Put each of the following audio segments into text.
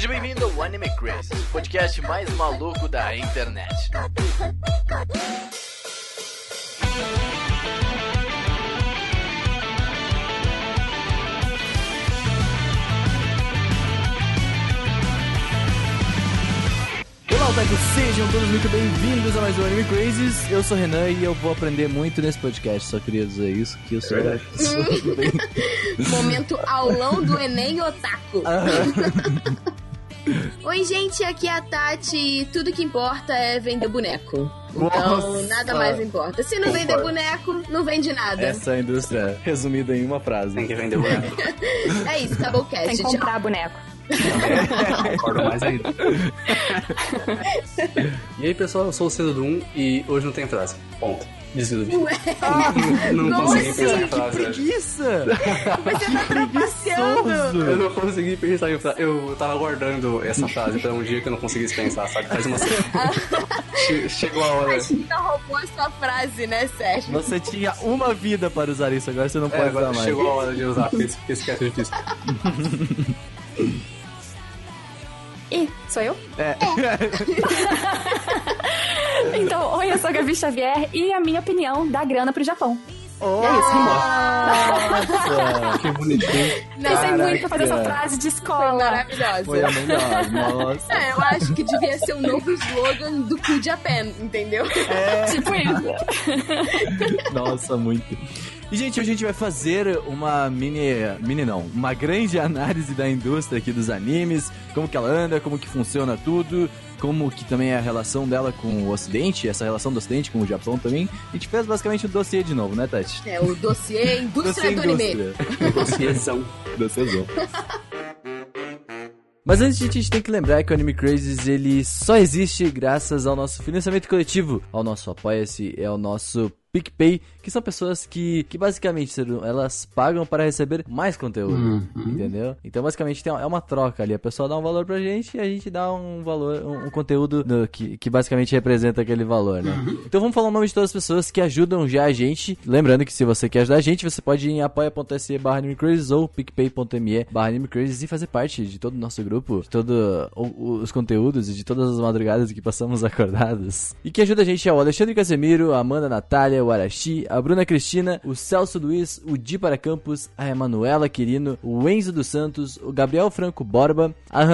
Seja bem-vindo ao Anime Crazy, o podcast mais maluco da internet. Olá, Otaku, sejam todos muito bem-vindos a mais um Anime Crazes. Eu sou o Renan e eu vou aprender muito nesse podcast. Só queria dizer isso, que eu sou... sou bem- Momento aulão do Enem Otaku. Oi, gente, aqui é a Tati. e Tudo que importa é vender boneco. Então, Nossa. nada mais importa. Se não vender boneco, não vende nada. Essa é a indústria resumida em uma frase. Tem que vender boneco. É isso, acabou o cast. Tem que Tchau. comprar boneco. Concordo mais ainda. e aí, pessoal, eu sou o Cedo Doom e hoje não tem frase. Ponto. Desvio do vídeo. Não, não como consegui assim? pensar em frase hoje. Preguiça! Você tá trapaceando. Eu não consegui pensar em frase. Eu tava aguardando essa frase pra um dia que eu não conseguisse pensar, sabe? Faz uma semana. Che- Chegou a hora. A China roubou a sua frase, né, Sérgio? Você tinha uma vida para usar isso, agora você não É, pode agora usar mais. chegou a hora de usar, porque esse, porque esse cast é difícil. Ih, sou eu? É. Então, oi, eu sou a Gabi Xavier e a minha opinião dá grana pro Japão. Oh, é isso, Nossa! Que bonitinho. Pensei Caraca. muito pra fazer essa frase de Foi escola. maravilhosa. Foi a melhor, nossa. É, eu acho que devia ser um novo slogan do Cool Japan, entendeu? Tipo isso. Nossa, muito. E, gente, hoje a gente vai fazer uma mini... Mini não, uma grande análise da indústria aqui dos animes, como que ela anda, como que funciona tudo, como que também é a relação dela com o ocidente, essa relação do ocidente com o Japão também. A gente fez basicamente o dossiê de novo, né, Tati? É o dossiê Indústria do Anime. Negociação. Dossiêzão. Mas antes disso, a gente tem que lembrar que o Anime Crazes ele só existe graças ao nosso financiamento coletivo, ao nosso Apoia-se, é ao nosso PicPay, que são pessoas que, que basicamente elas pagam para receber mais conteúdo, Uhum. entendeu? Então basicamente tem, é uma troca ali, a pessoa dá um valor pra gente e a gente dá um valor, um, um conteúdo no- que, que basicamente representa aquele valor, né? Então vamos falar o nome de todas as pessoas que ajudam já a gente, lembrando que se você quer ajudar a gente, você pode ir em apoia.se barra ou picpay.me barra e fazer parte de todo o nosso grupo, de todos os conteúdos e de todas as madrugadas que passamos acordados. E que ajuda a gente é o Alexandre Casemiro, a Amanda Natália, o Arashi, a Bruna Cristina, o Celso Luiz, o Di para Campos, a Emanuela Quirino, o Enzo dos Santos, o Gabriel Franco Borba, a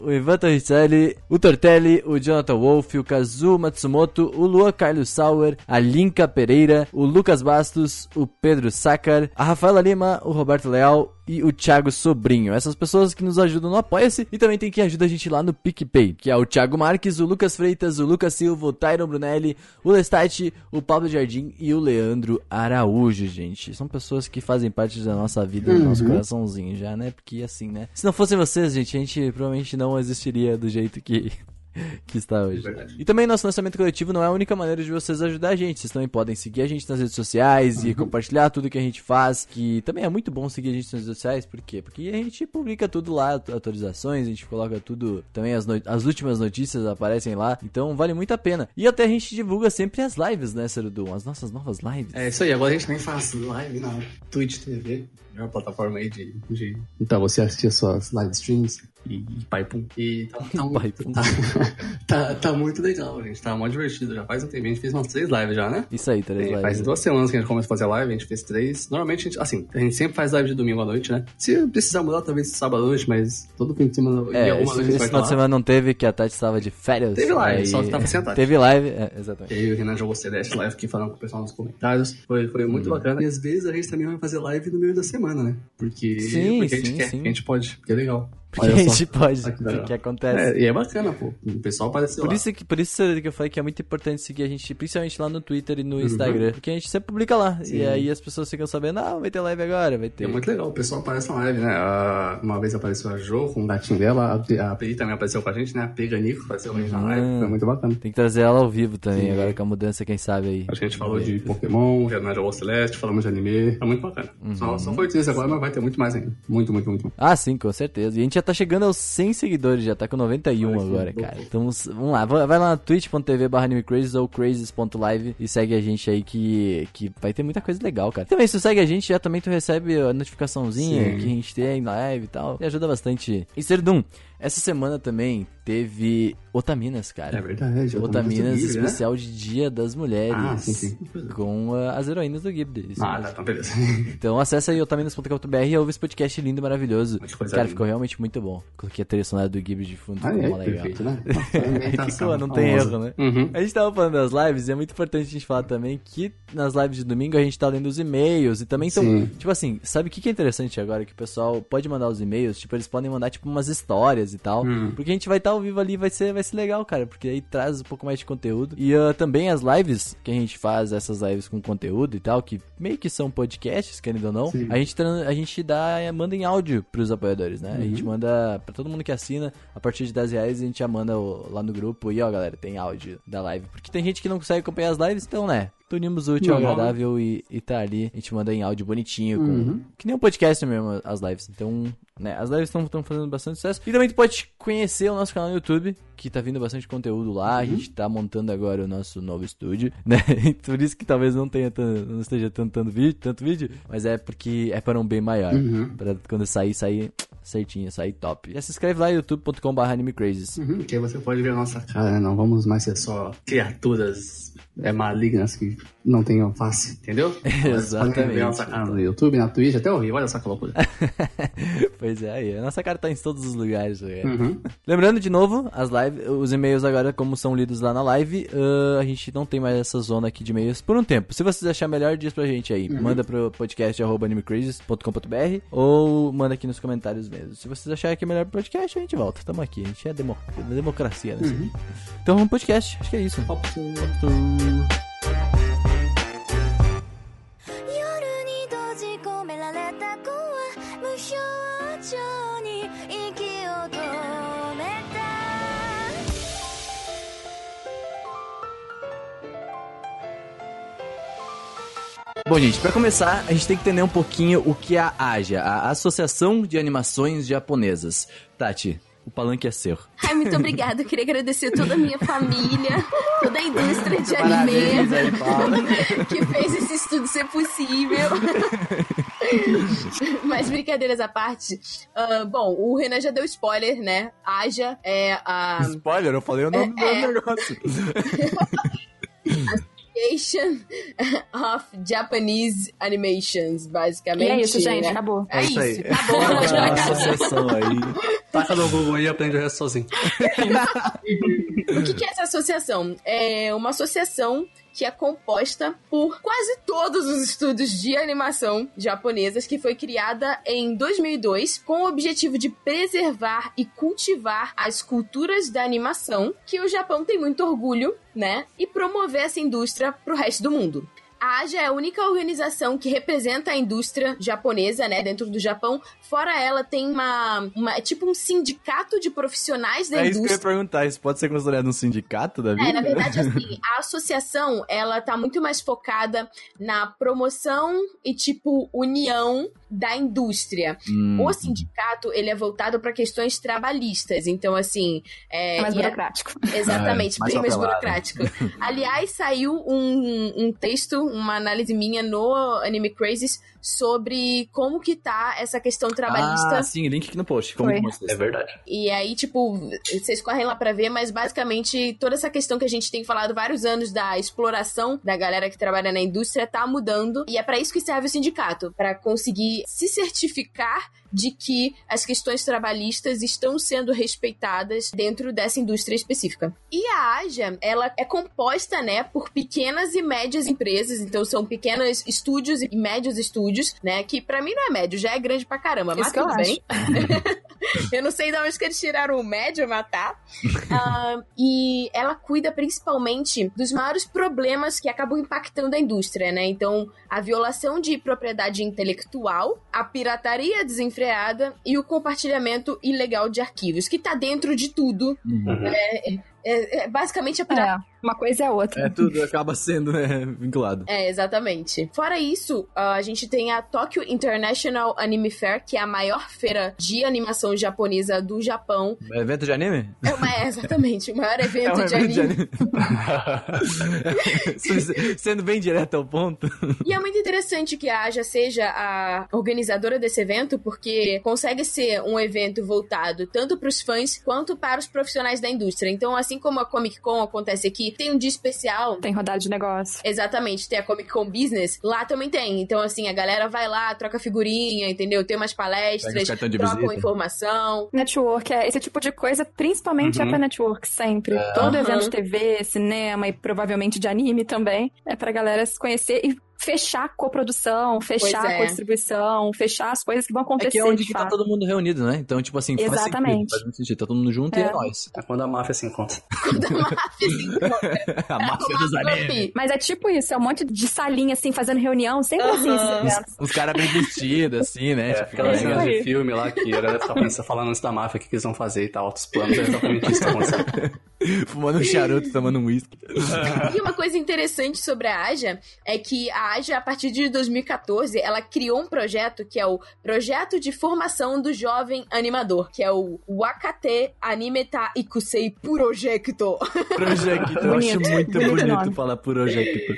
o Ivan Torricelli, o Tortelli, o Jonathan Wolf, o Kazu Matsumoto, o Luan Carlos Sauer, a Linka Pereira, o Lucas Bastos, o Pedro Sácar, a Rafaela Lima, o Roberto Leal e o Thiago Sobrinho. Essas pessoas que nos ajudam no Apoia-se e também tem que ajudar a gente lá no PicPay, que é o Thiago Marques, o Lucas Freitas, o Lucas Silva, o Tyron Brunelli, o Lestat, o Pablo Jardim e o Leandro Araújo, gente. São pessoas que fazem parte da nossa vida, do nosso coraçãozinho já, né? Porque assim, né? Se não fossem vocês, gente, a gente provavelmente não existiria do jeito que que está hoje. Verdade. E também nosso lançamento coletivo não é a única maneira de vocês ajudar a gente. Vocês também podem seguir a gente nas redes sociais e compartilhar tudo que a gente faz. Que também é muito bom seguir a gente nas redes sociais. Por quê? Porque a gente publica tudo lá, atualizações, a gente coloca tudo. Também as, as últimas notícias aparecem lá. Então vale muito a pena. E até a gente divulga sempre as lives, né, Cerudum? As nossas novas lives. É isso aí, agora a gente também faz live na Twitch TV, é uma plataforma aí de. de... Então você assistir as suas live streams e, e pai pum. E tá, tá, Pai muito, pum. tá, tá, tá muito legal, gente. Tá mó divertido. Já faz um tempo, a gente fez umas três lives já, né? Isso aí, três É, lives. faz duas semanas que a gente começou a fazer live, a gente fez três. Normalmente, a gente, assim, a gente sempre faz live de domingo à noite, né? Se precisar mudar, talvez sábado à noite, mas todo fim de semana É, alguma esse, noite final de semana não teve, que a Tati estava de férias. Teve live, aí- só que tava Tati. Teve live, é, exatamente. E aí o Renan jogou Celeste live aqui falando com o pessoal nos comentários. Foi, foi Uhum. muito bacana. E às vezes a gente também vai fazer live no meio da semana, né? Porque, Sim, porque a gente sim, quer, sim. porque a gente pode. Que é legal. Porque a gente pode, Olha que acontece. É, e é bacana, pô. O pessoal apareceu Por lá. isso, que, por isso que eu falei que é muito importante seguir a gente, principalmente lá no Twitter e no Uhum. Instagram. Porque a gente sempre publica lá. Sim. E aí as pessoas ficam sabendo, ah, vai ter live agora, vai ter. é muito legal, o pessoal aparece na live, né? Uma vez apareceu a Jo com o gatinho dela, a, Pe- a Peri também apareceu com a gente, né? A Peganico apareceu com a gente na live, foi muito bacana. Tem que trazer ela ao vivo também, Sim. agora com a mudança, quem sabe aí. A gente falou de Pokémon, já jogou Celeste, falamos de anime, tá muito bacana. Uhum. Só, só foi três agora, mas vai ter muito mais ainda. Muito, muito, muito. muito. Ah, sim, com certeza. E a gente já tá chegando aos 100 seguidores, já tá com 91 Ai, que agora, cara. Então, vamos lá, vai lá na twitch.tv barra animecrazes ou crazes.live e segue a gente aí que, que vai ter muita coisa legal, cara. Também, se tu segue a gente, já também tu recebe a notificaçãozinha Sim. que a gente tem live e tal. E ajuda bastante. E Serdum, Essa semana também teve Otaminas, cara. É verdade. Otaminas né? especial de Dia das Mulheres. Ah, sim, sim. Com ah, as heroínas do Ghibli. Ah, tá, então beleza. Então acessa aí otaminas.com.br e ouve esse podcast lindo e maravilhoso. Cara, ficou realmente muito bom. Coloquei a trilha sonora do Ghibli de fundo, Ah, é, legal. perfeito, né? Nossa, não tem erro, né? Uhum. A gente tava falando das lives e é muito importante a gente falar também que nas lives de domingo a gente tá lendo os e-mails e também então, tipo assim, sabe o que que é interessante agora? Que o pessoal pode mandar os e-mails, tipo, eles podem mandar tipo umas histórias e tal, Hum. porque a gente vai estar ao vivo ali, vai ser, vai ser legal, cara, porque aí traz um pouco mais de conteúdo. E ah, também as lives que a gente faz, essas lives com conteúdo e tal, que meio que são podcasts, querendo ou não, Sim. a gente, a gente dá, manda em áudio pros apoiadores, né? A gente Uhum. manda pra todo mundo que assina, a partir de 10 reais a gente já manda o- lá no grupo e ó, galera, tem áudio da live. Porque tem gente que não consegue acompanhar as lives, então, né? Unimos o útil agradável e, e tá ali. A gente manda em áudio bonitinho, com, Uhum. que nem um podcast mesmo, as lives. Então, né, as lives estão fazendo bastante sucesso. E também tu pode conhecer o nosso canal no YouTube, que tá vindo bastante conteúdo lá. A gente tá montando agora o nosso novo estúdio, né? Por isso que talvez não tenha não esteja tanto, tanto vídeo, tanto vídeo, mas é porque é para um bem maior. Uhum. Pra quando sair, sair certinho, sair top. Já se inscreve lá, youtube.com.br animecrazes. Uhum, que aí você pode ver a nossa cara, né? Não vamos mais ser só criaturas é, malignas que não tenham face, entendeu? Vocês podem ver a nossa cara no YouTube, na Twitch, até horrível, olha só que loucura. pois é, aí. A nossa cara tá em todos os lugares. né? Uhum. Lembrando de novo, as lives, os e-mails agora, como são lidos lá na live, ah, a gente não tem mais essa zona aqui de e-mails por um tempo. Se vocês acharem melhor, diz pra gente aí. Manda pro podcast arroba animecrazes.com.br ou manda aqui nos comentários mesmo. Se vocês acharem que é melhor podcast, a gente volta. Tamo aqui. A gente é demo democracia nesse aqui. Então vamos pro podcast. Acho que é isso. 夜 Bom, gente, pra começar, a gente tem que entender um pouquinho o que é a AJA, a Associação de Animações Japonesas. Tati, o palanque é seu. Ai, muito obrigada. Eu queria agradecer toda a minha família, toda a indústria de anime aí, que fez esse estudo ser possível. Mas brincadeiras à parte. ah, bom, o Renan já deu spoiler, né? Aja é a Spoiler, eu falei o nome É, do negócio. Association of Japanese Animations, E basicamente. é isso, gente. né? Acabou. É, É isso isso, aí. tá bom, pode Ah, colocar. associação aí. Taca no Google aí e aprende o resto sozinho. O que, que é essa associação? É uma associação que é composta por quase todos os estúdios de animação japonesas, que foi criada em 2002 com o objetivo de preservar e cultivar as culturas da animação, que o Japão tem muito orgulho, né? E promover essa indústria pro resto do mundo. A AJA é a única organização que representa a indústria japonesa, né, dentro do Japão. Fora ela, tem uma, uma é tipo um sindicato de profissionais da É isso que eu ia indústria. perguntar. Isso pode ser considerado um sindicato da vida? É, na verdade, assim, a associação, ela tá muito mais focada na promoção e, tipo, união da indústria. Hum. O sindicato, ele é voltado para questões trabalhistas. Então, assim... É, É mais a- burocrático. Exatamente, É, mais bem mais burocrático. Aliás, saiu um, um texto, uma análise minha no Anime Crazes sobre como que tá essa questão trabalhista. Ah, sim, link aqui no post. Como que É verdade. E aí, tipo, vocês correm lá pra ver, mas basicamente toda essa questão que a gente tem falado vários anos da exploração da galera que trabalha na indústria tá mudando. E é pra isso que serve o sindicato, pra conseguir se certificar de que as questões trabalhistas estão sendo respeitadas dentro dessa indústria específica. E a AJA, ela é composta, né, por pequenas e médias empresas, então são pequenos estúdios e médios estúdios, né, que pra mim não é médio, já é grande pra caramba, mas Isso eu tudo bem. Eu não sei de onde que eles tiraram o médio, mas tá. Ah, e ela cuida principalmente dos maiores problemas que acabam impactando a indústria, né? Então, a violação de propriedade intelectual, a pirataria desenfreada e o compartilhamento ilegal de arquivos, que tá dentro de tudo. Uhum. né? É, é basicamente a pirata. Uma coisa é outra. É, tudo acaba sendo, né, vinculado. É, exatamente. Fora isso, a gente tem a Tokyo International Anime Fair, que é a maior feira de animação japonesa do Japão. É evento de anime? É, uma, é exatamente, o maior evento, É um de, evento anime. de anime. Sendo bem direto ao ponto. E é muito interessante que a Aja seja a organizadora desse evento, porque consegue ser um evento voltado tanto para os fãs quanto para os profissionais da indústria. Então, assim como a Comic Con acontece aqui, tem um dia especial. Tem rodada de negócio. Exatamente, tem a Comic Con Business, lá também tem. Então, assim, a galera vai lá, troca figurinha, entendeu? Tem umas palestras, trocam informação. Network, é esse tipo de coisa, principalmente é Uhum. pra network, sempre. Todo Aham. evento de TV, cinema e provavelmente de anime também, é pra galera se conhecer e fechar coprodução, fechar é. a distribuição, fechar as coisas que vão É acontecer que é onde de que tá todo mundo reunido, né? Então, tipo assim, faz sentido, Exatamente. faz muito sentido. Tá todo mundo junto e É. é nóis. É quando a máfia se encontra. A máfia dos animes. Mas é tipo isso, é um monte de salinha, assim, fazendo reunião, sempre assim, Aham. esses eventos. Os caras bem vestidos, assim, né? É, Tipo, aquelas É de filme lá que a galera pensando, falando antes da máfia, o que, que eles vão fazer e tal, altos planos, é exatamente isso que tá acontecendo. fumando um charuto, tomando um uísque. E uma coisa interessante sobre a Aja é que a Aja, a partir de 2014, ela criou um projeto que é o Projeto de Formação do Jovem Animador, que é o Wakate Animeta Ikusei Projecto, Projecto. Eu acho muito bonito bonito, falar Projecto.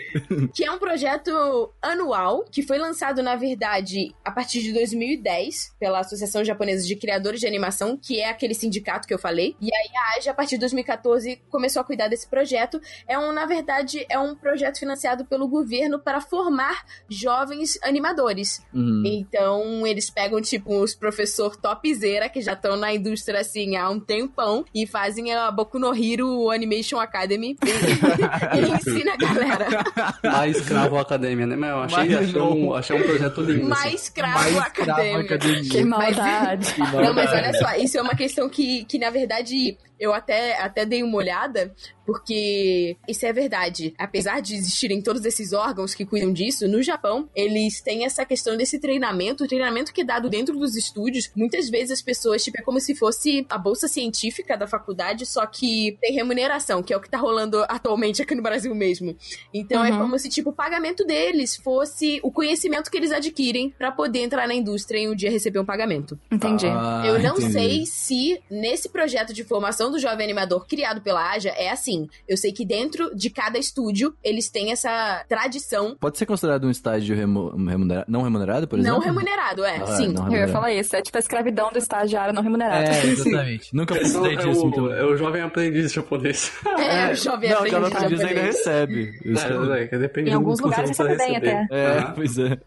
que é um projeto anual que foi lançado, na verdade, a partir de 2010 pela Associação Japonesa de Criadores de Animação, que é aquele sindicato que eu falei. E aí a Aja, a partir de 2014, começou a cuidar desse projeto. É um, na verdade, é um projeto financiado pelo governo para formar jovens animadores. Uhum. Então, eles pegam, tipo, os professor topzera, que já estão na indústria, assim, há um tempão, e fazem a Boku no Hero Animation Academy e, e ensina a galera. A Escravo Academia, né? Mas eu achei, Mas achei, um, achei um projeto lindo. assim. Mais cravo Mais cravo acadêmico. academia. Que Mas- maldade. Não, mas olha só, isso é uma questão que, que na verdade, eu até, até dei uma olhada, porque isso é verdade. Apesar de existirem todos esses órgãos que cuidam disso, no Japão, eles têm essa questão desse treinamento, o treinamento que é dado dentro dos estúdios. Muitas vezes as pessoas, tipo, é como se fosse a bolsa científica da faculdade, só que tem remuneração, que é o que tá rolando atualmente aqui no Brasil mesmo. Então é Uhum. como se, tipo, o pagamento deles fosse o conhecimento que eles adquirem pra poder entrar na indústria e um dia receber um pagamento. Entendi. Ah, Eu não entendi. sei se nesse projeto de formação do jovem animador criado pela Aja é assim. Eu sei que dentro de cada estúdio eles têm essa tradição Pode ser considerado um estágio remu- remunerado, não remunerado, por não exemplo? remunerado, é, Ah, sim. não Eu ia remunerado. falar isso, é tipo a escravidão do estagiário não remunerado. É, exatamente. Nunca é, o- precisei é disso. o, então. é o jovem aprendiz japonês. É, o jovem Não, o aprendiz jovem aprendiz ainda japonês. recebe. Isso que eu- É, é, depende Em alguns você lugares recebe bem receber. É, pois é.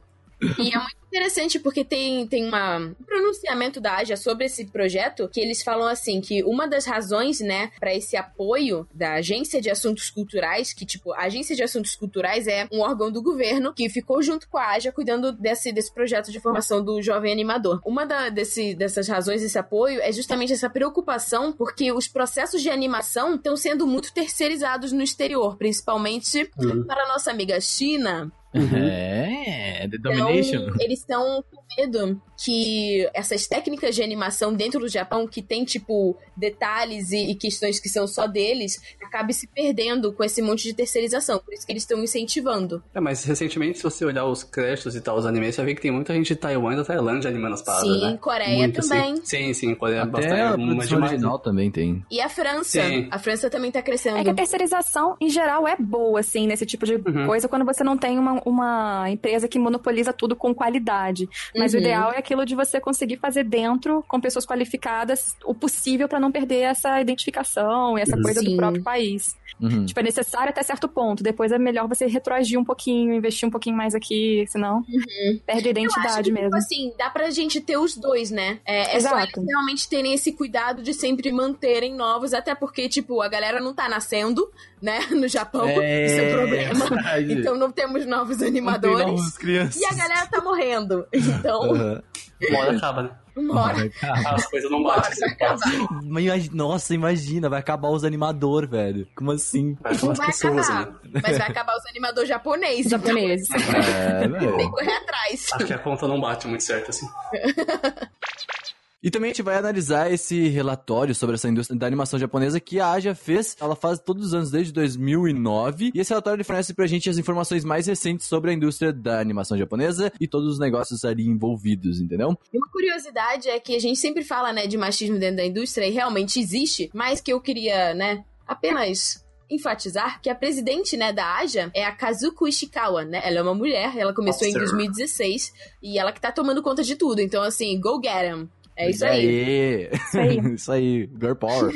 E é muito interessante porque tem, tem uma, um pronunciamento da AJA sobre esse projeto que eles falam assim que uma das razões, né, para esse apoio da Agência de Assuntos Culturais, que tipo, a Agência de Assuntos Culturais é um órgão do governo que ficou junto com a AJA cuidando desse, desse projeto de formação do jovem animador. Uma da, desse, dessas razões desse apoio é justamente essa preocupação porque os processos de animação estão sendo muito terceirizados no exterior, principalmente Uhum. para a nossa amiga China, É, The Domination. então, eles estão com medo que essas técnicas de animação dentro do Japão, que tem, tipo, detalhes e, e questões que são só deles, acabe se perdendo com esse monte de terceirização. Por isso que eles estão incentivando. É, mas recentemente, se você olhar os créditos e tal, os animes, você ver que tem muita gente de Taiwan e da Tailândia animando as paradas, Sim, né? Coreia Muito, também. Sim, sim, sim Coreia Até bastante. a mas demais. original também tem. E a França. Sim. A França também tá crescendo. É que a terceirização, em geral, é boa, assim, nesse tipo de Uhum. coisa, quando você não tem uma, uma empresa que monopoliza tudo com qualidade. Mas o Uhum. ideal é aquilo de você conseguir fazer dentro, com pessoas qualificadas, o possível pra não perder essa identificação e essa coisa Sim. do próprio país. Uhum. Tipo, é necessário até certo ponto. Depois é melhor você retroagir um pouquinho, investir um pouquinho mais aqui, senão perde a Uhum. Eu acho identidade que, mesmo. tipo assim, dá pra gente ter os dois, né? É, é só Exato. eles realmente terem esse cuidado de sempre manterem novos, até porque, tipo, a galera não tá nascendo, né? No Japão, isso é um problema. Então não temos novos Não tem animadores. novas crianças. E a galera tá morrendo. Então, Aham. Uma hora acaba, né? Acabar. As coisas não batem. acabar. Imagi- Nossa, imagina, vai acabar os animadores, velho. Como assim? Vai Não as vai pessoas, acabar. né? Mas vai acabar os animadores japoneses. Japoneses. É, Então, tem que correr atrás. Acho que a conta não bate muito certo, assim. E também a gente vai analisar esse relatório sobre essa indústria da animação japonesa que a Aja fez. Ela faz todos os anos desde 2009. E esse relatório ele fornece pra gente as informações mais recentes sobre a indústria da animação japonesa e todos os negócios ali envolvidos, entendeu? E uma curiosidade é que a gente sempre fala, né, de machismo dentro da indústria e realmente existe, mas que eu queria, né, apenas enfatizar que a presidente, né, da Aja é a Kazuko Ishikawa, né? Ela é uma mulher, ela começou Nossa. em 2016 e ela que tá tomando conta de tudo. Então, assim, go get 'em. É isso aí. Isso aí. isso aí. Girl power.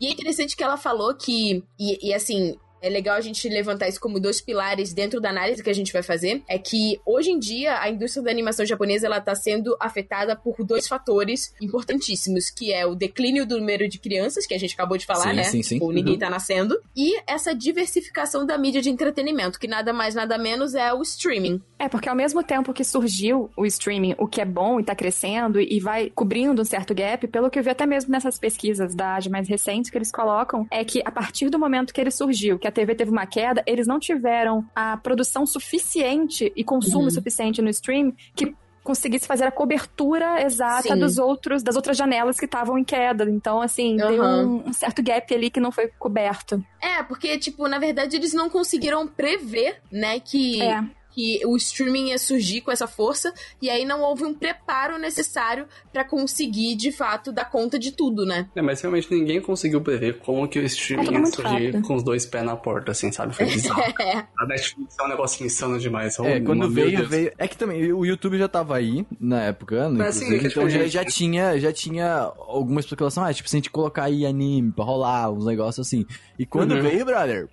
e é interessante que ela falou que, e, e assim, é legal a gente levantar isso como dois pilares dentro da análise que a gente vai fazer, é que hoje em dia a indústria da animação japonesa ela está sendo afetada por dois fatores importantíssimos, que é o declínio do número de crianças, que a gente acabou de falar, sim, né? Sim, sim. Ou ninguém uhum. tá nascendo, e essa diversificação da mídia de entretenimento, que nada mais nada menos é o streaming. É, porque ao mesmo tempo que surgiu o streaming, o que é bom e tá crescendo e vai cobrindo um certo gap, pelo que eu vi até mesmo nessas pesquisas da mais recentes que eles colocam, é que a partir do momento que ele surgiu, que a TV teve uma queda, eles não tiveram a produção suficiente e consumo uhum. suficiente no stream que conseguisse fazer a cobertura exata Sim. dos outros das outras janelas que estavam em queda. Então, assim, uhum. deu um, um, certo gap ali que não foi coberto. É, porque, tipo, na verdade, eles não conseguiram prever, né, que é que o streaming ia surgir com essa força, e aí não houve um preparo necessário para conseguir, de fato, dar conta de tudo, né? É, mas realmente ninguém conseguiu prever como que o streaming é ia surgir rápido. com os dois pés na porta, assim, sabe? Foi bizarro. é. A Netflix é um negócio insano demais. É, quando veio, veio... É que também, o YouTube já tava aí, na época, né? Assim, então já, já, tinha, já tinha alguma especulação, ah, tipo, se a gente colocar aí anime pra rolar, uns negócios assim. E quando uhum. veio, brother,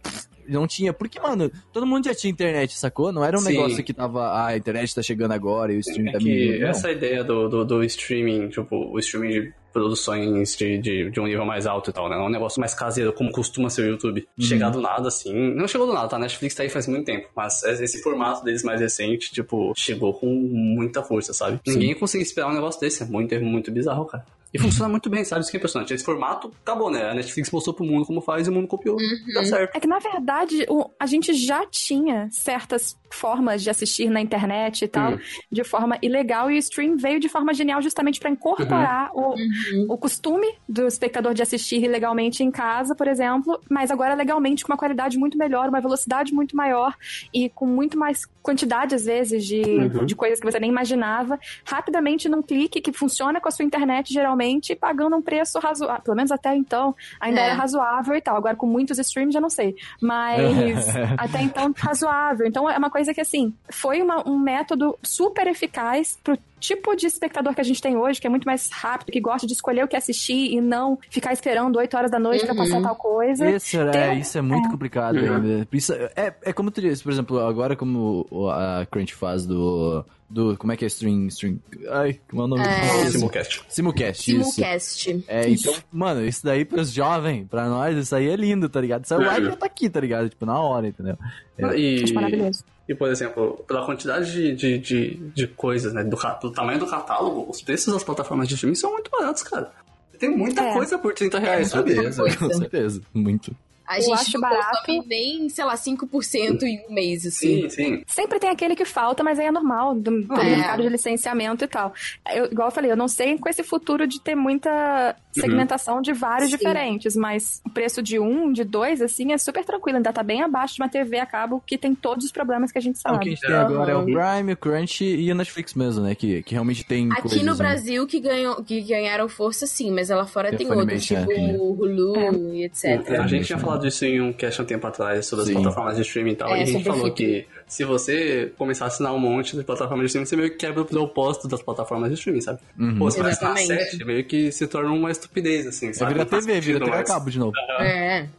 não tinha. Porque, mano, todo mundo já tinha internet, sacou? Não era um Sim. negócio que tava. Ah, a internet tá chegando agora e o streaming é tá que Essa ideia do, do, do, streaming, tipo, o streaming de produções de, de, de, um nível mais alto e tal, né? É um negócio mais caseiro, como costuma ser o YouTube. Uhum. Chegar do nada, assim. Não chegou do nada, tá? A Netflix tá aí faz muito tempo. Mas esse formato deles mais recente, tipo, chegou com muita força, sabe? Sim. Ninguém conseguia esperar um negócio desse. É muito, muito bizarro, cara. E funciona muito bem, sabe? Isso que é impressionante. Esse formato acabou, né? A Netflix mostrou pro mundo como faz e o mundo copiou. Uhum. Tá certo. É que, na verdade, o, a gente já tinha certas formas de assistir na internet e tal, uhum. de forma ilegal, e o stream veio de forma genial justamente para incorporar uhum. O, uhum. o costume do espectador de assistir ilegalmente em casa, por exemplo, mas agora legalmente com uma qualidade muito melhor, uma velocidade muito maior e com muito mais quantidade, às vezes, de, uhum. de coisas que você nem imaginava, rapidamente num clique que funciona com a sua internet, geralmente, pagando um preço razoável. Pelo menos até então, ainda é. era razoável e tal. Agora, com muitos streams, já não sei. Mas até então, razoável. Então, é uma coisa que, assim, foi uma, um método super eficaz pro tipo de espectador que a gente tem hoje, que é muito mais rápido, que gosta de escolher o que assistir e não ficar esperando 8 horas da noite uhum. pra passar tal coisa. Isso, é, isso é muito é. complicado uhum. ainda. Isso, é, é como tu disse, por exemplo, agora como a Crunch faz do do. Como é que é string? string ai, como é o nome é... Simulcast. Simulcast, Simulcast. Isso. É, então, mano, isso daí pros jovens, pra nós, isso aí é lindo, tá ligado? Isso é o live já tá aqui, tá ligado? Tipo, na hora, entendeu? É. E... maravilhoso. E, por exemplo, pela quantidade de, de, de, de coisas, né? Do, do, tamanho do catálogo, os preços das plataformas de streaming são muito baratos, cara. Tem muita é. coisa por 30 reais, é, sabe? Com certeza, muito. A eu gente acho barato. nem, sei lá, 5% em um mês, assim. Sim, sim. Sempre tem aquele que falta, mas aí é normal, do, do é. mercado de licenciamento e tal. Eu, igual eu falei, eu não sei com esse futuro de ter muita segmentação uhum. de vários sim. diferentes, mas o preço de um, de dois, assim, é super tranquilo. Ainda tá bem abaixo de uma TV a cabo que tem todos os problemas que a gente sabe. o que a gente tem agora é o Prime, o Crunch e o Netflix mesmo, né? Que, que realmente tem. Aqui coisas, no né? Brasil que, ganhou, que ganharam força, sim, mas lá fora tem, tem outros, tipo o Hulu é. e etc. a gente tinha falado isso em um cast um tempo atrás sobre Sim. as plataformas de streaming e tal. É, e a gente falou que se você começar a assinar um monte de plataformas de streaming, você meio que quebra o propósito das plataformas de streaming, sabe? Uhum. Pô, você vai assinar sete, meio que se torna uma estupidez, assim, sabe? Vira TV, vira TV a cabo de novo. É. é.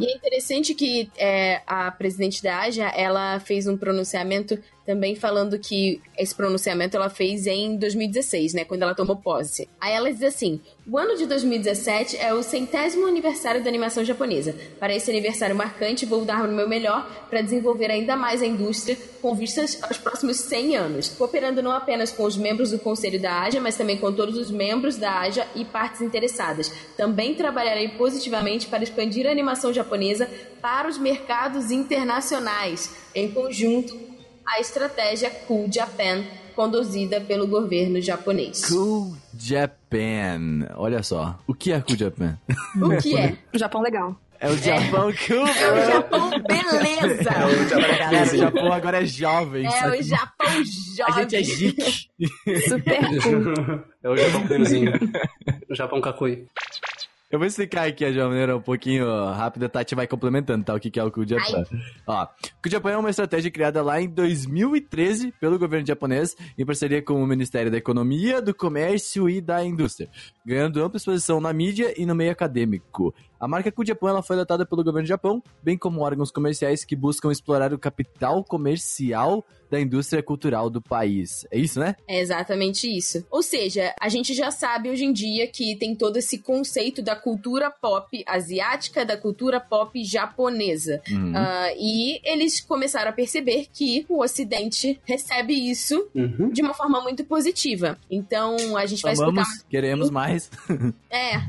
E é interessante que é, a presidente da AJA, ela fez um pronunciamento também falando que esse pronunciamento ela fez em 2016, né, quando ela tomou posse. Aí ela diz assim: "O ano de 2017 é o centésimo aniversário da animação japonesa. Para esse aniversário marcante, vou dar o meu melhor para desenvolver ainda mais a indústria com vistas aos próximos 100 anos, cooperando não apenas com os membros do conselho da AJA, mas também com todos os membros da AJA e partes interessadas. Também trabalharei positivamente para expandir a animação japonesa para os mercados internacionais, em conjunto a estratégia Cool Japan conduzida pelo governo japonês. Cool Japan. Olha só. O que é Cool Japan? O que é? O Japão legal. É o Japão cool. É o Japão beleza! Galera, o Japão agora é jovem. É o Japão A jovem. gente é geek. Super cool. É o Japão bonzinho. o Japão Kakui. Eu vou explicar aqui de uma maneira um pouquinho rápida, a Tati vai complementando, tá? O que que é o Cool Japan. Ó, Cool Japan é uma estratégia criada lá em 2013 pelo governo japonês, em parceria com o Ministério da Economia, do Comércio e da Indústria, ganhando ampla exposição na mídia e no meio acadêmico. A marca Cool Japan ela foi adotada pelo governo do Japão, bem como órgãos comerciais que buscam explorar o capital comercial da indústria cultural do país. É isso, né? É exatamente isso. Ou seja, a gente já sabe hoje em dia que tem todo esse conceito da cultura pop asiática, da cultura pop japonesa. Uhum. Ah, e eles começaram a perceber que o Ocidente recebe isso Uhum. de uma forma muito positiva. Então, a gente vai Amamos, explicar. queremos mais. É.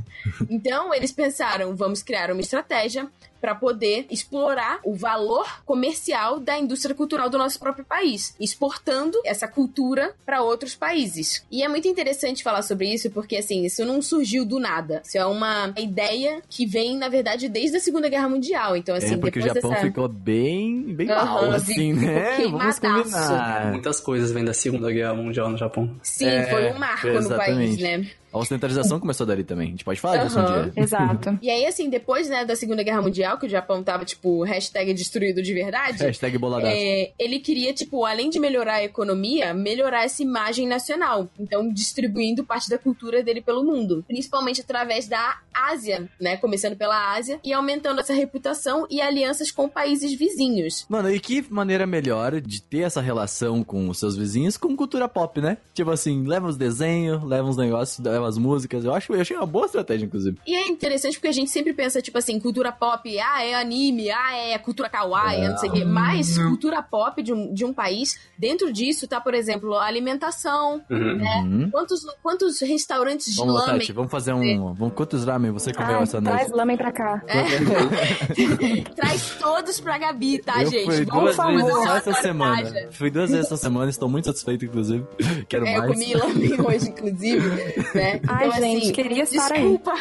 Então, eles pensaram, vamos criar uma estratégia para poder explorar o valor comercial da indústria cultural do nosso próprio país, exportando essa cultura para outros países. E é muito interessante falar sobre isso porque assim, isso não surgiu do nada. Isso é uma ideia que vem, na verdade, desde a Segunda Guerra Mundial. Então, assim, é porque o Japão dessa ficou bem, bem Aham, mal, assim, ficou né? Vamos combinar. Muitas coisas vêm da Segunda Guerra Mundial no Japão. Sim, É, foi um marco no país, exatamente. né? A ocidentalização começou dali também. A gente pode falar disso um dia. Exato. E aí, assim, depois, né, da Segunda Guerra Mundial, que o Japão tava, tipo, hashtag destruído de verdade, Hashtag boladaço. é, ele queria, tipo, além de melhorar a economia, melhorar essa imagem nacional. Então, distribuindo parte da cultura dele pelo mundo. Principalmente através da Ásia, né? Começando pela Ásia e aumentando essa reputação e alianças com países vizinhos. Mano, e que maneira melhor de ter essa relação com os seus vizinhos com cultura pop, né? Tipo assim, leva os desenhos, leva os negócios, leva as músicas. Eu acho, eu achei uma boa estratégia, inclusive. E é interessante porque a gente sempre pensa, tipo assim, cultura pop, ah, é anime, ah, é cultura kawaii, não sei o quê. Mas cultura pop de um, de um país, dentro disso tá, por exemplo, a alimentação. Uhum. Uhum. Quantos, quantos restaurantes de Vamos lamen Tati, vamos fazer um. Vamos, quantos ramen você comeu Ai, essa traz noite? lamen pra cá. Traz todos pra Gabi, tá, eu gente? fui Vamos duas vezes só essa semana. Fui duas vezes essa semana, estou muito satisfeito, inclusive. Quero É, eu mais. comi lamen hoje, inclusive, né? Ai, Então, gente, assim, queria estar aí. Desculpa.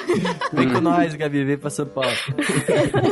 Vem com nós, Gabi, vem pra São Paulo.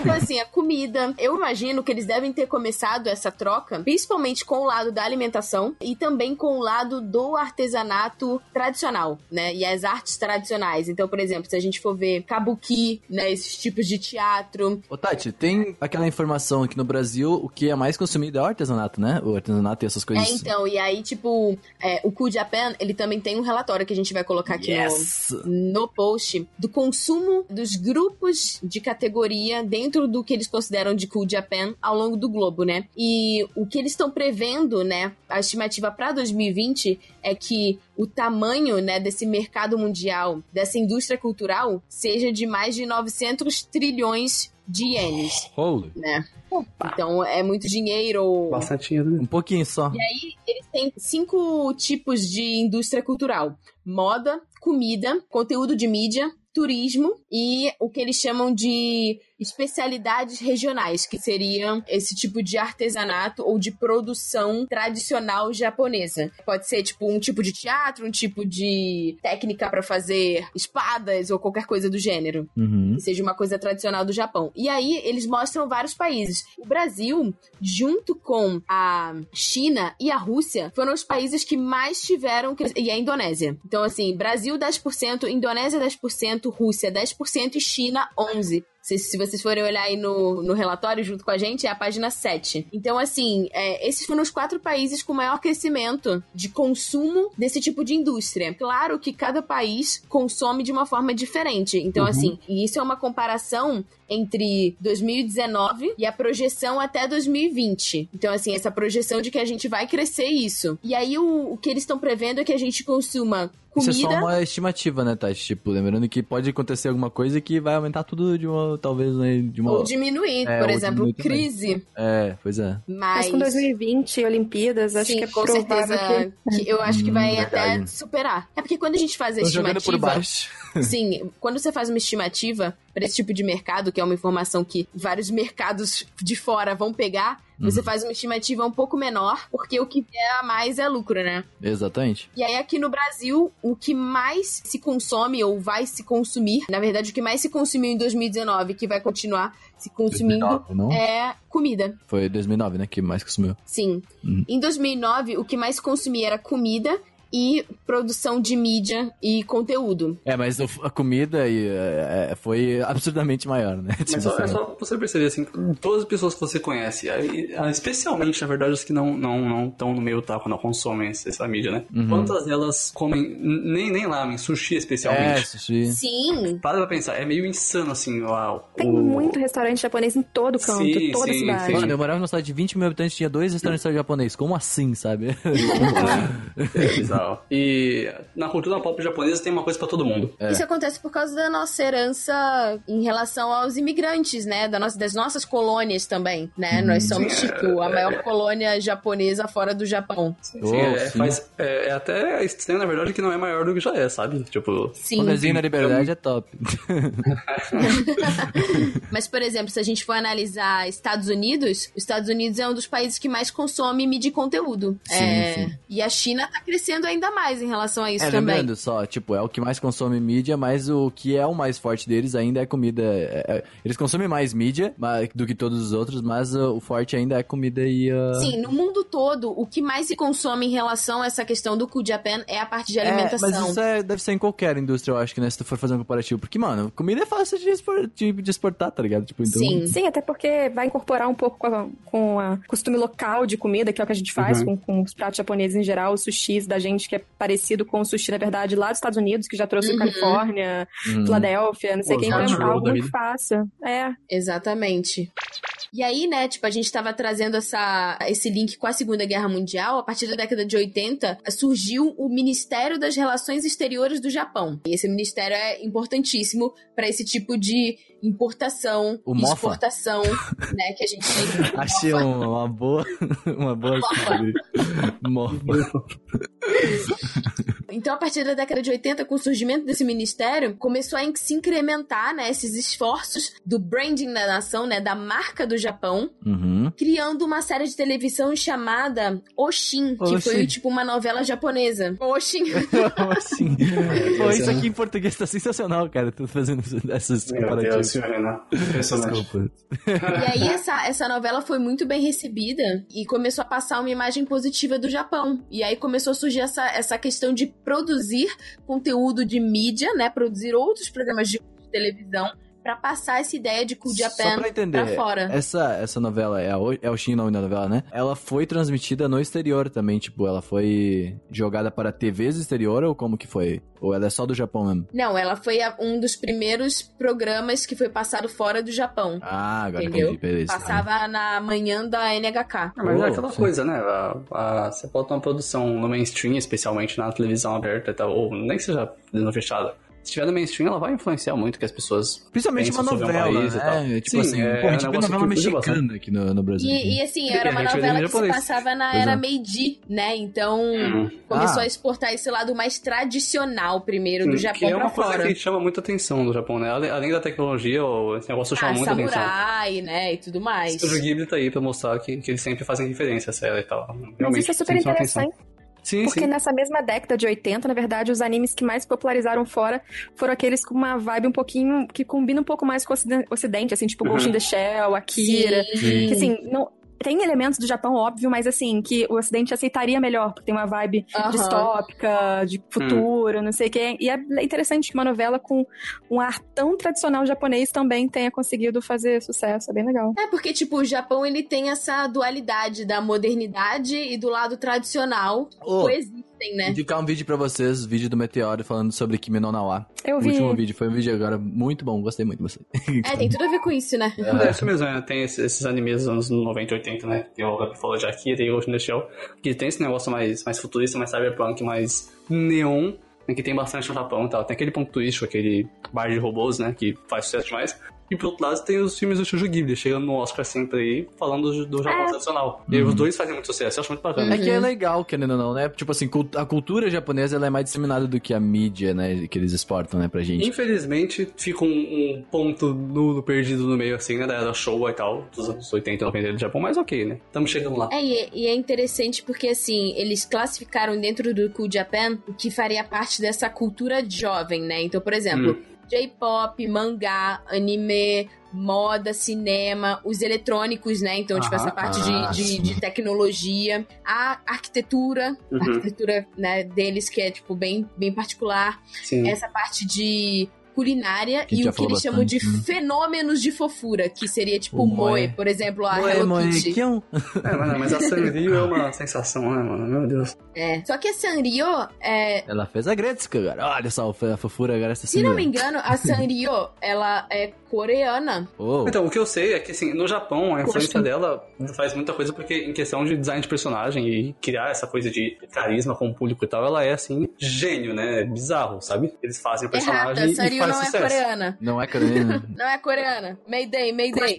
Então, assim, a comida. Eu imagino que eles devem ter começado essa troca, principalmente com o lado da alimentação e também com o lado do artesanato tradicional, né? E as artes tradicionais. Então, por exemplo, se a gente for ver kabuki, né? Esses tipos de teatro. Ô, Tati, tem aquela informação aqui no Brasil, o que é mais consumido é o artesanato, né? O artesanato e essas coisas. É, então, e aí, tipo, é, o Cool Japan, ele também tem um relatório que a gente vai colocar aqui no, Yes! no post do consumo dos grupos de categoria dentro do que eles consideram de Cool Japan ao longo do globo, né? E o que eles estão prevendo, né? A estimativa para 2020 é que o tamanho, né, desse mercado mundial, dessa indústria cultural, seja de mais de 900 trilhões de ienes, Holy. né? Então é muito dinheiro. Bastante dinheiro, né? Um pouquinho só. Eles têm cinco tipos de indústria cultural: moda, comida, conteúdo de mídia, turismo e o que eles chamam de especialidades regionais, que seriam esse tipo de artesanato ou de produção tradicional japonesa. Pode ser tipo um tipo de teatro, um tipo de técnica para fazer espadas ou qualquer coisa do gênero Uhum. que seja uma coisa tradicional do Japão. E aí eles mostram vários países. O Brasil, junto com a China e a Rússia, foram os países que mais tiveram e a Indonésia. Então assim, Brasil 10%, Indonésia 10%, Rússia 10% e China 11%. Se, se vocês forem olhar aí no, no relatório junto com a gente, é a página 7. Então, assim, é, esses foram os quatro países com maior crescimento de consumo desse tipo de indústria. Claro que cada país consome de uma forma diferente. Então, assim, e isso é uma comparação entre 2019 e a projeção até 2020. Então, assim, essa projeção de que a gente vai crescer isso. E aí, o, o que eles estão prevendo é que a gente consuma Isso comida. é só uma estimativa, né, Tati? Tipo, lembrando que pode acontecer alguma coisa que vai aumentar tudo de uma, talvez, né, de uma... Ou diminuir, É, por ou exemplo, diminuir também. crise. É, pois é. Mas Mas, com 2020, Olimpíadas, acho sim, que é com provável certeza que... que... eu acho que Hum, vai verdade. até superar. É porque quando a gente faz a Tô jogando por estimativa, baixo. Sim, quando você faz uma estimativa para esse tipo de mercado porque é uma informação que vários mercados de fora vão pegar, você faz uma estimativa um pouco menor, porque o que vier a mais é lucro, né? Exatamente. E aí, aqui no Brasil, o que mais se consome ou vai se consumir, na verdade, o que mais se consumiu em 2019, que vai continuar se consumindo, 2009, não? é comida. Foi 2009, né? Que mais consumiu. Sim. Uhum. Em 2009, o que mais consumia era comida e produção de mídia e conteúdo. É, mas a comida e, é, é, foi absurdamente maior, né? Mas Tipo só, é só você perceber, assim, todas as pessoas que você conhece, ah, especialmente, na verdade, os que não estão não, não tão no meio taco, não consomem essa mídia, né? Uhum. Quantas delas comem, nem, nem lamen, sushi É, especialmente? sushi. Sim. Para pra pensar, é meio insano, assim, ó, Tem o- muito restaurante japonês em todo canto, Sim, toda sim, cidade. sim. Mano, eu morava numa cidade de 20 mil habitantes tinha dois restaurantes japoneses. Como assim, sabe? É bizarro. E na cultura pop japonesa tem uma coisa pra todo mundo. Isso acontece por causa da nossa herança em relação aos imigrantes, né? Da nossa, das nossas colônias também, né? Nós somos, Sim, tipo, a maior colônia japonesa fora do Japão. Sim, Oh, é, sim. faz- é- é até estranho, na verdade, que não é maior do que já é, sabe? Tipo, Sim. O desenho da liberdade é top. Mas, por exemplo, se a gente for analisar Estados Unidos, os Estados Unidos é um dos países que mais consome mídia e conteúdo. Sim, É, sim. E a China tá crescendo ainda mais em relação a isso É, também. lembrando só, tipo, é o que mais consome mídia, mas o que é o mais forte deles ainda é comida. é- é- eles consomem mais mídia ma- do que todos os outros, mas uh, o forte ainda é comida e. uh, Sim, no mundo todo, o que mais se consome em relação a essa questão do Cool Japan é a parte de É, alimentação. mas isso é- deve ser em qualquer indústria, eu acho que, né? Se tu for fazer um comparativo. Porque, mano, comida é fácil de, expor- de- de exportar, tá ligado? Tipo, então. Sim. Sim, até porque vai incorporar um pouco com a, com a costume local de comida, que é o que a gente faz com, com os pratos japoneses em geral, os sushis da gente, que é parecido com o sushi, na verdade, lá dos Estados Unidos, que já trouxe Uhum. Califórnia, Hum. Filadélfia, não sei quem, então é algo muito fácil. É, Exatamente. E aí, né, tipo, a gente tava trazendo essa, esse link com a Segunda Guerra Mundial. A partir da década de 80, surgiu o Ministério das Relações Exteriores do Japão. E esse ministério é importantíssimo para esse tipo de importação O e Mofa? exportação, né, que a gente Achei um- uma boa. Uma boa. Mofa. Então, a partir da década de 80, com o surgimento desse ministério, começou a se incrementar, né, esses esforços do branding da nação, né, da marca do Japão, Uhum. criando uma série de televisão chamada Oshin, que Oshin. foi tipo uma novela japonesa. Oshin. assim. Pô, isso aqui em português tá sensacional, cara. Tô fazendo essas comparativas. Senhor Renan. Impressionante. Desculpa. e aí essa, essa novela foi muito bem recebida e começou a passar uma imagem positiva do Japão. E aí começou a surgir essa, essa questão de produzir conteúdo de mídia, né, produzir outros programas de televisão pra passar essa ideia de Cool Só Japan pra entender, pra fora. Essa, essa novela, é, a, O- é o Shin nome da novela, né? Ela foi transmitida no exterior também, tipo, ela foi jogada para TVs exterior ou como que foi? Ou ela é só do Japão mesmo? Não, ela foi a- um dos primeiros programas que foi passado fora do Japão. Ah, agora Entendeu? entendi, beleza. Passava na manhã da NHK. Ah, mas Oh, é aquela sim. coisa, né? A- a- você bota uma produção no mainstream, especialmente na televisão aberta e tal, ou nem que seja televisão fechada. Se tiver no mainstream, ela vai influenciar muito que as pessoas. Principalmente uma um novela, e tal. né? Tipo Sim, assim, é pô, a um gente vê novela que mexicana aqui no, no Brasil. E, e, assim, era uma novela que se passava na Pois era é. Meiji, né? Então Uhum. começou Ah. a exportar esse lado mais tradicional primeiro do que Japão é pra uma coisa fora. que chama muita atenção no Japão, né? Além, da tecnologia, o- esse negócio chama Ah, muita atenção. samurai, né? E tudo mais. O Ghibli tá aí pra mostrar que, que eles sempre fazem referência a série e tal. mas Realmente, isso é super chama atenção. Sim, Porque sim. nessa mesma década de 80, na verdade, os animes que mais popularizaram fora foram aqueles com uma vibe um pouquinho. que combina um pouco mais com o ociden- ocidente, assim, tipo Ghost in the Shell, Akira. Sim. Que assim, não. Tem elementos do Japão, óbvio, mas assim, que o Ocidente aceitaria melhor, porque tem uma vibe distópica, de futuro, não sei o quê. E é interessante que uma novela com um ar tão tradicional japonês também tenha conseguido fazer sucesso. É bem legal. É porque, tipo, o Japão ele tem essa dualidade da modernidade e do lado tradicional. Ô, Coexistem, né? Indicar um vídeo pra vocês, vídeo do Meteoro falando sobre Kimi no Nawa. Eu O vi. último vídeo foi um vídeo agora muito bom, gostei muito de você. É, tem tudo a ver com isso, né? É isso mesmo, né? Tem esses, esses animes dos anos 90 e 80, né? Tem o Gabi falou de Akira e Ghost in the Shell, que tem esse negócio mais, mais futurista, mais cyberpunk, mais neon, né? que tem bastante no Japão e tal. Tem aquele ponto twist, aquele bar de robôs, né? Que faz sucesso demais. E por outro lado, tem os filmes do Studio Ghibli, chegando no Oscar sempre aí, falando do, do Japão tradicional. E aí os dois fazem muito sucesso, eu acho muito bacana. É que é legal, querendo ou não, né? Tipo assim, a cultura japonesa ela é mais disseminada do que a mídia, né? Que eles exportam, né, pra gente. Infelizmente, fica um, um ponto nulo perdido no meio, assim, né, da era Showa e tal, dos anos 80 e 90 do Japão, mas ok, né? Estamos chegando lá. É, e é, e é interessante porque, assim, eles classificaram dentro do Cool Japan o que faria parte dessa cultura jovem, né? Então, por exemplo, J-pop, mangá, anime, moda, cinema, os eletrônicos, né? Então, tipo, Aham. essa parte Ah, de, de, de tecnologia, a arquitetura, Uhum. a arquitetura, né, deles que é, tipo, bem, bem particular, Sim. essa parte de culinária e o que eles chamam de né? fenômenos de fofura, que seria tipo O moe. moe, por exemplo, a Moe, Hello moe, Kitty. que é um- É, mas a Sanrio é uma sensação, né, mano? Meu Deus. É. Só que a Sanrio, é, Ela fez a Gretzky, cara. Olha só a fofura agora essa se não me engano, a Sanrio, ela é coreana. Oh. Então, o que eu sei é que, assim, no Japão, a influência dela faz muita coisa porque, em questão de design de personagem e criar essa coisa de carisma com o público e tal, ela é, assim, gênio, né? Bizarro, sabe? Eles fazem o personagem Errata, e Sanrio faz não é sucesso. coreana. Não é coreana. Não é coreana. Mayday, Mayday.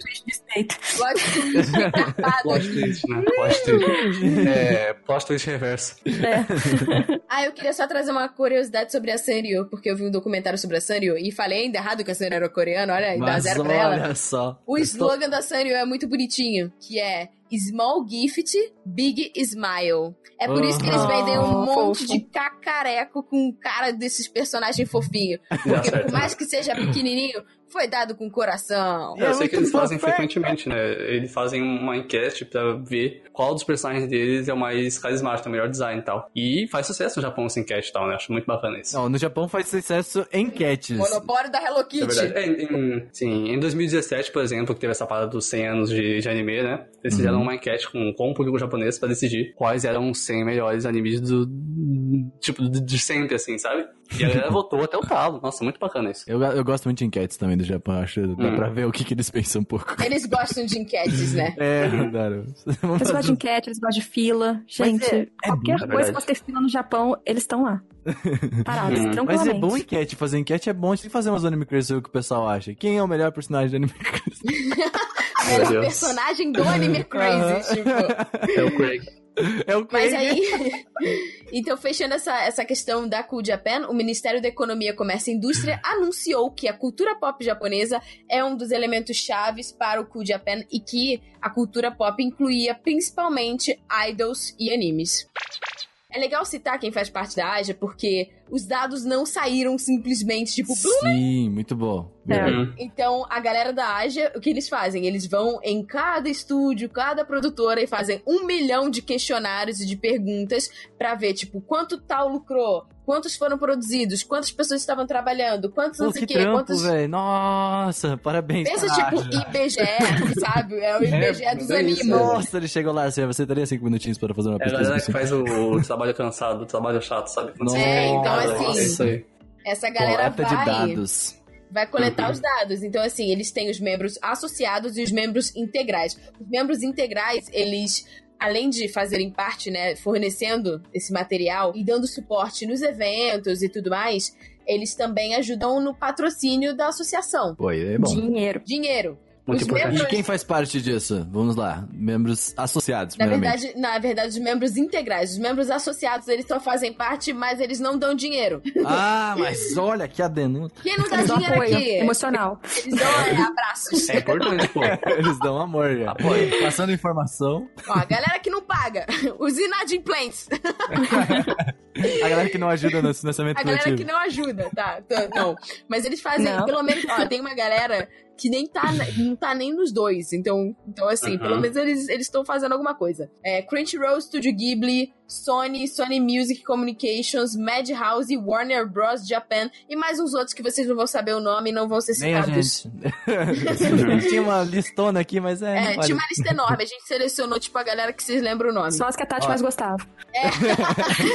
Plot twist engraçado. Plot twist, né? Plot twist. é, plot twist reverso. Ah, eu queria só trazer uma curiosidade sobre a Sanrio, porque eu vi um documentário sobre a Sanrio e falei ainda errado que a Sanrio era coreana, olha, e dá Mas zero pra ela. olha só. O slogan da Sanrio é muito bonitinho, que é Small Gift, Big Smile. É por isso que eles vendem um monte de cacareco com cara desses personagens fofinhos. Porque por mais que seja pequenininho, foi dado com coração. Eu É sei que eles fazem é. frequentemente, né? Eles fazem uma enquete pra ver qual dos personagens deles é o mais carismático, o melhor design e tal. E faz sucesso no Japão essa enquete e tal, né? Acho muito bacana isso. Não, no Japão faz sucesso enquetes. Monopólio da Hello É Kitty. verdade. É, em, sim, em 2017, por exemplo, que teve essa parada dos 100 anos de, de anime, né? Eles Uhum. fizeram uma enquete com, com o público japonês pra decidir quais eram os 100 melhores animes do. Tipo, de, de sempre, assim, sabe? E a galera votou até o talo. Nossa, muito bacana isso. Eu, eu gosto muito de enquetes também do Japão, acho. Dá Hum. pra ver o que, que eles pensam um pouco. Eles gostam de enquetes, né? É. Vamos Eles gostam de enquete, eles gostam de fila. Gente, é- é qualquer bom, coisa que você fila no Japão, eles estão lá. Parados, Hum. Mas é bom enquete, fazer enquete é bom. A gente tem que fazer umas anime crazy o que o pessoal acha. Quem é o melhor personagem de anime crazy? Melhor personagem do anime crazy, tipo. É o Craig. É o Mas aí. então, fechando essa, essa questão da Cool Japan, o Ministério da Economia, Comércio e Indústria anunciou que a cultura pop japonesa é um dos elementos chaves para o Cool Japan e que a cultura pop incluía principalmente idols e animes. É legal citar quem faz parte da Aja, porque os dados não saíram simplesmente, tipo, Sim, muito bom. É. Então, a galera da Aja, o que eles fazem? Eles vão em cada estúdio, cada produtora e fazem um milhão de questionários e de perguntas pra ver, tipo, quanto tal lucrou, quantos foram produzidos, quantas pessoas estavam trabalhando, quantos não sei o quê, trampo, quantos. velho. Nossa, parabéns. Pensa, cara. tipo, IBGE, sabe? É o IBGE É, dos é isso, animes. Nossa, ele chegou lá, assim, você teria cinco minutinhos para fazer uma É a pesquisa. galera que assim. faz o, o trabalho cansado, o trabalho chato, sabe? Em É, então, assim, É isso aí. Essa galera Coleta de vai. dados. vai coletar Uhum. os dados. Então, assim, eles têm os membros associados e os membros integrais. Os membros integrais, eles. Além de fazerem parte, né, fornecendo esse material e dando suporte nos eventos e tudo mais, eles também ajudam no patrocínio da associação. Pô, é bom. Dinheiro. Dinheiro. Muito os importante. membros, E quem faz parte disso? Vamos lá. Membros associados, na verdade, na verdade, os membros integrais. Os membros associados, eles só fazem parte, mas eles não dão dinheiro. Ah, mas olha que a denúncia. Quem não dá Eles dinheiro apoio aqui? emocional. Eles dão é, abraços. É importante, pô. Eles dão amor, já. Apoio. Passando informação. Ó, a galera que não paga. Os inadimplentes. A galera que não ajuda no financiamento A galera coletivo. que não ajuda, tá? Então, Não. Mas eles fazem, Não. pelo menos, ó, tem uma galera que nem tá, não tá nem nos dois. Então, então assim, Uhum. pelo menos eles estão fazendo alguma coisa. É, Crunchyroll, Studio Ghibli, Sony, Sony Music Communications, Madhouse, Warner Bros. Japan e mais uns outros que vocês não vão saber o nome e não vão ser Nem a citados. gente. Tinha uma listona aqui, mas é. É, tinha uma lista enorme. A gente selecionou, tipo, a galera que vocês lembram o nome. Só as que a Tati Ó. mais gostava. Tati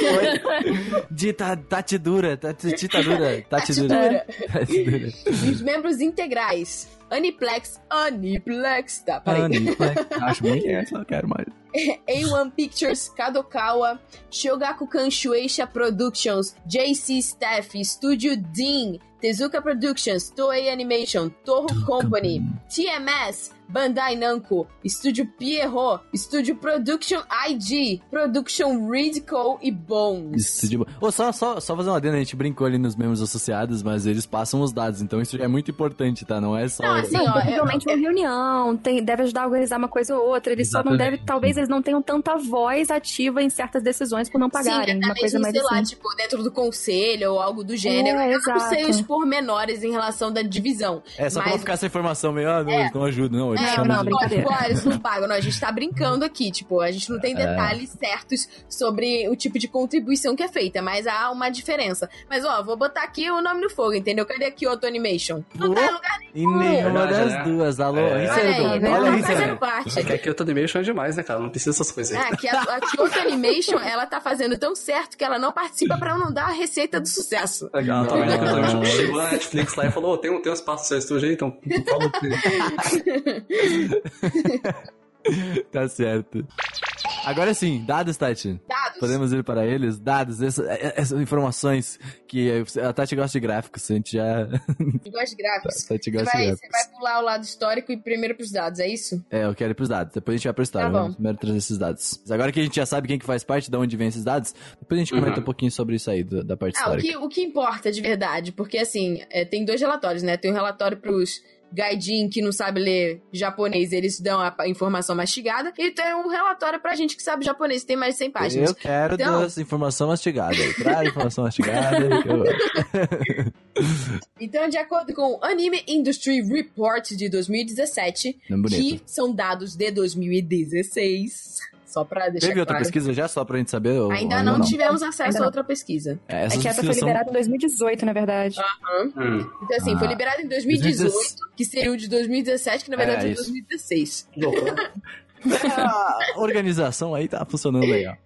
dura, tati, dura, tati dura. Tati dura. E os membros integrais. Aniplex, Aniplex, tá, peraí. Aniplex. Acho muito essa, eu quero mais. A1 Pictures, Kadokawa, Shogakukan Shueisha Productions, JC Staff, Studio Dean, Tezuka Productions, Toei Animation, Toho Company, TMS, Bandai Namco, Estúdio Pierrot, Estúdio Production IG, Production Ridco e Bones. Boa. Ô, só, só, só fazer uma adenda, a gente brincou ali nos membros associados, mas eles passam os dados, então isso é muito importante, tá? Não é só. Não, assim, ó, possivelmente uma reunião, tem, deve ajudar a organizar uma coisa ou outra. Eles só não Exatamente. devem, talvez eles não tenham tanta voz ativa em certas decisões por não pagarem. Sim, uma coisa mais sei lá, assim. tipo, dentro do conselho ou algo do gênero. É, eu não sei os pormenores em relação da divisão. É, só pra não mas- ficar essa informação meio, ah, não, eles não ajudam, não, eles É, não, de- brincadeira. Eles não pagam. Não, a gente tá brincando aqui, tipo, a gente não tem detalhes certos sobre o tipo de contribuição que é feita, mas há uma diferença. Mas, ó, vou botar aqui o nome no fogo, entendeu? Cadê aqui o Auto Animation? Não tá em lugar E nenhuma Verdade, das né? duas. Alô, É. Olha aí, servidor? né? Olha Tá aí, fazendo servidor. parte. É que aqui o Animation é demais, né, cara? Não precisa dessas coisas aí. Ah, que a, a Kyoto Animation, ela tá fazendo tão certo que ela não participa pra não dar a receita do sucesso. Legal, tá vendo? Não. Chegou na Netflix lá e falou, "Ô, tem tem um espaço no seu estúdio aí, então fala o que. Tá certo. Agora sim, dados, Tati. Dados. Podemos ir para eles? Dados, essa- essas informações que a Tati gosta de gráficos, a gente já... Eu gosto de gráficos. A Tati Você gosta de vai, gráficos. você vai pular o lado histórico e primeiro pros dados, é isso? É, eu quero ir pros dados. Depois a gente vai pro história. Tá bom. Vamos primeiro trazer esses dados. Mas agora que a gente já sabe quem que faz parte, de onde vem esses dados, depois a gente comenta Uhum. um pouquinho sobre isso aí, do- da parte Ah, o histórica. que, o que importa de verdade, porque assim, é, tem dois relatórios, né? Tem um relatório pros gaijin que não sabe ler japonês, eles dão a informação mastigada, e tem um relatório pra gente que sabe japonês, tem mais de 100 páginas. Eu quero Então- dessa informação mastigada. Traz informação mastigada. Então, de acordo com o Anime Industry Report de 2017, Não, bonito. que são dados de 2016, só pra deixar Teve outra claro. pesquisa já, só pra gente saber? ou- Ainda ou não, tivemos acesso Ainda a não. outra pesquisa. É, É essas que essa foi pesquisas são- liberada em 2018, na verdade. Hum, Então, assim, Ah. foi liberado em 2018, que seria o de 2017, que na verdade É, é, isso. 2016. que louco, né? É, a organização aí tá funcionando legal.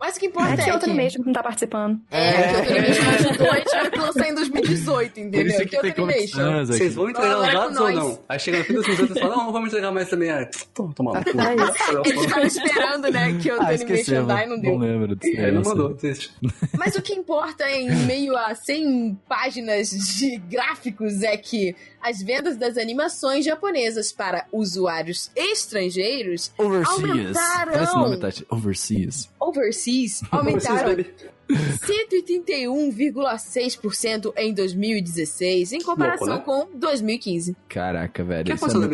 Mas o que importa É é, que que... mesmo que não tá participando. É, que o Animation ajudou, a gente vai lançar em 2018, Por entendeu? isso Que que tem Animation. conexões aqui. Vocês vão entregar os com dados ou não? Aí chega no fim dos minutos e fala, não, vamos entregar mais também. Ah, tô, tô maluco. Eles estavam esperando, né, que o Ah, Animation esquecemos. dar e não deu. Não lembro desse Ele não mandou, triste. Mas o que importa em meio a 100 páginas de gráficos é que as vendas das animações japonesas para usuários estrangeiros Overseas. Aumentaram. Olha esse nome, Tati. Overseas. overseas aumentaram baby. 131,6% em 2016, em comparação Louco, com 2015. Caraca, O velho. que isso é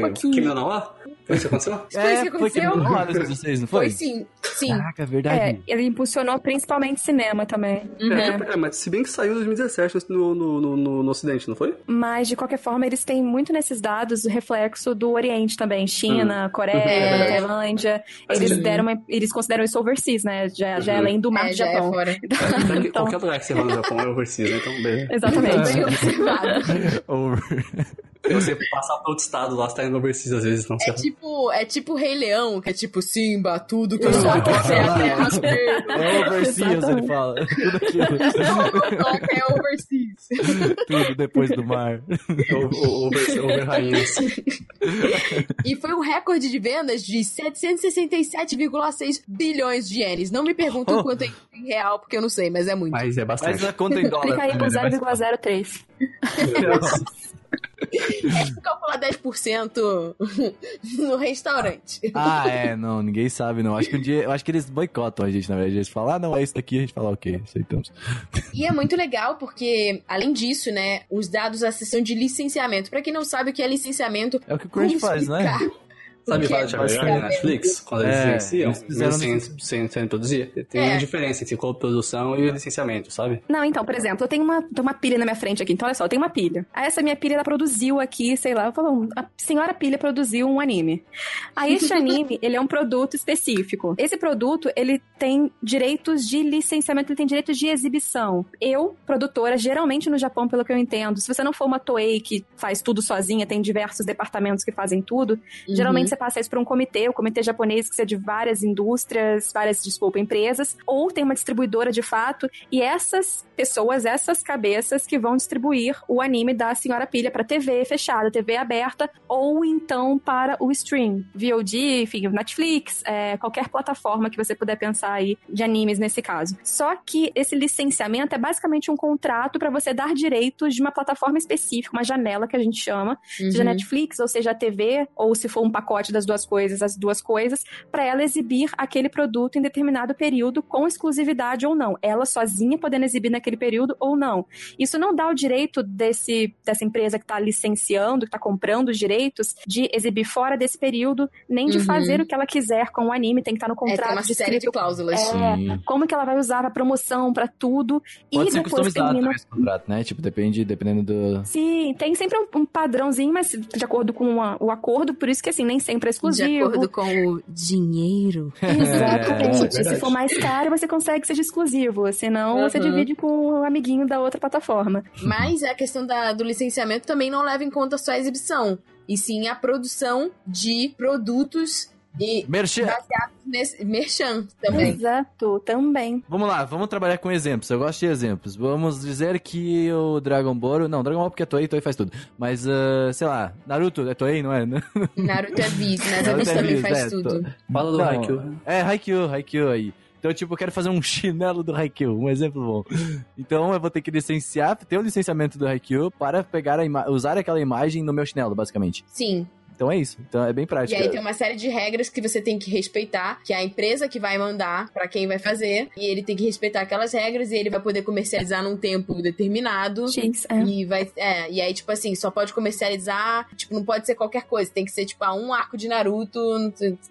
muito Kimi no Nawa? Foi isso que aconteceu? Foi isso que É, foi que aconteceu? não lá nos 16, não Foi foi? sim, sim. Caraca, é É, verdade. ele impulsionou principalmente cinema também. Uhum. né? É, mas se bem que saiu em 2017 no, no, no, no, no Ocidente, não foi? Mas, de qualquer forma, eles têm muito nesses dados o reflexo do Oriente também. China, É Coreia, verdade. Tailândia. Eles, deram uma- eles consideram isso overseas, né? Já, já é Uhum. além do mar É, do é Japão. fora. Daqui- Então- Qualquer lugar que você vai no Japão é overseas, né? Então, beleza. Exatamente. Over- você passar pra outro estado lá, você tá indo overseas às vezes, não É sei. tipo, é tipo Rei Leão, que é tipo Simba, tudo que eu sou é terra É overseas, ele fala. Tudo aquilo. É overseas. Tudo depois do mar. Over, over rainhas. E foi um recorde de vendas de 767,6 bilhões de ienes. Não me perguntem Oh. quanto é em real, porque eu não sei, mas é muito. Mas é bastante. Mas a conta em dólar. Também, né? 0,03. É tipo calcular 10% no restaurante. Ah, é, não, ninguém sabe, não. Acho que um dia, eu acho que eles boicotam a gente, na verdade. Eles falam, ah, não, é isso daqui, a gente fala, ok, aceitamos. E é muito legal porque, além disso, né, os dados da sessão de licenciamento. Pra quem não sabe o que é licenciamento, É o que o Crunch faz, né? Sabe é de Xavier na. Netflix? Quando eles É, licenciam, eles sem, sem, sem produzir. Tem É. uma diferença entre coprodução e licenciamento, sabe? Não, então, por exemplo, eu tenho uma, tenho uma pilha na minha frente aqui. Então, olha só, eu tenho uma pilha. Aí essa minha pilha, ela produziu aqui, sei lá, eu falo, a senhora pilha produziu um anime. Aí este anime, ele é um produto específico. Esse produto, ele tem direitos de licenciamento, ele tem direitos de exibição. Eu, produtora, geralmente no Japão, pelo que eu entendo, se você não for uma Toei que faz tudo sozinha, tem diversos departamentos que fazem tudo, Uhum. geralmente você você passa isso para um comitê, o comitê japonês que é de várias indústrias, várias, desculpa, empresas, ou tem uma distribuidora de fato, e essas pessoas, essas cabeças que vão distribuir o anime da Senhora Pilha para TV fechada, TV aberta, ou então para o stream, VOD, enfim, Netflix, é, qualquer plataforma que você puder pensar aí de animes nesse caso. Só que esse licenciamento é basicamente um contrato para você dar direitos de uma plataforma específica, uma janela que a gente chama, uhum. seja Netflix, ou seja a TV, ou se for um pacote das duas coisas, as duas coisas, para ela exibir aquele produto em determinado período com exclusividade ou não. Ela sozinha podendo exibir naquele período ou não. Isso não dá o direito desse, dessa empresa que está licenciando, que está comprando os direitos, de exibir fora desse período, nem de uhum. fazer o que ela quiser com o anime, tem que estar tá no contrato. É, tem uma de série de cláusulas. É, como que ela vai usar a promoção para tudo. Pode e ser depois termina... esse contrato, né? Tipo, depende, dependendo do... Sim, tem sempre um, um padrãozinho, mas de acordo com a, o acordo, por isso que assim, nem sempre é exclusivo. De acordo com o dinheiro. Exatamente. É, é Se for mais caro, você consegue ser exclusivo. Senão, uhum. você divide com o amiguinho da outra plataforma. Mas a questão da, do licenciamento também não leva em conta só a exibição. E sim a produção de produtos e Merchan. nesse Merchan também. Exato, também. Vamos lá, vamos trabalhar com exemplos. Eu gosto de exemplos. Vamos dizer que o Dragon Ball. Não, Dragon Ball porque é Toei, Toei faz tudo. Mas, uh, sei lá, Naruto é Toei, não é? Naruto é Viz, mas a Viz também faz é, tudo. Tô... Fala do Haikyuu. É, Haikyuu, Haikyuu aí. Então, tipo, eu quero fazer um chinelo do Haikyuu, um exemplo bom. Então, eu vou ter que licenciar, ter o licenciamento do Haikyuu para pegar a usar aquela imagem no meu chinelo, basicamente. Sim. Então é isso. Então é bem prático. E aí tem uma série de regras que você tem que respeitar, que é a empresa que vai mandar para quem vai fazer, e ele tem que respeitar aquelas regras e ele vai poder comercializar num tempo determinado. Jinx, é. E vai é, e aí tipo assim, só pode comercializar, tipo, não pode ser qualquer coisa, tem que ser tipo ah, um arco de Naruto,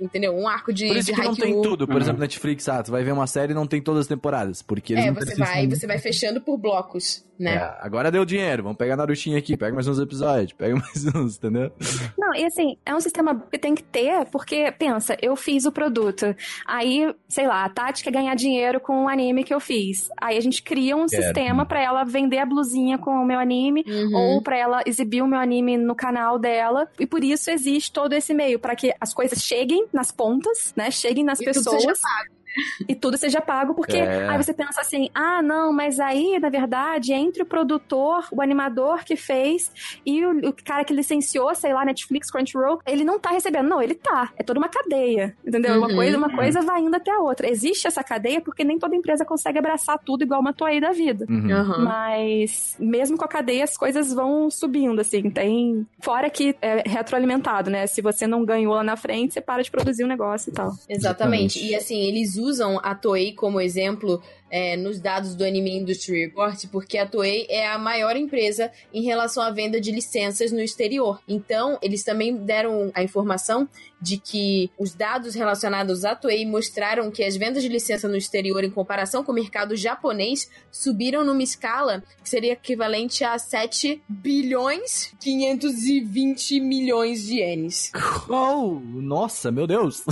entendeu? Um arco de Por isso de que não tem tudo, por uhum. exemplo, Netflix, ah, tu vai ver uma série e não tem todas as temporadas, porque eles É, não você vai, você vai fechando por blocos, né? É, agora deu dinheiro, vamos pegar Narutinho aqui, pega mais uns episódios, pega mais uns, entendeu? Não, e assim, é um sistema que tem que ter, porque, pensa, eu fiz o produto. Aí, sei lá, a Tati quer ganhar dinheiro com o anime que eu fiz. Aí a gente cria um Quero. sistema para ela vender a blusinha com o meu anime, uhum. ou para ela exibir o meu anime no canal dela. E por isso existe todo esse meio, para que as coisas cheguem nas pontas, né? Cheguem nas e pessoas. Tudo seja pago e tudo seja pago, porque é. aí você pensa assim, ah, não, mas aí, na verdade, entre o produtor, o animador que fez e o, o cara que licenciou, sei lá, Netflix, Crunchyroll, ele não tá recebendo. Não, ele tá. É toda uma cadeia, entendeu? Uhum, uma coisa, uma uhum. coisa vai indo até a outra. Existe essa cadeia porque nem toda empresa consegue abraçar tudo igual uma toalha da vida. Uhum. uhum. Mas, mesmo com a cadeia, as coisas vão subindo, assim. Tem... Fora que é retroalimentado, né? Se você não ganhou lá na frente, você para de produzir o um negócio e tal. Exatamente. E, assim, eles usam a Toei como exemplo é, nos dados do Anime Industry Report, porque a Toei é a maior empresa em relação à venda de licenças no exterior. Então, eles também deram a informação de que os dados relacionados à Toei mostraram que as vendas de licença no exterior, em comparação com o mercado japonês, subiram numa escala que seria equivalente a 7 bilhões 520 milhões de ienes. Oh, nossa, meu Deus!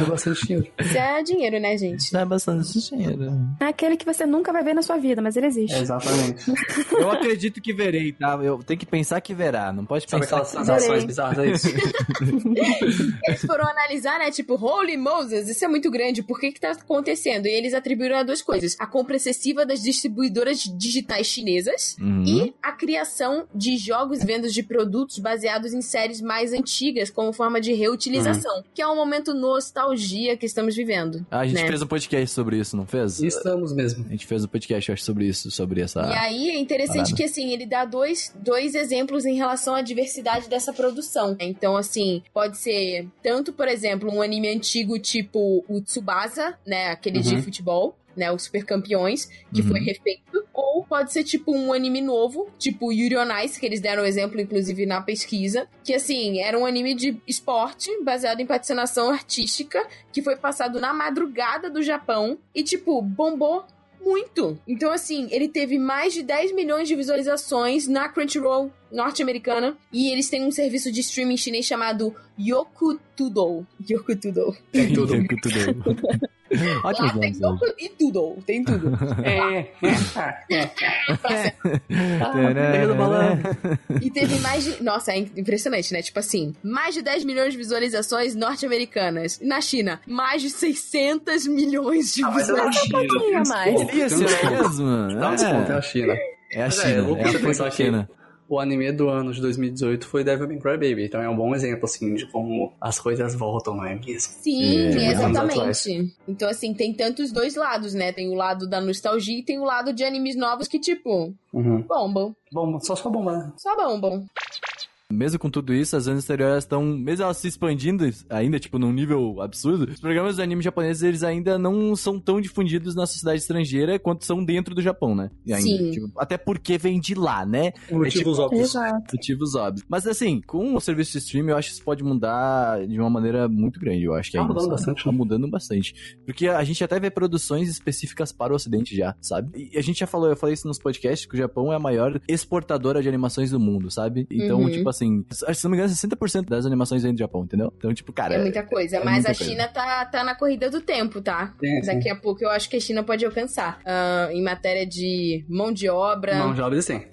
É bastante dinheiro. Isso é dinheiro, né, gente? Isso é bastante dinheiro. É aquele que você nunca vai ver na sua vida, mas ele existe. É exatamente. eu acredito que verei, tá? Eu tenho que pensar que verá, não pode Sabe pensar aquelas ações bizarras, é isso? eles foram analisar, né? Tipo, Holy Moses, isso é muito grande, por que que tá acontecendo? E eles atribuíram a duas coisas. A compra excessiva das distribuidoras digitais chinesas uhum. e a criação de jogos e vendas de produtos baseados em séries mais antigas, como forma de reutilização, uhum. que é um momento nostalgia que estamos vivendo. Ah, a gente né? fez um podcast sobre isso, não fez? Isso Estamos mesmo. A gente fez um podcast, acho, sobre isso, sobre essa. E aí é interessante parada. que, assim, ele dá dois, dois exemplos em relação à diversidade dessa produção. Então, assim, pode ser tanto, por exemplo, um anime antigo tipo o Tsubasa, né? Aquele uhum. de futebol né, os Super Campeões, que uhum. foi refeito, ou pode ser tipo um anime novo, tipo Yuri on Ice, que eles deram exemplo inclusive na pesquisa, que assim, era um anime de esporte baseado em patinação artística, que foi passado na madrugada do Japão e tipo, bombou muito. Então, assim, ele teve mais de 10 milhões de visualizações na Crunchyroll norte-americana. E eles têm um serviço de streaming chinês chamado Yokutudo. Yokutudo. É tudo. Ótimos Lá tem nomes. hoje. Goku e tudo, tem tudo. É, Pega do balão. E teve mais de. Nossa, é impressionante, né? Tipo assim, mais de 10 milhões de visualizações norte-americanas. Na China, mais de 600 milhões de Ah, mas é visualizações. China. pouquinho a mais. Pô, Isso tem um desconto. mesmo. Dá um desconto, é É, a China. é a Mas é, China. louco É a você pensar que- China. O anime do ano de 2018 foi Devil May Cry Baby, então é um bom exemplo, assim, de como as coisas voltam, não é mesmo? Sim, É, exatamente. Então, assim, tem tantos dois lados, né? Tem o lado da nostalgia e tem o lado de animes novos que, tipo, Uhum. bombam. Bom, só só bomba, né? Só bombam. Mesmo com tudo isso, as anos exteriores estão, mesmo elas se expandindo ainda, tipo, num nível absurdo, os programas de anime japoneses, eles ainda não são tão difundidos na sociedade estrangeira quanto são dentro do Japão, né? E ainda, Sim. tipo, até porque vem de lá, né? Motivos óbvios. Exato. Motivos óbvios. Mas assim, com o serviço de streaming, eu acho que isso pode mudar de uma maneira muito grande, eu acho que Tá ainda. mudando sabe? bastante, Tá né? mudando bastante. Porque a gente até vê produções específicas para o ocidente já, sabe? E a gente já falou, eu falei isso nos podcasts, que o Japão é a maior exportadora de animações do mundo, sabe? Então, Uhum. tipo assim, se não me engano, 60% das animações vêm do Japão, entendeu? Então, tipo, cara... É muita coisa. é mas muita a coisa. China tá, tá na corrida do tempo, tá? Sim, sim. Daqui a pouco eu acho que a China pode alcançar. Ah, em matéria de mão de obra. Não, já eles têm.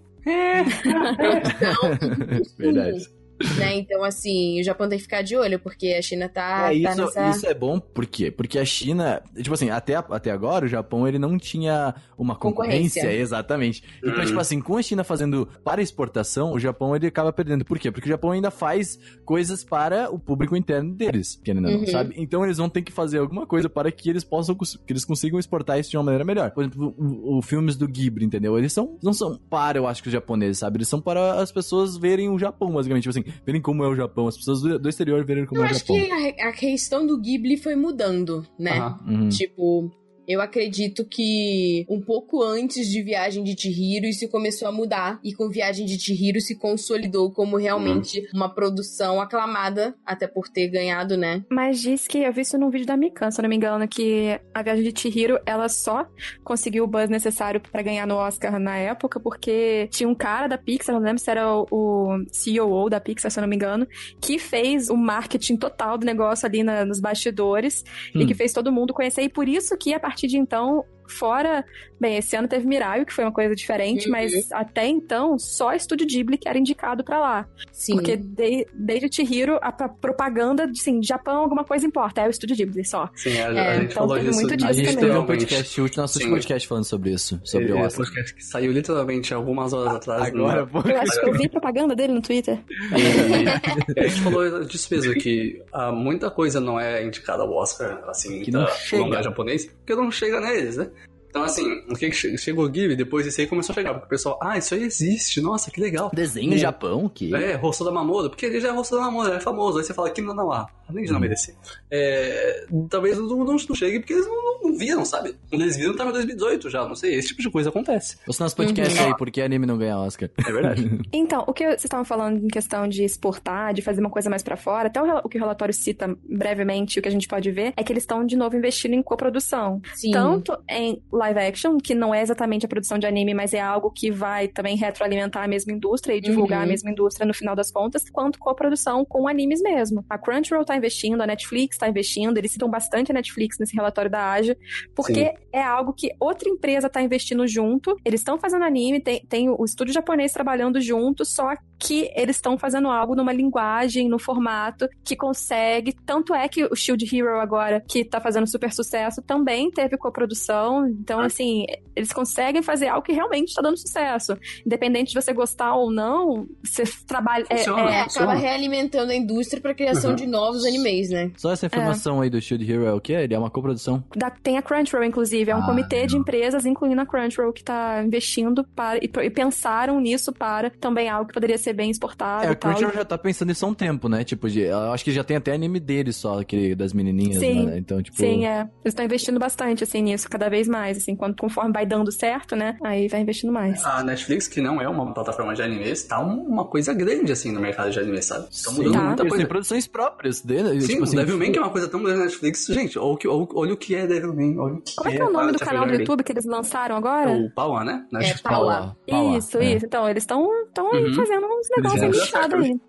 Verdade. Né? Então, assim, o Japão tem que ficar de olho, porque a China tá, É, tá isso, nessa. isso é bom por quê? Porque a China, tipo assim, até, até agora o Japão ele não tinha uma concorrência, Concorrência. exatamente. Então, Uhum. tipo assim, com a China fazendo para exportação, o Japão ele acaba perdendo. Por quê? Porque o Japão ainda faz coisas para o público interno deles, querendo ou não, Uhum. sabe? Então eles vão ter que fazer alguma coisa para que eles possam que eles consigam exportar isso de uma maneira melhor. Por exemplo, os filmes do Ghibli, entendeu? Eles são não são para, eu acho que os japoneses, sabe? Eles são para as pessoas verem o Japão, basicamente, tipo assim, verem como é o Japão, as pessoas do, do exterior verem como Eu é o acho Japão. que a, a questão do Ghibli foi mudando, né? Aham. Uhum. Tipo, eu acredito que um pouco antes de Viagem de Chihiro isso começou a mudar. E com Viagem de Chihiro se consolidou como realmente Uhum. uma produção aclamada, até por ter ganhado, né? Mas diz que eu vi isso num vídeo da Mikan, se eu não me engano, que a viagem de Chihiro, ela só conseguiu o buzz necessário pra ganhar no Oscar na época, porque tinha um cara da Pixar, não lembro se era o, o CEO da Pixar, se eu não me engano, que fez o marketing total do negócio ali na- nos bastidores e Hum. que fez todo mundo conhecer. E por isso que a partir de então. Fora, bem, esse ano teve Mirai, que foi uma coisa diferente, Uhum. mas até então só Estúdio Ghibli que era indicado pra lá. Sim. Porque de- desde Chihiro, a pra- propaganda de, assim, Japão, alguma coisa importa. É o Estúdio Ghibli só. Sim, a, É, a gente então falou teve disso. muito A disso gente também. teve um podcast, o último, nosso Sim. podcast falando sobre isso, sobre o Oscar. podcast que saiu literalmente algumas horas atrás. Agora, no- pô. Eu acho que eu vi propaganda dele no Twitter. E a gente falou disso mesmo, que ah, muita coisa não é indicada ao Oscar, assim, Que não chega. japonês, porque não chega neles, né? Então, assim, o que que che- chegou o Ghibli, depois disso aí começou a chegar, porque o pessoal, ah, isso aí existe, nossa, que legal. Desenho É. Japão, que... É, Rosso da Mamoru, porque ele já é Rosso da ele é famoso. Aí você fala dá lá, além de não merecer. É, talvez não, não, não chegue porque eles não, não viram, sabe? Quando eles viram, tava em 2018 já, não sei, esse tipo de coisa acontece. Ouça nosso podcast Uhum. aí, porque anime não ganha Oscar. É verdade. Então, o que vocês estavam falando em questão de exportar, de fazer uma coisa mais pra fora, até o, o que o relatório cita brevemente, o que a gente pode ver, é que eles estão de novo investindo em coprodução. Sim. Tanto em live action, que não é exatamente a produção de anime, mas é algo que vai também retroalimentar a mesma indústria e divulgar Uhum. a mesma indústria no final das contas, quanto coprodução com animes mesmo. A Crunchyroll tá investindo, a Netflix tá investindo, eles citam bastante a Netflix nesse relatório da Aja, porque Sim. é algo que outra empresa tá investindo junto, eles estão fazendo anime, tem, tem o estúdio japonês trabalhando junto, só que eles estão fazendo algo numa linguagem, no formato que consegue, tanto é que o Shield Hero agora, que tá fazendo super sucesso, também teve coprodução, então assim, eles conseguem fazer algo que realmente tá dando sucesso. Independente de você gostar ou não, você trabalha... é- Funciona. É, é, acaba realimentando a indústria pra criação Uhum. de novos animes, né? Só essa informação aí do Shield Hero é o quê? Ele é uma coprodução. Da- tem a Crunchyroll, inclusive. É um Ah, comitê de legal. empresas, incluindo a Crunchyroll, que está investindo para, e, e pensaram nisso para também algo que poderia ser bem exportado É, e a tal. Crunchyroll já tá pensando nisso há um tempo, né? Tipo, de, eu acho que já tem até anime dele só, aquele das menininhas, Sim. né? Então, tipo... Sim, é. Eles estão investindo bastante, assim, nisso, cada vez mais, assim, quando, conforme vai dando certo, né? Aí vai investindo mais. A Netflix, que não é uma plataforma de animes, tá um- uma coisa grande, assim, no mercado de animes, sabe? Estão Sim, mudando Tá. muita têm coisa. produções próprias dele. Sim, tipo o assim, Devilman, que é uma coisa tão grande na Netflix, gente, olha o que, olha, o que é Devilman, olha o que Como é que é o nome do canal do YouTube que eles lançaram É agora? o Paua, né? É, Netflix Paua. Paula, Isso, é. isso. Então, eles estão Uhum. fazendo uns negócios certo, aí.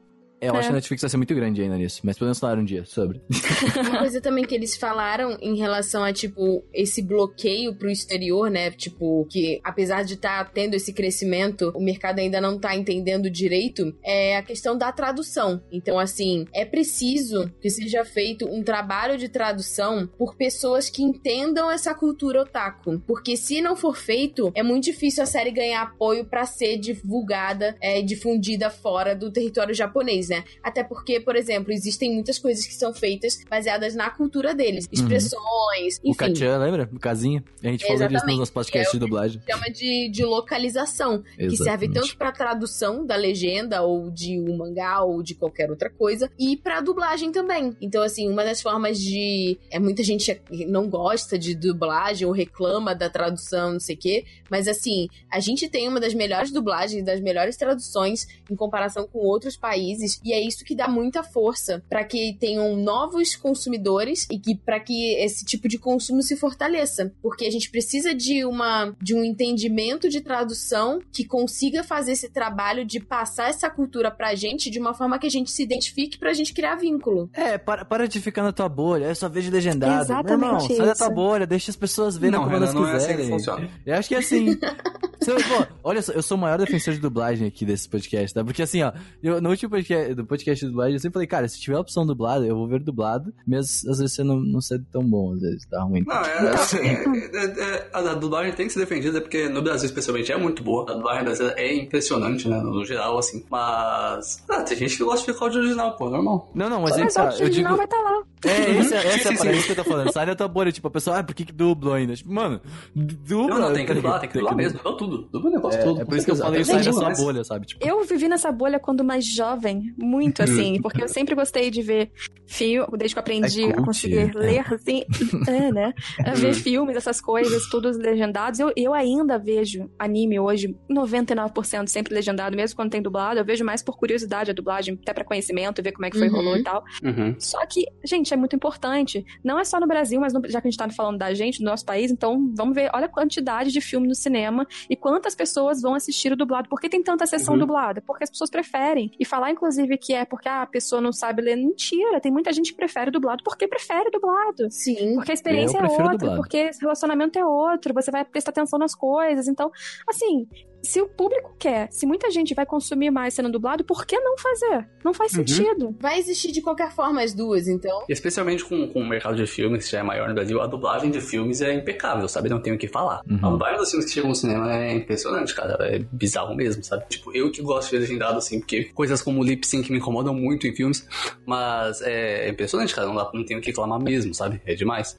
É, eu É. acho que a Netflix vai ser muito grande ainda nisso, mas podemos falar um dia sobre. Uma coisa também que eles falaram em relação a, tipo, esse bloqueio pro exterior, né? Tipo, que apesar de estar tendo esse crescimento, o mercado ainda não tá entendendo direito, é a questão da tradução. Então, assim, é preciso que seja feito um trabalho de tradução por pessoas que entendam essa cultura otaku. Porque se não for feito, é muito difícil a série ganhar apoio pra ser divulgada é, e difundida fora do território japonês, né? Até porque, por exemplo, existem muitas coisas que são feitas baseadas na cultura deles. Expressões, O enfim. Kachan, lembra? O casinha. A gente falou disso Exatamente. nos podcasts de dublagem. Chama de, de localização, que serve Exatamente. tanto pra tradução da legenda ou de um mangá ou de qualquer outra coisa e pra dublagem também. Então, assim, uma das formas de. É muita gente não gosta de dublagem ou reclama da tradução, não sei o quê, mas assim, a gente tem uma das melhores dublagens, das melhores traduções em comparação com outros países, e é isso que dá muita força pra que tenham novos consumidores e que para que esse tipo de consumo se fortaleça, porque a gente precisa de uma de um entendimento de tradução que consiga fazer esse trabalho de passar essa cultura pra gente de uma forma que a gente se identifique pra gente criar vínculo. É, para, para de ficar na tua bolha, é só vejo legendado. Exatamente Meu irmão, sai da tua isso. bolha, deixa as pessoas verem Não, como Renan, elas não é assim que quiserem. funciona. Eu acho que é assim. Se eu- pô, olha só, eu sou o maior defensor de dublagem aqui desse podcast, tá? Porque assim, ó, eu, no último podcast, do podcast de dublagem, eu sempre falei, cara, se tiver a opção dublada, eu vou ver dublado, mesmo às vezes você não, não ser tão bom, às vezes tá ruim. Não, é, assim, é- é- a, a dublagem tem que ser defendida, porque no Brasil, especialmente, é muito boa. A dublagem brasileira é impressionante, né, no geral, assim. Mas, ah, tem gente que gosta de ficar de original, pô, normal. Não, não, mas, Mas tá, eu original digo... vai estar lá. É, essa, essa Sim, é a parada que eu tô falando. Sai da tua bolha, tipo, a pessoa, ah, por que que dubla ainda? Tipo, mano, dubla. Não, não, tem que dublar, tem que dublar mesmo. Dubla tudo. Dubla o negócio É, todo. é por isso que eu falei, sai da sua bolha, sabe? Tipo, Eu vivi nessa bolha quando mais jovem, muito assim, porque eu sempre gostei de ver filme, desde que eu aprendi É a conseguir é. ler, assim, é, né? A ver filmes, essas coisas, todos legendados. Eu, eu ainda vejo anime hoje, 99% sempre legendado, mesmo quando tem dublado. Eu vejo mais por curiosidade a dublagem, até pra conhecimento, ver como é que foi, Uhum. rolou e tal. Uhum. Só que, gente, é muito importante. Não é só no Brasil, mas no- já que a gente tá falando da gente, do nosso país, então vamos ver, olha a quantidade de filme no cinema e quantas pessoas vão assistir o dublado. Por que tem tanta sessão Uhum. dublada? Porque as pessoas preferem. E falar, inclusive, que é porque ah, a pessoa não sabe ler, mentira. Tem muita gente que prefere dublado porque prefere dublado. Sim. Porque a experiência é outra, dublado. porque esse relacionamento é outro, você vai prestar atenção nas coisas. Então, assim, se o público quer, se muita gente vai consumir mais sendo dublado, por que não fazer? Não faz Uhum. sentido. Vai existir de qualquer forma as duas, então. Especialmente com, com o mercado de filmes, que já é maior no Brasil, a dublagem de filmes é impecável, sabe? Não tenho o que falar. Uhum. A dublagem dos filmes que chegam no cinema é impressionante, cara. É bizarro mesmo, sabe? Tipo, eu que gosto de legendado, assim, porque coisas como lip sync me incomodam muito em filmes, mas é impressionante, cara. Não, dá, não tenho o que reclamar mesmo, sabe? É demais.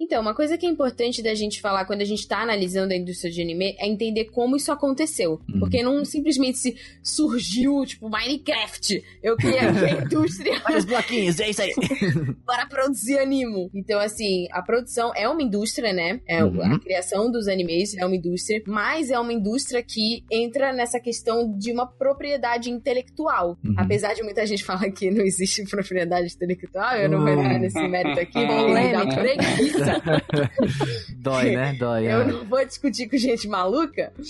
Então, uma coisa que é importante da gente falar quando a gente tá analisando a indústria de anime é entender como isso aconteceu. Uhum. Porque não simplesmente se surgiu, tipo, Minecraft. Eu criei aqui a indústria Olha os bloquinhos, é isso aí. para produzir animo. Então, assim, a produção é uma indústria, né? É, Uhum. A criação dos animes é uma indústria, mas é uma indústria que entra nessa questão de uma propriedade intelectual. Uhum. Apesar de muita gente falar que não existe propriedade intelectual, eu não vou entrar nesse mérito aqui, porque me dá preguiça. Dói, né? Dói. Eu é. não vou discutir com gente maluca.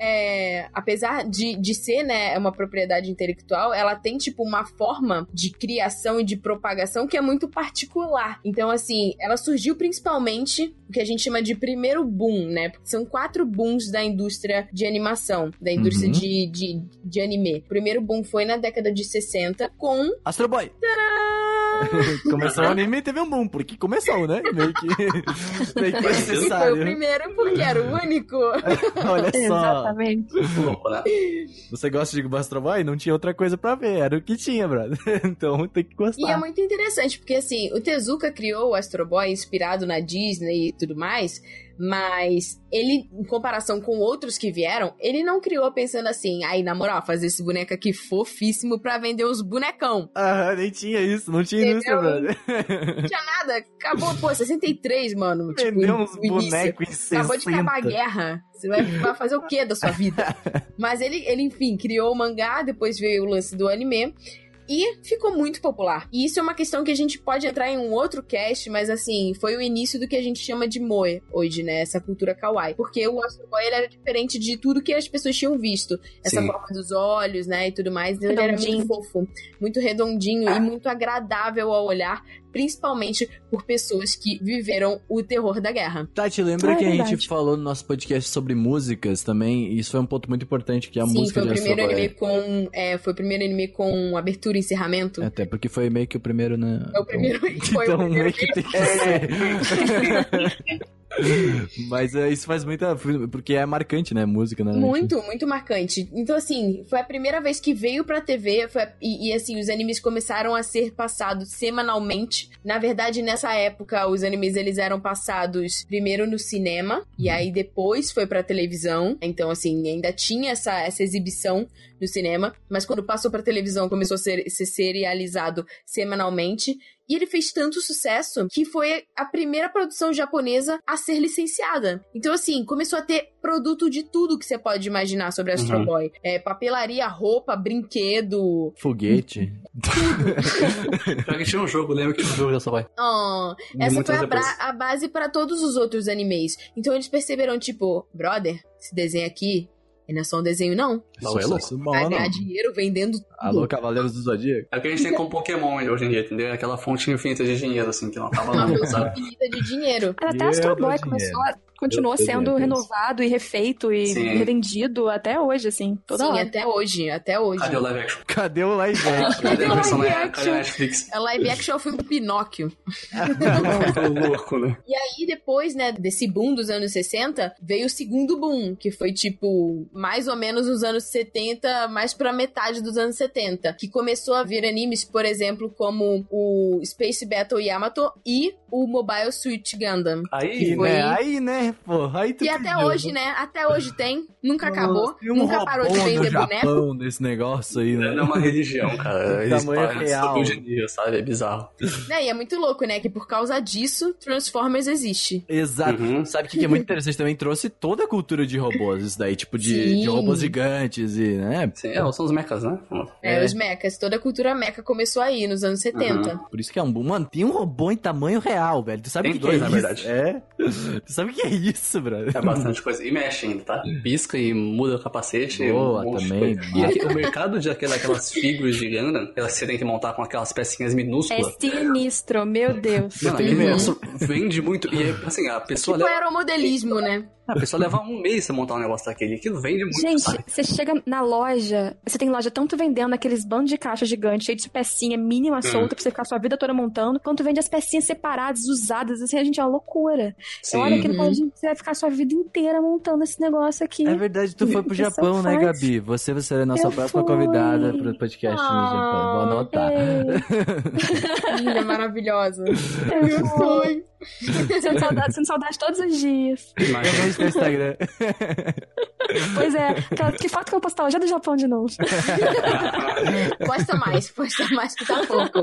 É, apesar de, de ser, né, uma propriedade intelectual, ela tem, tipo, uma forma de criação e de propagação que é muito particular. Então, assim, ela surgiu principalmente o que a gente chama de primeiro boom, né? Porque são quatro booms da indústria de animação, da indústria Uhum. de, de, de anime. O primeiro boom foi na década de 60 com Astro Boy. começou o anime e teve um boom, porque começou, né? Meio que, meio que foi o primeiro porque era o único. Olha só. Exatamente. Você gosta de Astro Boy? Não tinha outra coisa pra ver, era o que tinha, brother. Então tem que E é gostar. muito interessante, porque assim, o Tezuka criou o Astro Boy inspirado na Disney e tudo mais, mas ele, em comparação com outros que vieram, ele não criou pensando assim, aí, na moral, fazer esse boneco aqui fofíssimo pra vender uns bonecão. Ah, nem tinha isso, não tinha Entendeu? brother. Não tinha nada, acabou, pô, 63, mano. Tipo, Vendeu no uns bonecos em 60. Acabou de acabar a guerra. Você vai, vai fazer o que da sua vida? Mas ele, ele, enfim, criou o mangá, depois veio o lance do anime. E ficou muito popular. E isso é uma questão que a gente pode entrar em um outro cast, mas assim, foi o início do que a gente chama de moe hoje, né? Essa cultura kawaii. Porque o Astro Boy ele era diferente de tudo que as pessoas tinham visto. Essa Sim. forma dos olhos, né? E tudo mais. Ele era muito fofo, muito redondinho e muito agradável ao olhar, principalmente por pessoas que viveram o terror da guerra. Tati, lembra Ah, é que a gente falou no nosso podcast sobre músicas também? Isso foi um ponto muito importante, que é a Sim, música foi o de primeiro anime com. É, foi o primeiro anime com abertura e encerramento. Até porque foi meio que o primeiro, né? É o primeiro. Foi então o primeiro meio que tem que ser. Mas é, isso faz muita. Porque é marcante, né? Música, né? Muito, muito marcante. Então, assim, foi a primeira vez que veio pra TV foi e, e, assim, os animes começaram a ser passados semanalmente. Na verdade, nessa época, os animes eles eram passados primeiro no cinema e aí depois foi pra televisão. Então, assim, ainda tinha essa, essa exibição no cinema, mas quando passou pra televisão começou a ser, ser serializado semanalmente. E ele fez tanto sucesso que foi a primeira produção japonesa a ser licenciada. Então, assim, começou a ter produto de tudo que você pode imaginar sobre Astro Uhum. Boy. É, papelaria, roupa, brinquedo. Foguete. Pior que tinha um jogo, lembra que tinha um jogo dessa vai. Oh, E essa foi a, a base para todos os outros animes. Então eles perceberam, tipo, brother, esse desenho aqui é não é só um desenho, não. Não, é louco. Vai não. ganhar dinheiro vendendo tudo. Alô, Cavaleiros do Zodíaco. É o que a gente tem com Pokémon hoje em dia, entendeu? Aquela fonte infinita de dinheiro, assim, que não acaba Uma nunca, fonte infinita de dinheiro. Até Dinheiro Astro do Boy começou, a- continuou Eu- eu sendo renovado e refeito e Sim. revendido até hoje, assim, toda Sim, hora. até hoje, até hoje. Cadê o live action? Cadê o live action? Cadê a versão live action? cadê Netflix? A live action é o filme Pinóquio. Louco, né? E aí, depois, né, desse boom dos anos 60, veio o segundo boom, que foi, tipo, mais ou menos nos anos 70, mais pra metade dos anos 70. Que começou a vir animes, por exemplo, como o Space Battle Yamato e o Mobile Suit Gundam. Aí, Foi- né? Aí, né, pô, aí tu E até pediu. hoje, né? Até hoje tem. Nunca acabou. Tem um nunca parou de vender boneco. Desse negócio aí, né? é uma religião, cara. Eles Tamanho param, real. subiu de nível, sabe? É bizarro. Né? E é muito louco, né? Que por causa disso, Transformers existe. Exato. Uhum. Sabe o que que é muito interessante também? Trouxe toda a cultura de robôs, isso daí, tipo de, de robôs gigantes e, né? Sim, é, são os mechas, né? É, É. os mechas. Toda a cultura mecha começou aí, nos anos 70. Por isso que é um boom. Mano, tem um robô em tamanho real, velho. Tu sabe Tem o que, dois, que é na isso? verdade. É. Tu sabe o que é isso, brother? É bastante coisa. E mexe ainda, tá? Pisca e muda o capacete. Boa, um também, coisa. E aqui, o mercado de aquela- daquelas figuras de Gundam, que você tem que montar com aquelas pecinhas É minúsculas. sinistro, meu Deus. Mesmo. negócio vende muito. E assim, a pessoa, Tipo leva, aeromodelismo, né? A pessoa leva um mês pra montar um negócio daquele. Aquilo vende muito, Gente, sabe? você chega na loja, você tem loja tanto vendendo aqueles bandos de caixa gigantes, cheio de pecinha mínima solta pra você ficar a sua vida toda montando, quanto vende as pecinhas separadas, usadas, assim, a gente é uma loucura. Sim. Olha aquilo Uhum. pode, você vai ficar a sua vida inteira montando esse negócio aqui. É verdade, tu foi pro Japão, né, faz. Gabi? Você vai ser a nossa Eu próxima fui. convidada pro podcast no Japão. Vou anotar. Linda, maravilhosa. eu fui. Sinto saudade, sinto saudade todos os dias. Imagina. Vamos no Instagram. Pois é, que foto que eu postar hoje é do Japão de novo. Posta mais, posta mais que tá pouco.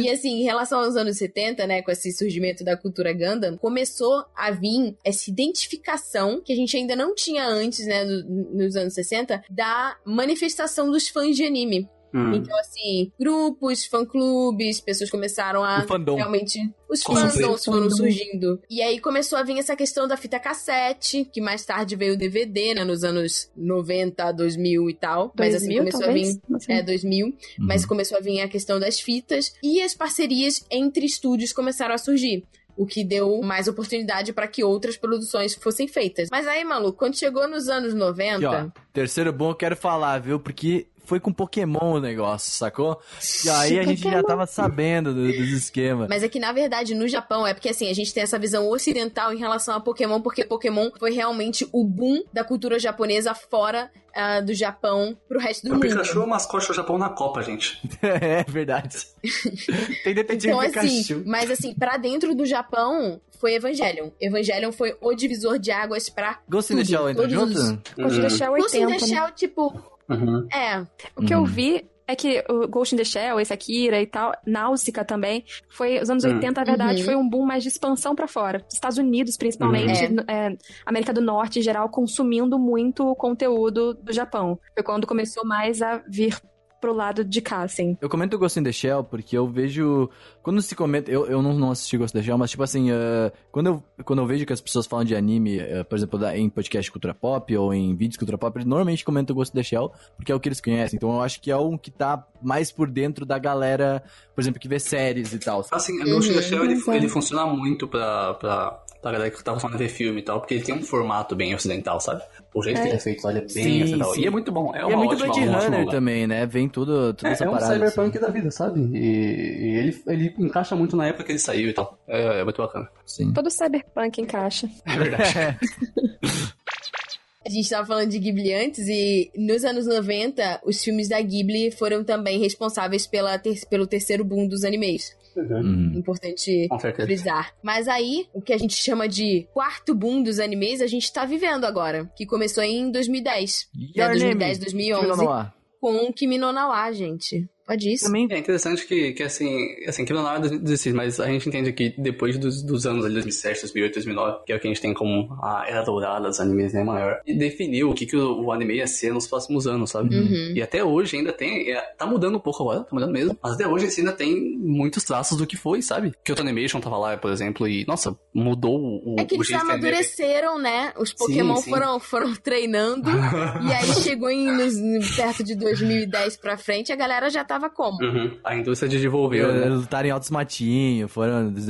E assim, em relação aos anos 70, né, com esse surgimento da cultura Gundam, começou a vir essa identificação que a gente ainda não tinha antes, né, no- nos anos 60, da manifestação dos fãs de anime. Hum. Então, assim, grupos, fã-clubes, pessoas começaram a O fandom. realmente. Os fandoms foram surgindo. E aí começou a vir essa questão da fita cassete, que mais tarde veio o DVD, né, nos anos 90, 2000 e tal. Mas assim, 2000, começou a talvez? vir. Não sei. É, 2000. Mas Uhum. começou a vir a questão das fitas e as parcerias entre estúdios começaram a surgir. O que deu mais oportunidade para que outras produções fossem feitas. Mas aí, maluco, quando chegou nos anos 90. Aqui, ó, terceiro bom eu quero falar, viu? Porque foi com Pokémon o negócio, sacou? E aí a gente já tava sabendo do- dos esquemas. Mas é que, na verdade, no Japão, é porque assim, a gente tem essa visão ocidental em relação a Pokémon, porque Pokémon foi realmente o boom da cultura japonesa fora ah, do Japão pro resto do O mundo. Pikachu é o mascote do Japão na Copa, gente. é verdade. Tem detetive Então, Pikachu. assim, mas assim, pra dentro do Japão, foi Evangelion. Evangelion foi o divisor de águas pra Ghost in the Shell entra todos junto? os- Ghost in the Shell Ghost in 80, the? Shell, tipo, Uhum. é, O que eu Uhum. vi é que o Ghost in the Shell, esse Akira e tal, Náusica também, foi, os anos Hum. 80, na verdade, Uhum. foi um boom mais de expansão pra fora. Estados Unidos, principalmente, Uhum. é, América do Norte em geral, consumindo muito o conteúdo do Japão. Foi quando começou mais a vir pro lado de cá, assim. Eu comento o Ghost in the Shell porque eu vejo. Quando se comenta. Eu, eu não, não assisti Ghost in the Shell, mas tipo assim. uh, quando, eu, quando eu vejo que as pessoas falam de anime, uh, por exemplo, da- em podcast cultura pop ou em vídeos cultura pop, eles normalmente comentam o Ghost in the Shell porque é o que eles conhecem. Então eu acho que é um que tá mais por dentro da galera, por exemplo, que vê séries e tal. Assim, o Ghost in the Shell, ele, Exato. ele funciona muito pra, pra, pra galera que tá acostumada a ver filme e tal, porque ele tem um formato bem ocidental, sabe? O jeito que ele é feito lá, ele é bem Sim, ocidental. sim. E é muito bom. É, E uma é muito ótima, Blade Runner também, né? Vem tudo, tudo É, essa é um parada. cyberpunk assim. da vida, sabe? E, e ele, ele encaixa muito na época que ele saiu e tal. É, é muito bacana. Sim. Todo cyberpunk encaixa. É verdade. A gente tava falando de Ghibli antes e nos anos 90, os filmes da Ghibli foram também responsáveis pela ter- pelo terceiro boom dos animes. Uhum. Importante Com certeza. frisar. Mas aí, o que a gente chama de quarto boom dos animes, a gente tá vivendo agora. Que começou em 2010. Your né, name? 2010, 2011. Kimi no Wa. Com Kimi no Na wa, gente. Pode isso. Também É interessante que, que assim, assim, que não é 2016, mas a gente entende que depois dos, dos anos ali, 2007, 2008, 2009, que é o que a gente tem como a era dourada dos animes, né, maior, e definiu o que, que o, o anime ia ser nos próximos anos, sabe? Uhum. E até hoje ainda tem, é, tá mudando um pouco agora, tá mudando mesmo, mas até hoje ainda tem muitos traços do que foi, sabe? Que o Animation tava lá, por exemplo, e, nossa, mudou o, É que o eles amadureceram, né? Os Pokémon sim. Foram, foram treinando. e aí chegou em, nos- perto de 2010 pra frente, a galera já tava como? Uhum. A indústria desenvolveu, né? lutaram em altos matinhos, foram altos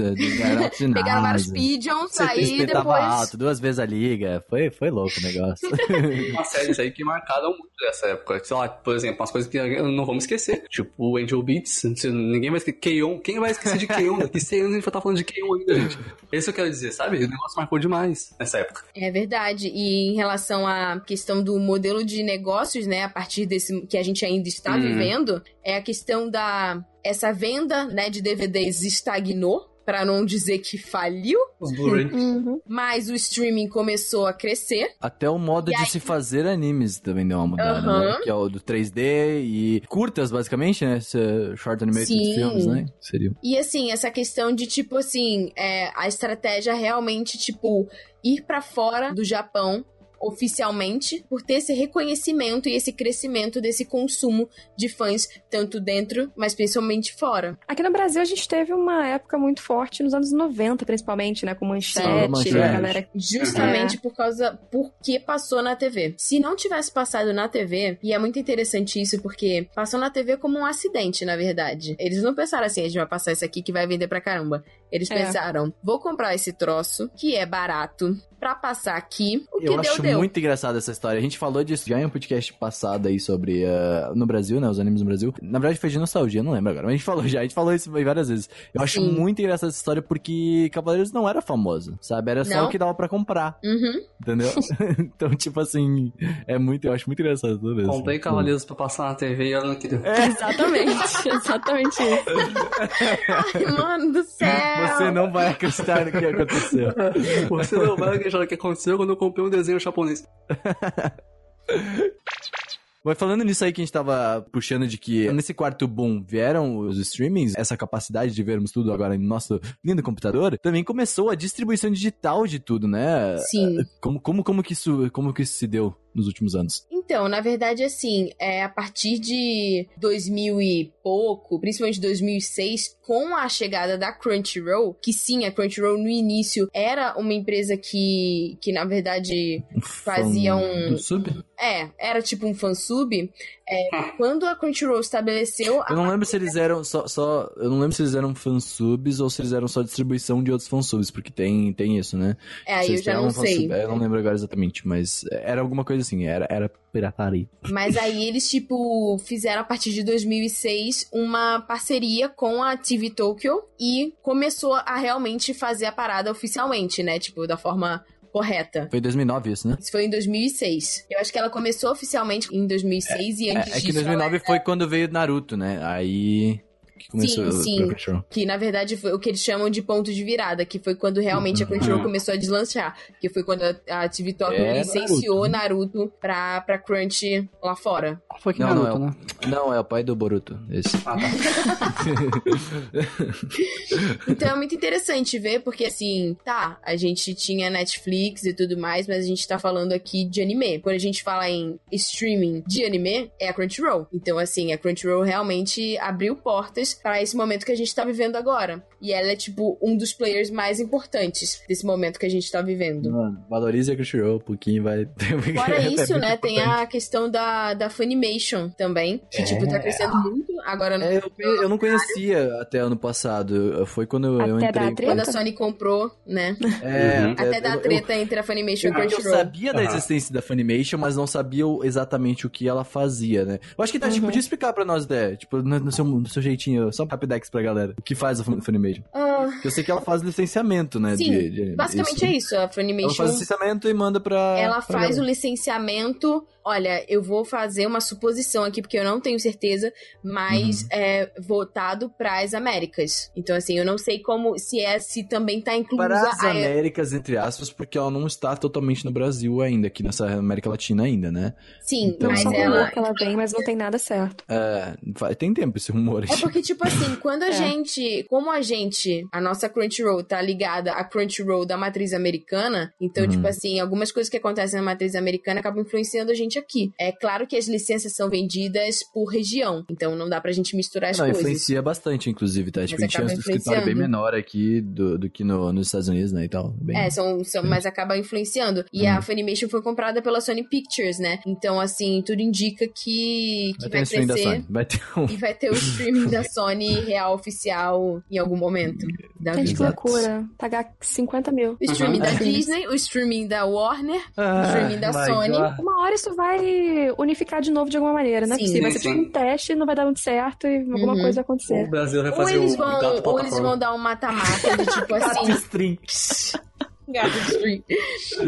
Pegaram vários pigeons, Você aí depois. alto, duas vezes a liga. Foi, foi louco o negócio. umas séries aí que marcaram muito dessa época. Sei lá, por exemplo, umas coisas que não vamos esquecer. Tipo, o Angel Beats. Ninguém vai esquecer. Keion. Quem vai esquecer de Keion? Daqui 100 anos a gente vai estar falando de Keion ainda, gente. Esse eu quero dizer, sabe? O negócio marcou demais nessa época. É verdade. E em relação à questão do modelo de negócios, né, a partir desse que a gente ainda está Uhum. vivendo, é a questão da essa venda, né, de DVDs estagnou, para não dizer que faliu, Os Blu-ray. Uhum. mas o streaming começou a crescer. Até o modo E de aí- se fazer animes também deu uma mudada, Aham. né? Que é o do 3D e curtas, basicamente, né? Esse Short Animated Sim. Films, né? Seria. E assim, essa questão de tipo assim, é, a estratégia realmente tipo ir pra fora do Japão oficialmente por ter esse reconhecimento e esse crescimento desse consumo de fãs tanto dentro, mas principalmente fora. Aqui no Brasil a gente teve uma época muito forte nos anos 90, principalmente, né? Com manchete, Sim, Manchete. a galera. Justamente por causa porque passou na TV. Se não tivesse passado na TV, e é muito interessante isso porque passou na TV como um acidente, na verdade. Eles não pensaram assim, a gente vai passar isso aqui que vai vender pra caramba. Eles É. pensaram, vou comprar esse troço que é barato pra passar aqui. O que Eu deu acho deu. muito engraçada essa história. A gente falou disso já em um podcast passado aí sobre uh, no Brasil, né? Os animes no Brasil. Na verdade foi de nostalgia, não lembro agora. Mas a gente falou já, a gente falou isso várias vezes. Eu acho Sim. muito engraçada essa história porque Cavaleiros não era famoso, sabe? Era só Não. o que dava pra comprar, Uhum. entendeu? então, tipo assim, é muito, eu acho muito engraçado tudo isso. Comprei Cavaleiros pra passar na TV e olha no que deu. Exatamente, exatamente isso. Ai, mano do céu. Você não vai acreditar no que aconteceu. Você não vai acreditar o que aconteceu quando eu comprei um desenho japonês. Mas falando nisso aí que a gente tava puxando de que nesse quarto boom vieram os streamings, essa capacidade de vermos tudo agora no nosso lindo computador, também começou a distribuição digital de tudo, né? Sim. Como, como, como, que, isso, como que isso se deu nos últimos anos? Então, na verdade, assim, é a partir de 2000 e pouco, principalmente 2006, com a chegada da Crunchyroll, que sim, a Crunchyroll no início era uma empresa que, que na verdade, Fazia um- do sub? é, era tipo um fansub. É, quando a Crunchyroll estabeleceu. Eu não lembro se eles eram só, só. Eu não lembro se eles eram fansubs ou se eles eram só distribuição de outros fansubs, porque tem, tem isso, né? É, aí Se eu já não sei. fansub- é, Eu não lembro agora exatamente, mas era alguma coisa assim, era, era pirataria. Mas aí eles, tipo, fizeram a partir de 2006 uma parceria com a TV Tokyo e começou a realmente fazer a parada oficialmente, né? Tipo, da forma correta. Foi em 2009 isso, né? Isso foi em 2006. Eu acho que ela começou oficialmente em 2006 e É, antes é que disso 2009 ela- foi quando veio Naruto, né? Aí. Que começou Sim, sim. Crunchyroll. Que na verdade foi o que eles chamam de ponto de virada, que foi quando realmente a Crunchyroll começou a deslanchar. Que foi quando a, a TV Tokyo É, licenciou Naruto, pra, pra Crunch lá fora. Foi que Não, não, Naruto, é o- né? Não, é o pai do Boruto. Esse. Ah, tá. Então é muito interessante ver, porque assim, tá, a gente tinha Netflix e tudo mais, mas a gente tá falando aqui de anime. Quando a gente fala em streaming de anime, é a Crunchyroll. Então, assim, a Crunchyroll realmente abriu portas pra esse momento que a gente tá vivendo agora. E ela é, tipo, um dos players mais importantes desse momento que a gente tá vivendo. Mano, valorize a Crunchyroll, um pouquinho vai... Fora É isso, muito né, tem importante. a questão da, da Funimation também, que, tipo, tá crescendo muito. Agora, É, eu, eu não conhecia até ano passado. Foi quando eu, eu Até entrei. quando a Sony comprou, né, É, Uhum. até da eu- treta entre a Funimation e a Eu, eu Crunchyroll. sabia da existência da Funimation, mas não sabia exatamente o que ela fazia, né? Eu acho que Tati Uhum. podia explicar pra nós, né? Tipo, no, no seu, no seu jeitinho, só um rapidex pra galera. O que faz a Fun- Funimation? Ah, eu sei que ela faz licenciamento, né? Sim, de- de- basicamente é isso. A Ela Funimation, faz licenciamento e manda pra. ela pra faz o galera. licenciamento. Olha, eu vou fazer uma suposição aqui, porque eu não tenho certeza, mas Uhum. é voltado para as Américas. Então, assim, eu não sei como, se é, se também tá inclusa Para as a... Américas, entre aspas, porque ela não está totalmente no Brasil ainda, aqui nessa América Latina ainda, né? Sim, Então, mas ela- rumor ela... que ela vem, mas não tem nada certo. É, tem tempo esse rumor aí. É porque, tipo assim, quando a É. gente. Como a gente. A nossa Crunchyroll tá ligada à Crunchyroll da matriz americana, então, Uhum. tipo assim, algumas coisas que acontecem na matriz americana acabam influenciando a gente aqui. É claro que as licenças são vendidas por região, então não dá pra gente misturar as Não, coisas. influencia bastante, inclusive, tá? Tipo, a gente tinha um escritório bem menor aqui do, do que no, nos Estados Unidos, né? E tal. Bem... É, são, são, mas acaba influenciando. E Uhum. a Funimation foi comprada pela Sony Pictures, né? Então, assim, tudo indica que, que vai ter vai um da crescer. Vai ter um. E vai ter o streaming da Sony real oficial em algum momento da Gente, que loucura. Pagar 50 mil. O streaming Uhum. da É. Disney, o streaming da Warner, o streaming da Sony. God. Uma hora isso vai unificar de novo de alguma maneira, né? Sim. Vai ser Sim, tipo um teste, não vai dar muito certo e alguma Uhum. coisa vai O acontecer. Brasil vai Ou fazer eles, o vão, gato ou eles vão dar um mata-mata de tipo assim.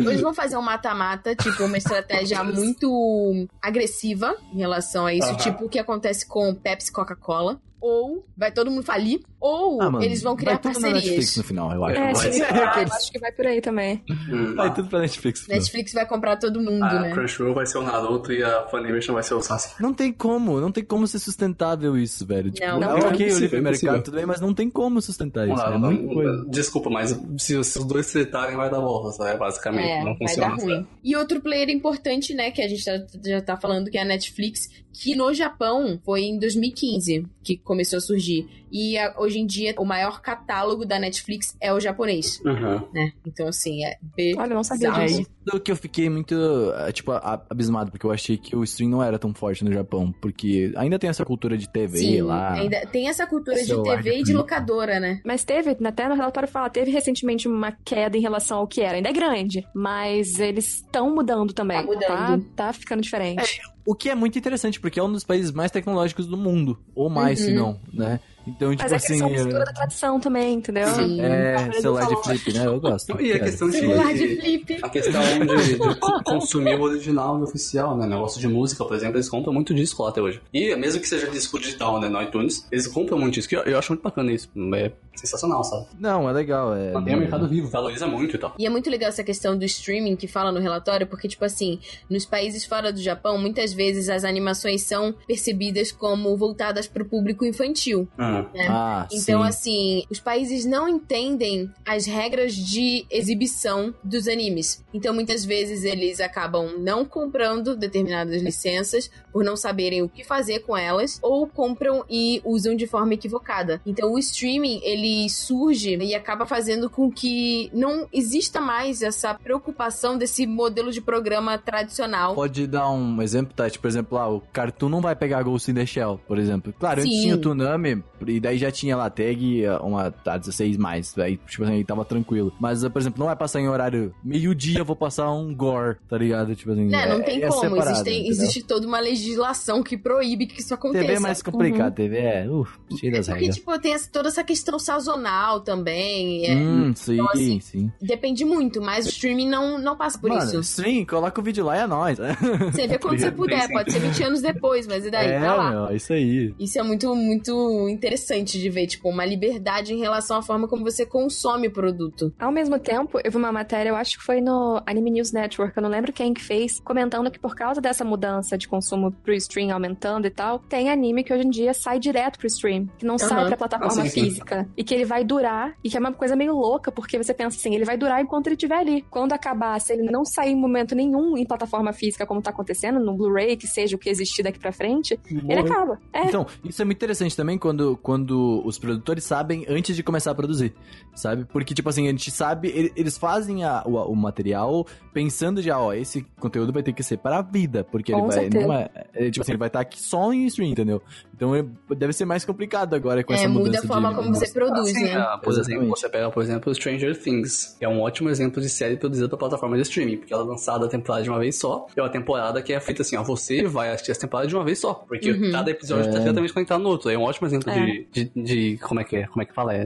Ou eles vão fazer um mata-mata, tipo, uma estratégia muito agressiva em relação a isso, Aham. tipo o que acontece com Pepsi e Coca-Cola. Ou vai todo mundo falir, ou Ah, mano, eles vão criar vai tudo na Netflix parcerias. no final, eu acho. É, Vai sim, ser. ah, eu acho que vai por aí também. Hum, Vai ah, tudo pra Netflix. Netflix vai comprar todo mundo, A né? Crunchyroll vai ser o Naruto e a Funimation vai ser o Sasuke. Não tem como, não tem como ser sustentável isso, velho. Tipo, Não, é não ok, é o livre é mercado, tudo bem, mas não tem como sustentar isso. Não, é não, muita coisa. Desculpa, mas se, se os dois tretarem vai dar volta, sabe? Basicamente, É, não vai funciona. dar ruim. sabe? E outro player importante, né, que a gente tá- já tá falando, que é a Netflix, que no Japão foi em 2015 que começou a surgir. E a- hoje em dia, o maior catálogo da Netflix é o japonês, Uhum. né? Então, assim, é B. Olha, eu não sabia Bizarro. É disso. isso que eu fiquei muito, eh, tipo, abismado, porque eu achei que o stream não era tão forte no Japão, porque ainda tem essa cultura de TV Sim, lá. ainda tem essa cultura de TV e de locadora, né? Mas teve, até no relatório fala, teve recentemente uma queda em relação ao que era. Ainda é grande, mas eles estão mudando também. Tá mudando. Tá, tá ficando diferente. O que é muito interessante, porque é um dos países mais tecnológicos do mundo. Ou mais, Uhum. se não, né? Então, tipo mas é assim. são mistura da tradição também, entendeu? Sim. É, Eles celular de flip, né? Eu gosto. E a questão de, Celular de flip. A questão de, de co- consumir o original e o oficial, né? Negócio de música, por exemplo, eles compram muito disco lá até hoje. E mesmo que seja disco digital, né, no iTunes, eles compram muito disco. Eu, eu acho muito bacana isso. É sensacional, sabe? Não, é legal. É... Mantém o mercado vivo, valoriza muito e tal. E é muito legal essa questão do streaming que fala no relatório, porque, tipo assim, nos países fora do Japão, muitas vezes as animações são percebidas como voltadas para o público infantil. Uhum. né? Ah, Então, sim. assim, os países não entendem as regras de exibição dos animes. Então, muitas vezes eles acabam não comprando determinadas licenças por não saberem o que fazer com elas, ou compram e usam de forma equivocada. Então, o streaming ele surge e acaba fazendo com que não exista mais essa preocupação desse modelo de programa tradicional. Pode dar um exemplo, Tati? Por exemplo, lá, o Cartoon não vai pegar Ghost in the Shell, por exemplo. Claro, antes Sim. tinha o Toonami, e daí já tinha lá tag, uma tá, 16 mais, aí, tipo assim, tava tranquilo. Mas, por exemplo, não vai passar em horário meio-dia, vou passar um gore, tá ligado? Tipo assim, Né, não é- tem é como. separado, Existe, existe toda uma legislação que proíbe que isso aconteça. TV é mais complicado, TV é, uh, cheio das Porque, regras. tipo, tem toda essa questão sazonal também. é, Hum, sim, assim, sim. Depende muito, mas o streaming não, não passa por Mano, isso. sim, coloca o vídeo lá e é nóis. Você vê quando você puder, pode ser 20 anos depois, mas e daí? é, tá lá. meu, é isso aí. Isso é muito, muito interessante de ver, tipo, uma liberdade em relação à forma como você consome o produto. Ao mesmo tempo, eu vi uma matéria, eu acho que foi no Anime News Network, eu não lembro quem que fez, comentando que por causa dessa mudança de consumo pro stream aumentando e tal, tem anime que hoje em dia sai direto pro stream, que não sai pra plataforma Ah, sim, sim. E que ele vai durar, e que é uma coisa meio louca, porque você pensa assim, ele vai durar enquanto ele estiver ali. Quando acabar, se ele não sair em momento nenhum em plataforma física, como tá acontecendo, no Blu-ray, que seja o que existir daqui pra frente, ele acaba. É, Então, isso é muito interessante também quando, quando os produtores sabem antes de começar a produzir, sabe? Porque, tipo assim, a gente sabe, ele- eles fazem a- o, o material pensando já, ó, esse conteúdo vai ter que ser para a vida, porque ele Com vai, certeza. não é, é, tipo assim, ele vai estar aqui só em stream, entendeu? Então é- deve ser mais complicado agora com É, essa muda mudança a forma de... como você produz, Assim, né? ah, por exemplo, você pega, por exemplo, Stranger Things, que é um ótimo exemplo de série produzida pra plataforma de streaming, porque ela é lançada a temporada de uma vez só, e é uma temporada que é feita assim, ó, você vai assistir essa temporada de uma vez só, porque Uhum. cada episódio É. tá diretamente conectado no outro. É um ótimo exemplo É. de, de, de- como é que é, como é que fala? É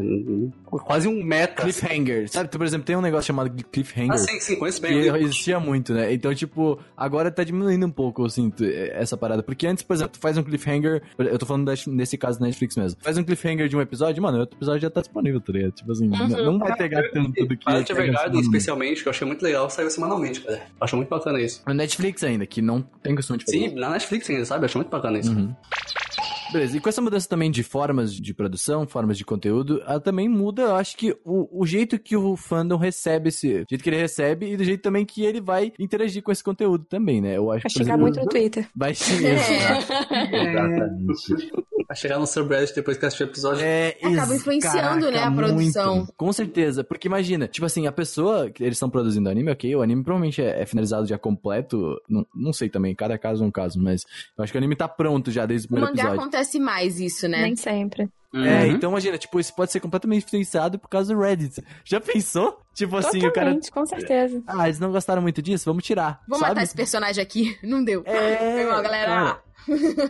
quase um meta. Cliffhanger, sabe? Por exemplo, tem um negócio chamado Cliffhanger. Ah, sim, sim, conheço bem. Que existia muito, né? Então, tipo, agora tá diminuindo um pouco, eh, essa parada. Porque antes, por exemplo, tu faz um cliffhanger. Eu tô falando nesse caso da Netflix mesmo. Faz um cliffhanger de um episódio, mano, o outro episódio já tá disponível, tá ligado? Tipo assim, não, não vai pegar tanto do que. Violet pega Evergarden, semanalmente. especialmente, que eu achei muito legal, saiu semanalmente, cara. Acho muito bacana isso. Na Netflix ainda, que não tem costume de fazer. Sim, na Netflix ainda, sabe? Acho muito bacana isso. Uhum. Beleza, e com essa mudança também de formas de produção, formas de conteúdo, ela também muda, eu acho que o, o jeito que o fandom recebe esse. O jeito que ele recebe e do jeito também que ele vai interagir com esse conteúdo também, né? Eu acho vai chegar exemplo, muito no Twitter. Vai ser. É. Exatamente. Vai chegar no subreddit depois que assistir o episódio. É, Acaba influenciando, né, a muito. produção. Com certeza, porque imagina, tipo assim, a pessoa que eles estão produzindo anime, ok, o anime provavelmente é, é finalizado já completo, não, não sei também, cada caso é um caso, mas eu acho que o anime tá pronto já desde o primeiro episódio. Acontece mais isso, né? Nem sempre. É, Uhum. então imagina, tipo, isso pode ser completamente influenciado por causa do Reddit. Já pensou? Tipo assim, o cara. Com certeza. Ah, eles não gostaram muito disso? Vamos tirar. Vou sabe? matar esse personagem aqui. Não deu. É, Foi mal, galera. cara,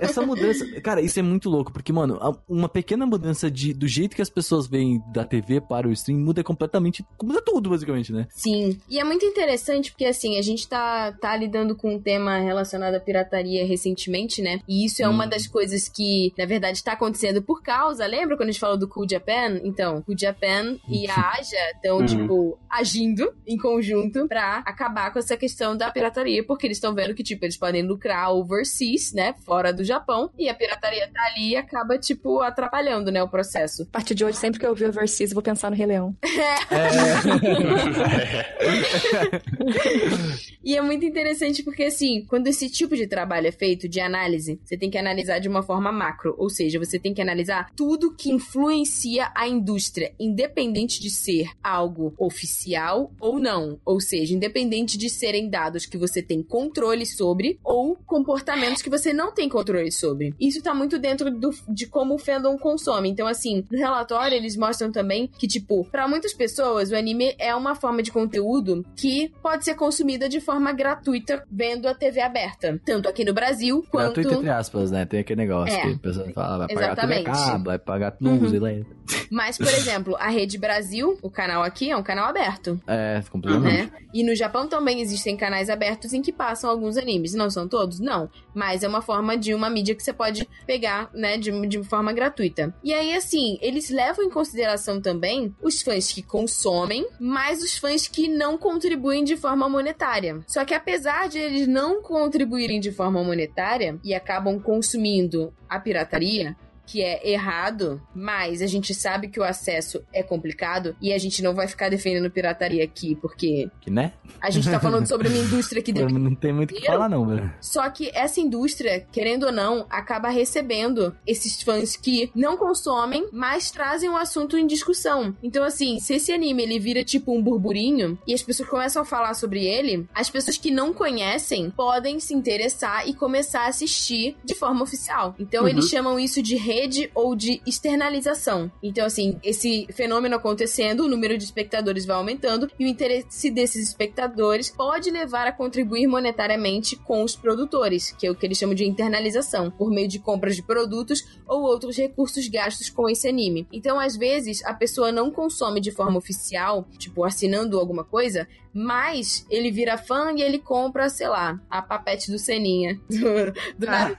essa mudança, cara, isso é muito louco, porque, mano, uma pequena mudança de, do jeito que as pessoas veem da TV para o stream muda completamente, muda tudo, basicamente, né? Sim. E é muito interessante porque, assim, a gente tá, tá lidando com um tema relacionado à pirataria recentemente, né? E isso é uma Hum. das coisas que, na verdade, tá acontecendo por causa. Lembra quando a gente falou do Cool Japan? Então, Cool Japan e a Aja estão, Uhum. tipo, agindo em conjunto pra acabar com essa questão da pirataria, porque eles estão vendo que, tipo, eles podem lucrar overseas, né? Fora do Japão. E a pirataria tá ali e acaba, tipo, atrapalhando, né? O processo. A partir de hoje, sempre que eu ouvir Overseas, eu vou pensar no Rei Leão. E é muito interessante porque, assim, quando esse tipo de trabalho é feito, de análise, você tem que analisar de uma forma macro. Ou seja, você tem que analisar tudo que influencia a indústria, independente de ser algo oficial ou não. Ou seja, independente de serem dados que você tem controle sobre ou comportamentos que você não tem controle sobre. Isso tá muito dentro do, de como o fandom consome. Então, assim, no relatório eles mostram também que, tipo, pra muitas pessoas, o anime é uma forma de conteúdo que pode ser consumida de forma gratuita vendo a TV aberta. Tanto aqui no Brasil quanto. Gratuito entre aspas, né? Tem aquele negócio É. que a pessoa fala, vai pagar TV a Exatamente. cabo, vai pagar luz, Uhum. ele Mas, por exemplo, a Rede Brasil, o canal aqui, é um canal aberto. é, completamente. né? E no Japão também existem canais abertos em que passam alguns animes. Não são todos? Não. Mas é uma forma de uma mídia que você pode pegar, né, de, de forma gratuita. E aí, assim, eles levam em consideração também os fãs que consomem, mas os fãs que não contribuem de forma monetária. Só que apesar de eles não contribuírem de forma monetária e acabam consumindo a pirataria, que é errado, mas a gente sabe que o acesso é complicado e a gente não vai ficar defendendo pirataria aqui, porque Que, né? a gente tá falando sobre uma indústria que depende. Não tem muito o que falar, não, velho. Só que essa indústria, querendo ou não, acaba recebendo esses fãs que não consomem, mas trazem o assunto em discussão. Então, assim, se esse anime ele vira tipo um burburinho e as pessoas começam a falar sobre ele, as pessoas que não conhecem podem se interessar e começar a assistir de forma oficial. Então, Uhum. eles chamam isso de rede ou de externalização. Então, assim, esse fenômeno acontecendo, o número de espectadores vai aumentando e o interesse desses espectadores pode levar a contribuir monetariamente com os produtores, que é o que eles chamam de internalização, por meio de compras de produtos ou outros recursos gastos com esse anime. Então, às vezes, a pessoa não consome de forma oficial, tipo assinando alguma coisa, mas ele vira fã e ele compra, sei lá, a papete do Seninha. Do, do Naruto.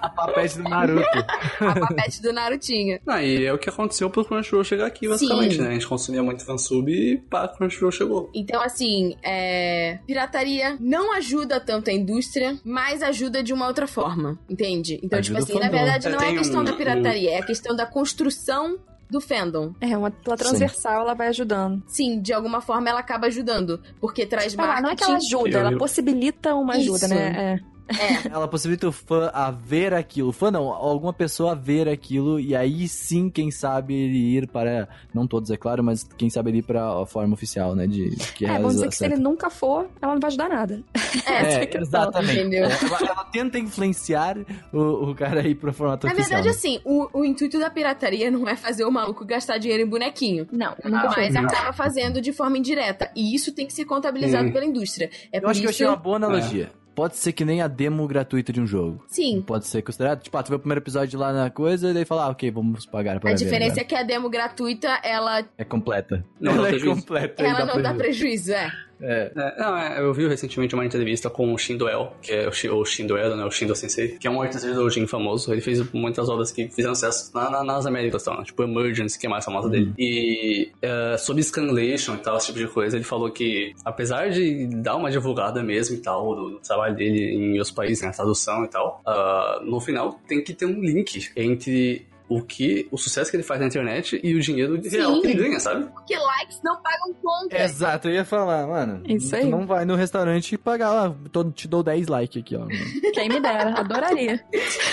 a papete do Naruto. a papete do Narutinho. Ah, e é o que aconteceu pro Crunchyroll chegar aqui, basicamente, Sim. né? A gente consumia muito fansub e pá, Crunchyroll chegou. Então, assim, é... pirataria não ajuda tanto a indústria, mas ajuda de uma outra forma, entende? Então, Ajuda tipo assim, na verdade, É, não é a tem questão um- da pirataria, é a questão da construção do fandom. É, uma, pela Sim. transversal ela vai ajudando. Sim, de alguma forma ela acaba ajudando, porque traz Ah, não é que ela ajuda, ela possibilita uma ajuda, Isso. né? É. Ela possibilita o fã a ver aquilo. O fã não, alguma pessoa a ver aquilo e aí sim, quem sabe ele ir para. Não todos, é claro, mas quem sabe ele ir para a forma oficial, né? De que É, vamos dizer que se ele nunca for, ela não vai ajudar nada. É, É, exatamente. Entendeu? Ela, ela tenta influenciar o, o cara aí pro formato Na oficial. verdade, né? assim, o, o intuito da pirataria não é fazer o maluco gastar dinheiro em bonequinho. Não, nunca foi. Mas acaba fazendo de forma indireta. E isso tem que ser contabilizado Sim. pela indústria. É Eu por acho que eu achei uma boa analogia. Pode ser que nem a demo gratuita de um jogo. Sim. Pode ser considerado. Tipo, ah, tu vê o primeiro episódio lá na coisa e daí fala, ah, ok, vamos pagar para A ver, diferença né? é que a demo gratuita, ela, É completa. Não ela dá é prejuízo. completa. ela não dá prejuízo. prejuízo, é. É. É, não, é, eu vi recentemente uma entrevista com o Shindoel, que é o, o né, o Shindo Sensei, que é um artista de doujin famoso. Ele fez muitas obras que fizeram sucesso na, na- nas Américas, tal, né? tipo Emergence, que é mais famosa dele. E é, sobre Scanlation e tal, esse tipo de coisa, ele falou que, apesar de dar uma divulgada mesmo e tal, do, do trabalho dele em outros países, né, tradução e tal, ah, no final tem que ter um link entre o que, o sucesso que ele faz na internet e o dinheiro de real Sim. que ele ganha, sabe? Porque likes não pagam conta. Exato, eu ia falar, mano. Isso tu aí. não vai no restaurante e pagar lá. tô- te dou 10 likes aqui, ó. Quem me dera, adoraria.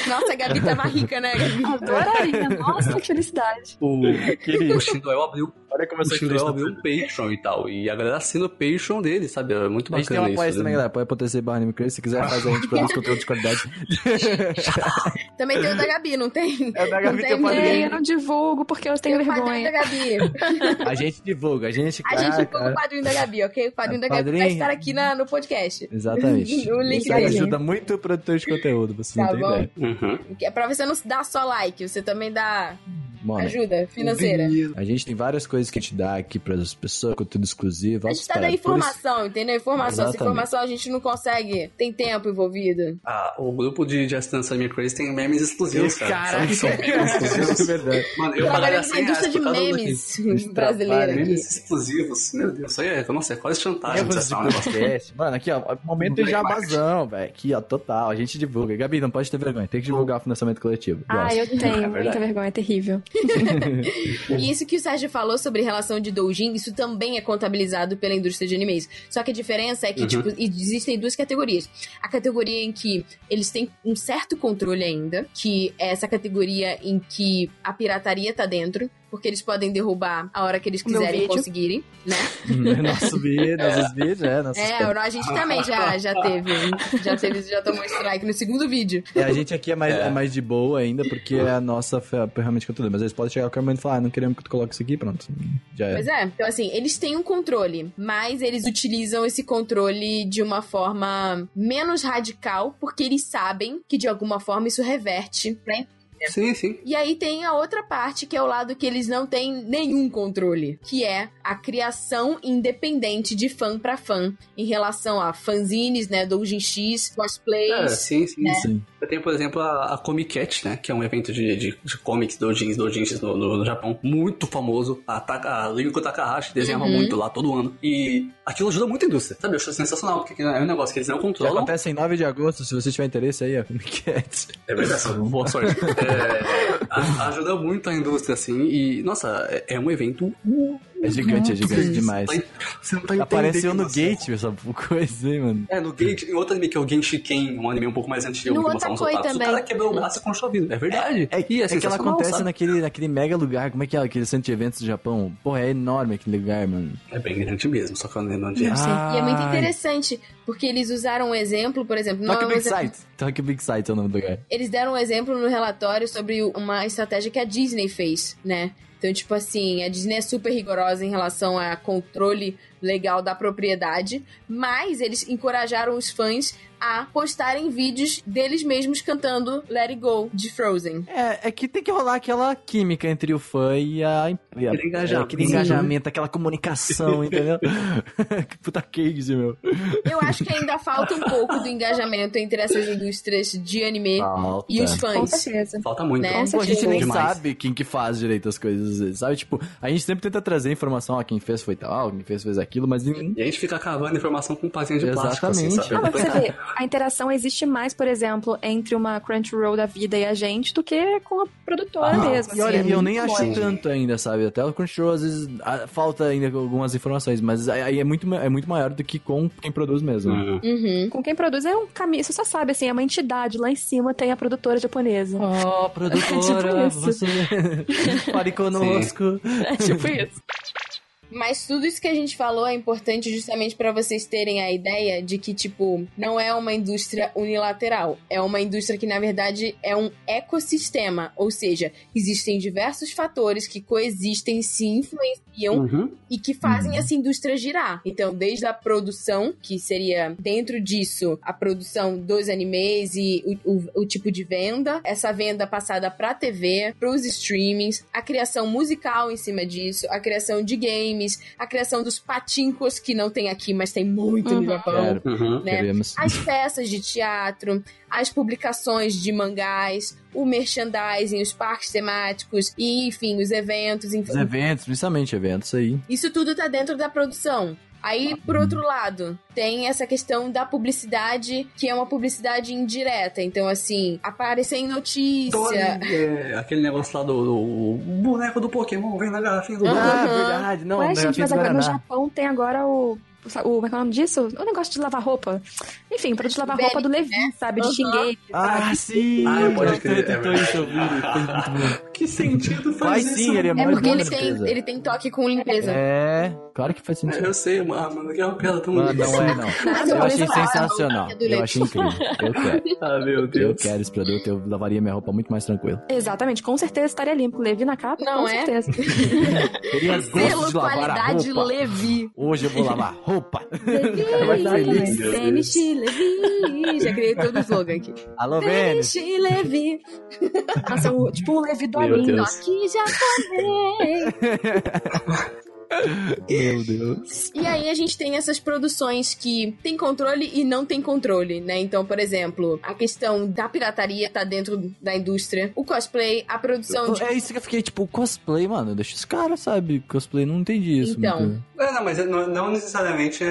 Nossa, a Gabi tava rica, né, Gabi? Adoraria. Nossa, que felicidade. O, Aquele- o Shindoel abriu Olha como o Shindoel abriu um Patreon e tal. E a galera assina o Patreon dele, sabe? É muito A gente tem bacana uma apoia isso. também, né? galera. Apoia.tc barra Anime Crazy. Se quiser, faz a gente produz conteúdo de qualidade. Também tem o da Gabi, não tem? É, o da Gabi não tem padrinho. Ei, eu não divulgo porque eu tenho Tem o padrinho da vergonha. Gabi. A gente divulga, a gente... A gente divulga cara. o padrinho da Gabi, ok? O padrinho da Gabi vai estar aqui na, no podcast. Exatamente. O link Isso aí ajuda muito o produtor de conteúdo, você Tá não tem bom. ideia. Uhum. É pra você não dar só like, você também dá Mano, ajuda financeira. a gente tem várias coisas que a gente dá aqui para as pessoas, conteúdo exclusivo. A gente tá dando. Por isso- informação, entendeu? Informação. Essa Exatamente. informação a gente não consegue. Tem tempo envolvido. Ah, o grupo de Just Dance Anime Crazy tem memes exclusivos, cara. Caraca, São, é exclusivos. verdade. Mano, eu 100 na indústria de memes brasileira. Memes exclusivos. Meu Deus, isso aí é, nossa, é quase chantagem. Um podcast. Mano, aqui, ó, momento de jabazão, velho. Aqui, ó, total. A gente divulga. Gabi, não pode ter vergonha. Tem que divulgar o financiamento coletivo. Ah, Gosto. eu tenho É muita vergonha, é terrível. E isso que o Sérgio falou sobre relação de doujin, isso também é contabilizado pela indústria de animes. Só que a diferença é que, Uhum. tipo, existem duas categorias. A categoria em que eles têm um certo controle ainda, que é essa categoria em que a pirataria tá dentro, porque eles podem derrubar a hora que eles quiserem e conseguirem, né? Nosso vídeo, nossos vídeos, é. Nossos É, a gente também já, já teve. Já teve, já tomou strike no segundo vídeo. É, a gente aqui é mais, é. mais de boa ainda, porque é a nossa fe- ferramenta de conteúdo. Mas eles podem chegar a qualquer momento e falar, ah, não queremos que tu coloque isso aqui, pronto. Já é. Pois é. Então, assim, eles têm um controle, mas eles utilizam esse controle de uma forma menos radical, porque eles sabem que de alguma forma isso reverte pra Sim, sim. e aí tem a outra parte, que é o lado que eles não têm nenhum controle, que é a criação independente de fã pra fã, em relação a fanzines, né, doujin X, É, cosplays. sim, sim, né? Sim. Eu tenho, por exemplo, a, a Comic Cat, né? Que é um evento de, de, de comics, doujins, doujins no, no, no Japão. Muito famoso. A, Taka, a Limiko Takahashi desenhava Uhum. muito lá todo ano. E aquilo ajuda muito a indústria. Sabe? Eu acho sensacional, porque é um negócio que eles não controlam. acontece em 9 de agosto, se você tiver interesse aí, ó. Cat. É verdade, boa sorte. É, a- ajuda muito a indústria, assim, e, nossa, é, é um evento. É gigante, é gigante demais. Você não tá entendendo. Apareceu no. Gate essa coisa aí, mano. É, no Gate, em outro anime que é o Genshiken, um anime um pouco mais antigo, No que mostrava uns Otakoi otakus. O também. cara quebrou o braço e conchou a vida. É verdade. É, é que ela acontece naquele, naquele mega lugar. Como é que é? Aquele centro de eventos do Japão. Porra, é enorme aquele lugar, mano. É bem grande mesmo, só que eu não lembro onde é. E é muito interessante, porque eles usaram um exemplo, por exemplo, não é Tokyo Big Sight. Tokyo Big Sight é o nome do lugar. eles deram um exemplo no relatório sobre uma estratégia que a Disney fez, né? Então, tipo assim, a Disney é super rigorosa em relação a controle legal da propriedade, mas eles encorajaram os fãs a postarem vídeos deles mesmos cantando Let It Go de Frozen. É, é que tem que rolar aquela química entre o fã e a. E a Aquele engajamento. é, aquele engajamento, aquela comunicação, entendeu? que puta case, meu. Eu acho que ainda falta um pouco do engajamento entre essas indústrias de anime Falta. e os Com fãs. certeza. Falta muito. Né? Pô, a gente nem Demais. sabe quem que faz direito as coisas, às vezes, sabe? Tipo, a gente sempre tenta trazer informação, ó, quem fez foi tal, quem fez fez aquilo, mas em- E a gente fica cavando informação com pazinha de plástico, assim, Exatamente. sabe? Ah, mas você vê, a interação existe mais, por exemplo, entre uma Crunchyroll da vida e a gente do que com a produtora Ah, mesmo. E olha, assim, é eu nem muito acho bom. tanto ainda, sabe? Até o Crunchyroll, às vezes, falta ainda algumas informações, mas aí é muito, é muito maior do que com quem produz mesmo. Hum. Uhum. Com quem produz é um caminho, você só sabe, assim, é uma entidade. Lá em cima tem a produtora japonesa. Oh, produtora, Tipo você pare conosco. É tipo isso. Mas tudo isso que a gente falou é importante justamente pra vocês terem a ideia de que, tipo, não é uma indústria unilateral. É uma indústria que, na verdade, é um ecossistema. Ou seja, existem diversos fatores que coexistem, se influenciam Uhum. e que fazem essa indústria girar. Então, desde a produção, que seria dentro disso a produção dos animes e o, o- o tipo de venda, essa venda passada pra TV, pros streamings, a criação musical em cima disso, a criação de games, a criação dos patincos, que não tem aqui, mas tem muito no Uhum. Japão. Quero, Uhum. Né? queremos. As peças de teatro, as publicações de mangás, o merchandising, os parques temáticos e, enfim, os eventos. enfim, Os eventos, principalmente eventos aí. isso tudo tá dentro da produção. Aí, por outro lado, tem essa questão da publicidade, que é uma publicidade indireta. Então, assim, aparecer em notícia. É, aquele negócio lá do, do- boneco do Pokémon vem na garrafinha do Aham. Ah, verdade. Não, Ué, gente, mas agora no. Japão tem agora o. O, como é que é o nome disso? O negócio de lavar roupa. Enfim, produto de lavar Belly, roupa do Levi, sabe? De xinguei. Ah, sim! Ah, pode crer, tentou isso, eu vi. Que sentido Vai faz sim, isso? ele é É porque bom ele tem, ele tem toque com limpeza. É, claro que faz sentido. Eu sei, mano, mano, que é uma piada tão Mano, não é, não. Mas Eu eu achei sensacional. é Eu achei incrível. Eu quero. Ah, meu Eu Deus. quero esse produto, eu lavaria minha roupa muito mais tranquilo. Exatamente, com certeza estaria limpo. Levi na capa, Não com é? certeza. Teria gosto de lavar a qualidade roupa. Levi. Hoje eu vou lavar roupa. Levi, Vênus Levi. Já criei todo o slogan aqui. Alô, Vênus. Vênus Levi. Nossa, o- tipo um Levi do Alinho. Deus. Toque japonês. Meu Deus. E aí a gente tem essas produções que tem controle e não tem controle, né? Então, por exemplo, a questão da pirataria tá dentro da indústria, o cosplay, a produção de É isso que eu fiquei, tipo, cosplay, mano. Deixa os caras, sabe? Cosplay, não entendi isso. Então. muito. É, não, mas é- não, não necessariamente é,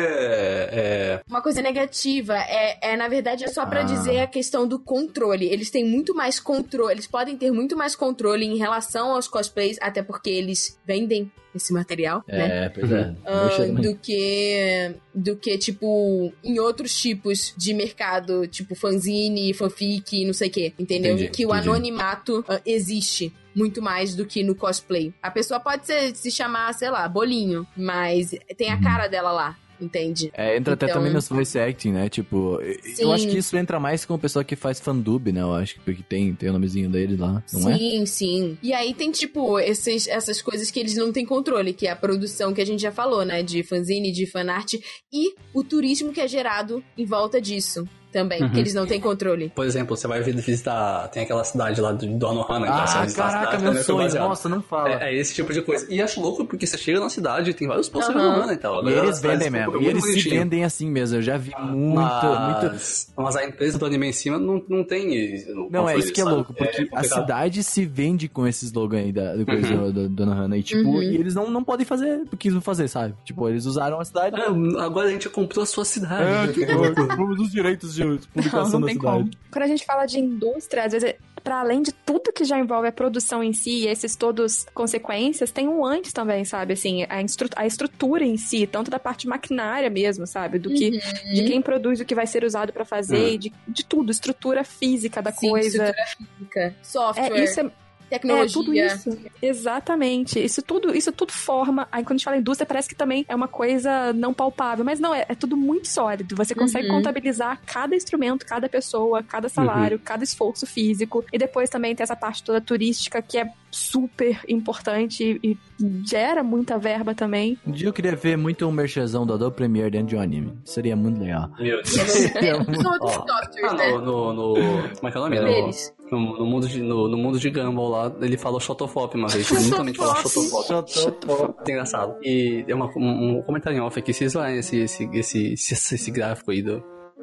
é- uma coisa negativa. É, é na verdade, é só pra Ah. dizer a questão do controle. Eles têm muito mais controle, eles podem ter muito mais controle em relação aos cosplays, até porque eles vendem esse material, né? É, pois é. Deixa eu- do que do que tipo em outros tipos de mercado, tipo fanzine, fanfic, não sei o que, entendeu? Entendi, que o entendi. anonimato ah, existe muito mais do que no cosplay. A pessoa pode ser- se chamar, sei lá, bolinho, mas tem a Uhum. cara dela lá, entende? É, entra até Então- também nos voice acting, né? Tipo, eu- Sim. eu acho que isso entra mais com o pessoal que faz fandub, né? Eu acho que porque tem, tem o nomezinho dele lá, não é? sim, sim. E aí tem, tipo, esses, essas coisas que eles não têm controle, que é a produção que a gente já falou, né? De fanzine, de fanart, e o turismo que é gerado em volta disso também, Uhum. que eles não têm controle. Por exemplo, você vai visitar. Tem aquela cidade lá do, do então você vai Ah, a caraca, meu foi sonho. Nossa, não fala. É, é esse tipo de coisa. E acho louco porque você chega na cidade e tem vários postos de Aham. Anohana e tal. E eles vendem mesmo. E eles se bonitinho. vendem assim mesmo. Eu já vi muito, muito. mas, mas a empresa do anime em cima não, não tem. Não, é isso que é sabe? louco, porque a complicado. cidade se vende com esse slogan aí da, do coisa do, do Dona Hannah. E, tipo, Uhum. e eles não, não podem fazer o que eles vão fazer, sabe? Tipo, eles usaram a cidade. Ah, agora a gente comprou a sua cidade. compramos os direitos de Não, publicação não da tem cidade. como. Quando a gente fala de indústria, às vezes, para além de tudo que já envolve a produção em si e esses todos consequências, tem um antes também, sabe? Assim, a, a estrutura em si, tanto da parte maquinária mesmo, sabe? Do que de quem produz o que vai ser usado para fazer, Uhum. de, de tudo, estrutura física da Sim, coisa. estrutura física, software. É, isso é, tecnologia. É, tudo isso. Exatamente. Isso tudo, isso tudo forma. Aí quando a gente fala indústria, parece que também é uma coisa não palpável. Mas não, é, é tudo muito sólido. Você consegue Uhum. contabilizar cada instrumento, cada pessoa, cada salário, cada esforço físico. E depois também tem essa parte toda turística que é super importante e, gera muita verba também. Um dia eu queria ver muito um merchazão do Adobe Premiere dentro de um anime. Seria muito legal. Meu Deus. Ó. softwares, Ah, né? no, no, no- Como é que é o nome? No, Deles. No, no mundo de, no, no mundo de Gumball lá, ele falou Shotofop uma vez. Ele literalmente falou Shotofop. Engraçado. E é uma, um, um comentário em off aqui, vocês lá esse, esse, esse, esse, esse gráfico aí do,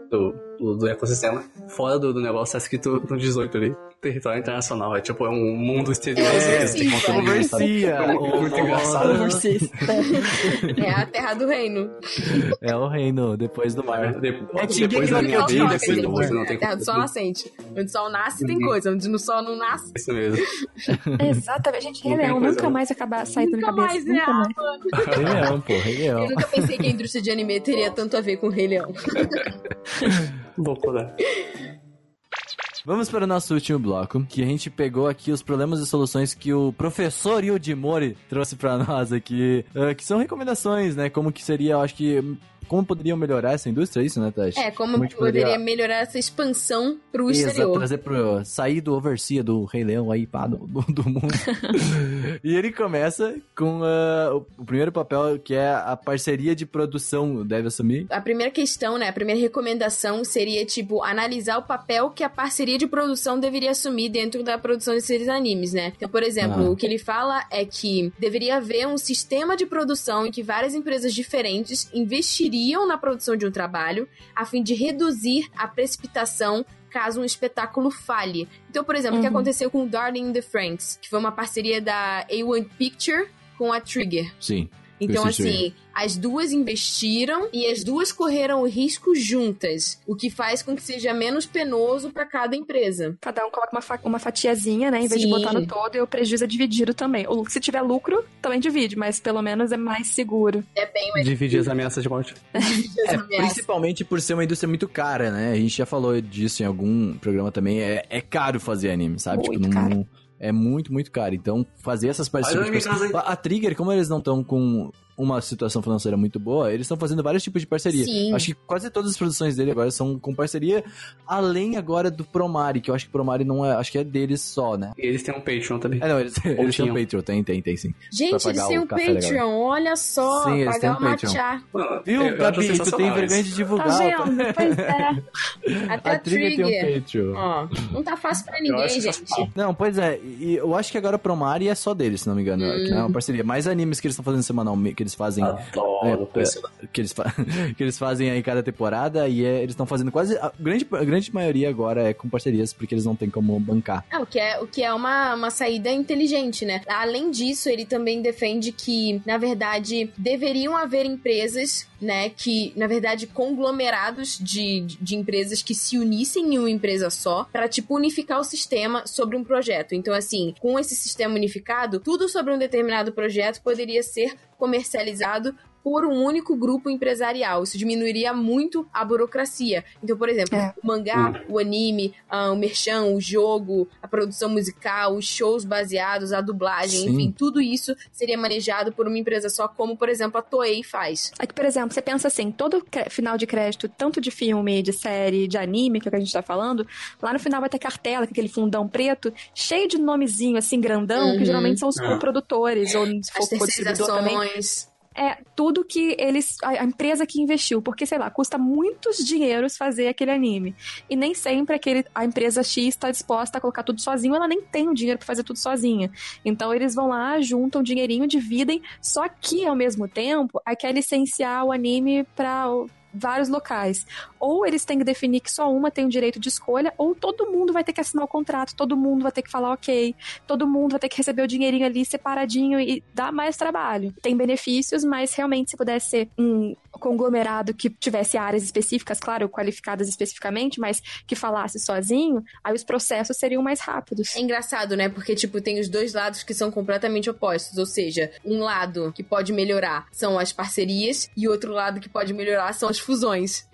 do, do, do ecossistema. Fora do, do negócio, tá escrito no 18 ali. Território internacional. É tipo, é um mundo exterior. É, assim, sim, que você vai. conta ali, sabe? Conversia. É muito, muito engraçado. É a terra do reino. É o reino, depois do mar. De- É tipo depois da minha vida, depois do você não tem É a terra do sol nascente. Onde o sol nasce tem coisa, onde o sol não nasce. Isso mesmo. Exatamente. Gente, Rei Leão nunca né? mais acabar sair da minha Nunca cabeça. mais, né? nunca mais. Rei Leão, pô, Rei Leão. Eu nunca pensei que a indústria de anime teria tanto a ver com o Rei Leão. Loucura. Vamos para o nosso último bloco, que a gente pegou aqui os problemas e soluções que o professor Yuji Mori trouxe para nós aqui, eh, que são recomendações, né? Como que seria, eu acho que como poderiam melhorar essa indústria, é isso, né, Tati? É, como a gente poderia melhorar essa expansão pro Exato, exterior. trazer pro sair do overseer do Rei Leão aí, pá, do, do, do mundo. e ele começa com o, o primeiro papel, que é a parceria de produção, deve assumir. A primeira questão, né, a primeira recomendação seria, tipo, analisar o papel que a parceria de produção deveria assumir dentro da produção desses animes, né? Então, por exemplo, Ah. o que ele fala é que deveria haver um sistema de produção em que várias empresas diferentes investiriam na produção de um trabalho a fim de reduzir a precipitação caso um espetáculo falhe. Então, por exemplo, o que Uhum. aconteceu com Darling in the Franks, que foi uma parceria da A1 Picture com a Trigger. Sim. Então, assim, as duas investiram e as duas correram o risco juntas, o que faz com que seja menos penoso para cada empresa. Cada um coloca uma, fa- uma fatiazinha, né? Em vez Sim. de botar no todo, e o prejuízo é dividido também. Ou se tiver lucro, também divide, mas pelo menos é mais seguro. É bem mais Dividir as ameaças de morte. É, principalmente por ser uma indústria muito cara, né? A gente já falou disso em algum programa também. É, é caro fazer anime, sabe? Muito tipo, não- caro. É muito, muito caro. Então, fazer essas parcerias. Tipo, a Trigger, como eles não estão com uma situação financeira muito boa, eles estão fazendo vários tipos de parceria. Sim. Acho que quase todas as produções dele agora são com parceria, além agora do Promare, que eu acho que o Promare não é. Acho que é deles só, né? E eles têm um Patreon também. É, não, eles, eles têm um. Patreon, tem, tem, tem sim. Gente, eles têm o um Patreon, olha só, Sim, eles têm pagar um o Patreon. Mano, Viu, eu- Gabi? Tu tem vergonha de divulgar. Tá vendo? Pois é. Até A a Trigger tem um. Patreon. Ó, não tá fácil pra ninguém, gente. Não, pois é, e eu acho que agora a Promare é só deles, se não me engano, não é uma parceria. Mais animes que eles estão fazendo semanalmente, eles fazem, Adoro, É, que eles, fa- que eles fazem aí cada temporada, e é- eles estão fazendo quase, a grande, a grande maioria agora é com parcerias, porque eles não têm como bancar. É, o que é, o que é uma, uma saída inteligente, né? Além disso, ele também defende que, na verdade, deveriam haver empresas, né, que, na verdade, conglomerados de, de empresas que se unissem em uma empresa só para tipo, unificar o sistema sobre um projeto. Então, assim, com esse sistema unificado, tudo sobre um determinado projeto poderia ser comercializado por um único grupo empresarial. Isso diminuiria muito a burocracia. Então, por exemplo, É. o mangá, o anime, ah, o merchan, o jogo, a produção musical, os shows baseados, a dublagem, Sim. enfim, tudo isso seria manejado por uma empresa só, como, por exemplo, a Toei faz. É que, por exemplo, você pensa assim, todo final de crédito, tanto de filme, de série, de anime, que é o que a gente tá falando, lá no final vai ter cartela, com aquele fundão preto, cheio de nomezinho, assim, grandão, Uhum. que geralmente são os Ah. produtores, ou se As for for distribuidor também. É tudo que eles. A, empresa que investiu, porque, sei lá, custa muitos dinheiros fazer aquele anime. E nem sempre aquele, a empresa X está disposta a colocar tudo sozinho, ela nem tem o dinheiro para fazer tudo sozinha. Então eles vão lá, juntam dinheirinho, dividem, só que ao mesmo tempo, aí quer licenciar o anime para vários locais. Ou eles têm que definir que só uma tem o direito de escolha, ou todo mundo vai ter que assinar o contrato, todo mundo vai ter que falar ok, todo mundo vai ter que receber o dinheirinho ali separadinho e dá mais trabalho. Tem benefícios, mas realmente se pudesse ser um conglomerado que tivesse áreas específicas, claro, qualificadas especificamente, mas que falasse sozinho, aí os processos seriam mais rápidos. É engraçado, né? Porque, tipo, tem os dois lados que são completamente opostos. Ou seja, um lado que pode melhorar são as parcerias e outro lado que pode melhorar são as fusões.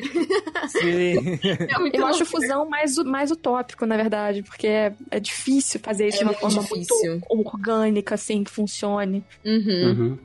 Sim. É muito Eu louco. acho fusão mais, mais utópico, na verdade, porque é, é difícil fazer isso É de uma forma difícil. muito orgânica, assim, que funcione. Uhum. Uhum.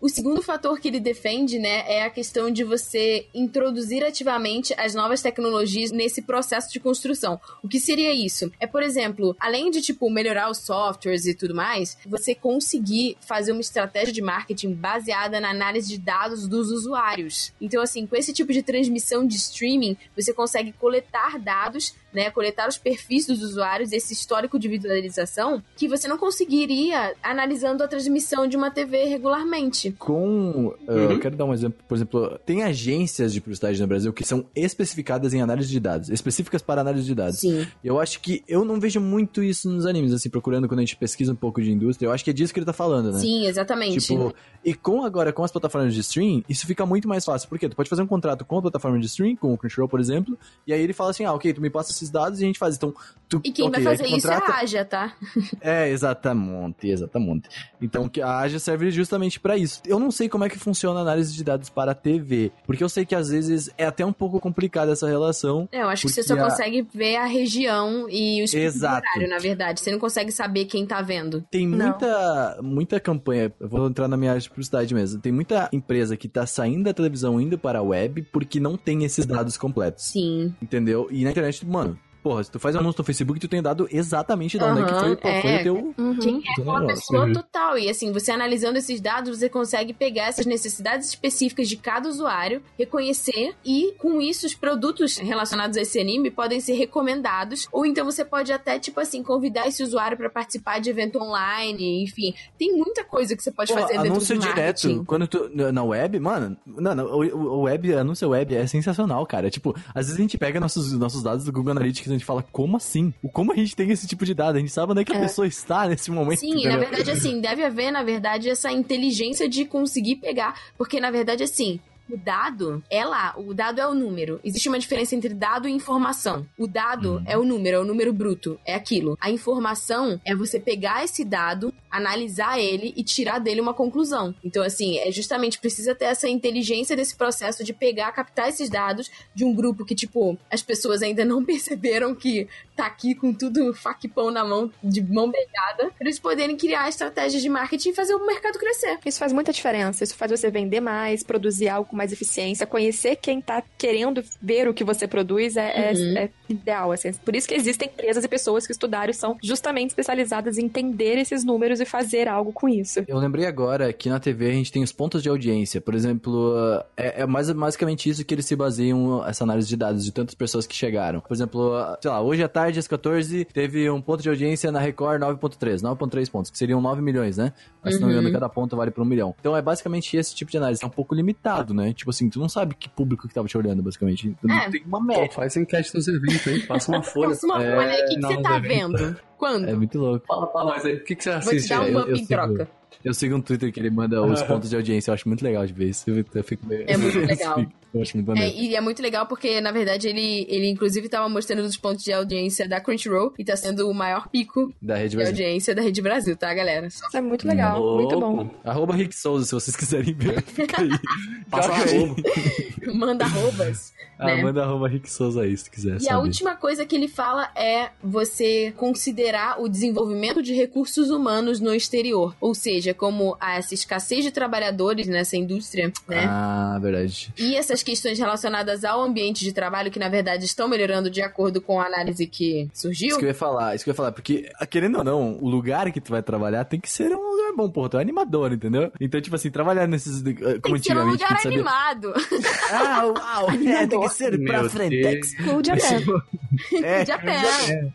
O segundo fator que ele defende, né, é a questão de você introduzir ativamente as novas tecnologias nesse processo de construção. O que seria isso? É, por exemplo, além de, tipo, melhorar os softwares e tudo mais, você conseguir fazer uma estratégia de marketing baseada na análise de dados dos usuários. Então, assim, com esse tipo de transmissão de streaming, você consegue coletar dados né, coletar os perfis dos usuários, esse histórico de visualização, que você não conseguiria analisando a transmissão de uma TV regularmente. Com. uh, Uhum. Eu quero dar um exemplo. Por exemplo, tem agências de publicidade no Brasil que são especificadas em análise de dados, específicas para análise de dados. Sim. Eu acho que eu não vejo muito isso nos animes, assim, procurando quando a gente pesquisa um pouco de indústria. Eu acho que é disso que ele tá falando, né? Sim, exatamente. Tipo, e com agora, com as plataformas de stream, isso fica muito mais fácil. Porque tu pode fazer um contrato com a plataforma de stream, com o Crunchyroll, por exemplo, e aí ele fala assim: ah, ok, tu me passa esses dados e a gente faz. Então, tu. e quem ok, vai fazer isso é contrata- a Aja, tá? É, exatamente, exatamente. Então a Aja serve justamente pra isso. Eu não sei como é que funciona a análise de dados para a TV, porque eu sei que às vezes é até um pouco complicada essa relação. É, eu acho que você só a- consegue ver a região e o Exato. horário, na verdade. Você não consegue saber quem tá vendo. Tem Não. muita, muita campanha, eu vou entrar na minha área de publicidade mesmo. Tem muita empresa que tá saindo da televisão indo para a web porque não tem esses dados completos, Sim. entendeu? E na internet, mano, porra, se tu faz um anúncio no Facebook, tu tem dado exatamente de onde é que foi, foi é. o teu, Uhum. teu Uma negócio. pessoa Uhum. total. E assim, você analisando esses dados, você consegue pegar essas necessidades específicas de cada usuário, reconhecer e, com isso, os produtos relacionados a esse anime podem ser recomendados. Ou então você pode até, tipo assim, convidar esse usuário pra participar de evento online. Enfim, tem muita coisa que você pode Pô, fazer dentro anúncio do direto. marketing. Quando tu. na- web, mano. Não, não, o, o web, anúncio web é sensacional, cara. Tipo, às vezes a gente pega nossos, nossos dados do Google Analytics gente fala, como assim? O Como a gente tem esse tipo de dado? A gente sabe onde é que a É. pessoa está nesse momento. Sim, entendeu? na verdade, assim, deve haver, na verdade, essa inteligência de conseguir pegar. Porque, na verdade, assim. O dado é lá, o dado é o número. Existe uma diferença entre dado e informação. O dado Uhum. é o número, é o número bruto, é aquilo. A informação é você pegar esse dado, analisar ele e tirar dele uma conclusão. Então, assim, é justamente precisa ter essa inteligência desse processo de pegar, captar esses dados de um grupo que, tipo, as pessoas ainda não perceberam que tá aqui com tudo fac-pão na mão, de mão beijada, pra eles poderem criar estratégias de marketing e fazer o mercado crescer. Isso faz muita diferença. Isso faz você vender mais, produzir algo com mais eficiência, conhecer quem tá querendo ver o que você produz é, é- Uhum. é ideal. Assim. Por isso que existem empresas e pessoas que estudaram e são justamente especializadas em entender esses números e fazer algo com isso. Eu lembrei agora que na TV a gente tem os pontos de audiência. Por exemplo, é, é mais, basicamente isso que eles se baseiam, essa análise de dados de tantas pessoas que chegaram. Por exemplo, sei lá, hoje à tarde, às 14, teve um ponto de audiência na Record 9.3, 9.3 pontos, que seriam 9 milhões, né? Mas se não me engano, Uhum. cada ponto vale por um milhão. Então é basicamente esse tipo de análise. É um pouco limitado, né? Tipo assim, tu não sabe que público que tava te olhando, basicamente. Tu É. tem uma Pô, média. faz enquete dos eventos aí, passa uma folha. Passa uma É, folha aí, o que, que não, você tá deve. vendo? Quando? É muito louco. Fala pra nós aí, o que, que você Vou te assiste dar um eu- up eu em sigo. troca. Eu sigo um Twitter que ele manda os pontos de audiência. Eu acho muito legal de ver isso. Eu fico meio... É muito legal. Eu acho muito É, e é muito legal porque, na verdade, ele, ele inclusive tava mostrando os pontos de audiência da Crunchyroll e tá sendo o maior pico Da Rede de Brasil. audiência da Rede Brasil, tá, galera? Isso é muito legal, muito bom. Arroba Rick Souza, se vocês quiserem ver. Fica aí. Passa. Globo. Manda arrobas. Ah, né? manda arroba Rick Souza aí, se quiser E saber. a última coisa que ele fala é você considerar o desenvolvimento de recursos humanos no exterior. Ou seja, como essa escassez de trabalhadores nessa indústria, né? Ah, verdade. E essas questões relacionadas ao ambiente de trabalho, que na verdade estão melhorando de acordo com a análise que surgiu. Isso que eu ia falar, isso que eu ia falar, porque, ah, querendo ou não, o lugar que tu vai trabalhar tem que ser um lugar bom, porra, tu é animador, entendeu? Então, tipo assim, trabalhar nesses, eh, como Tem que ser um lugar animado. Ah, uau, é, tem que ser pra Meu Frentex. Cool de até. É, De pé.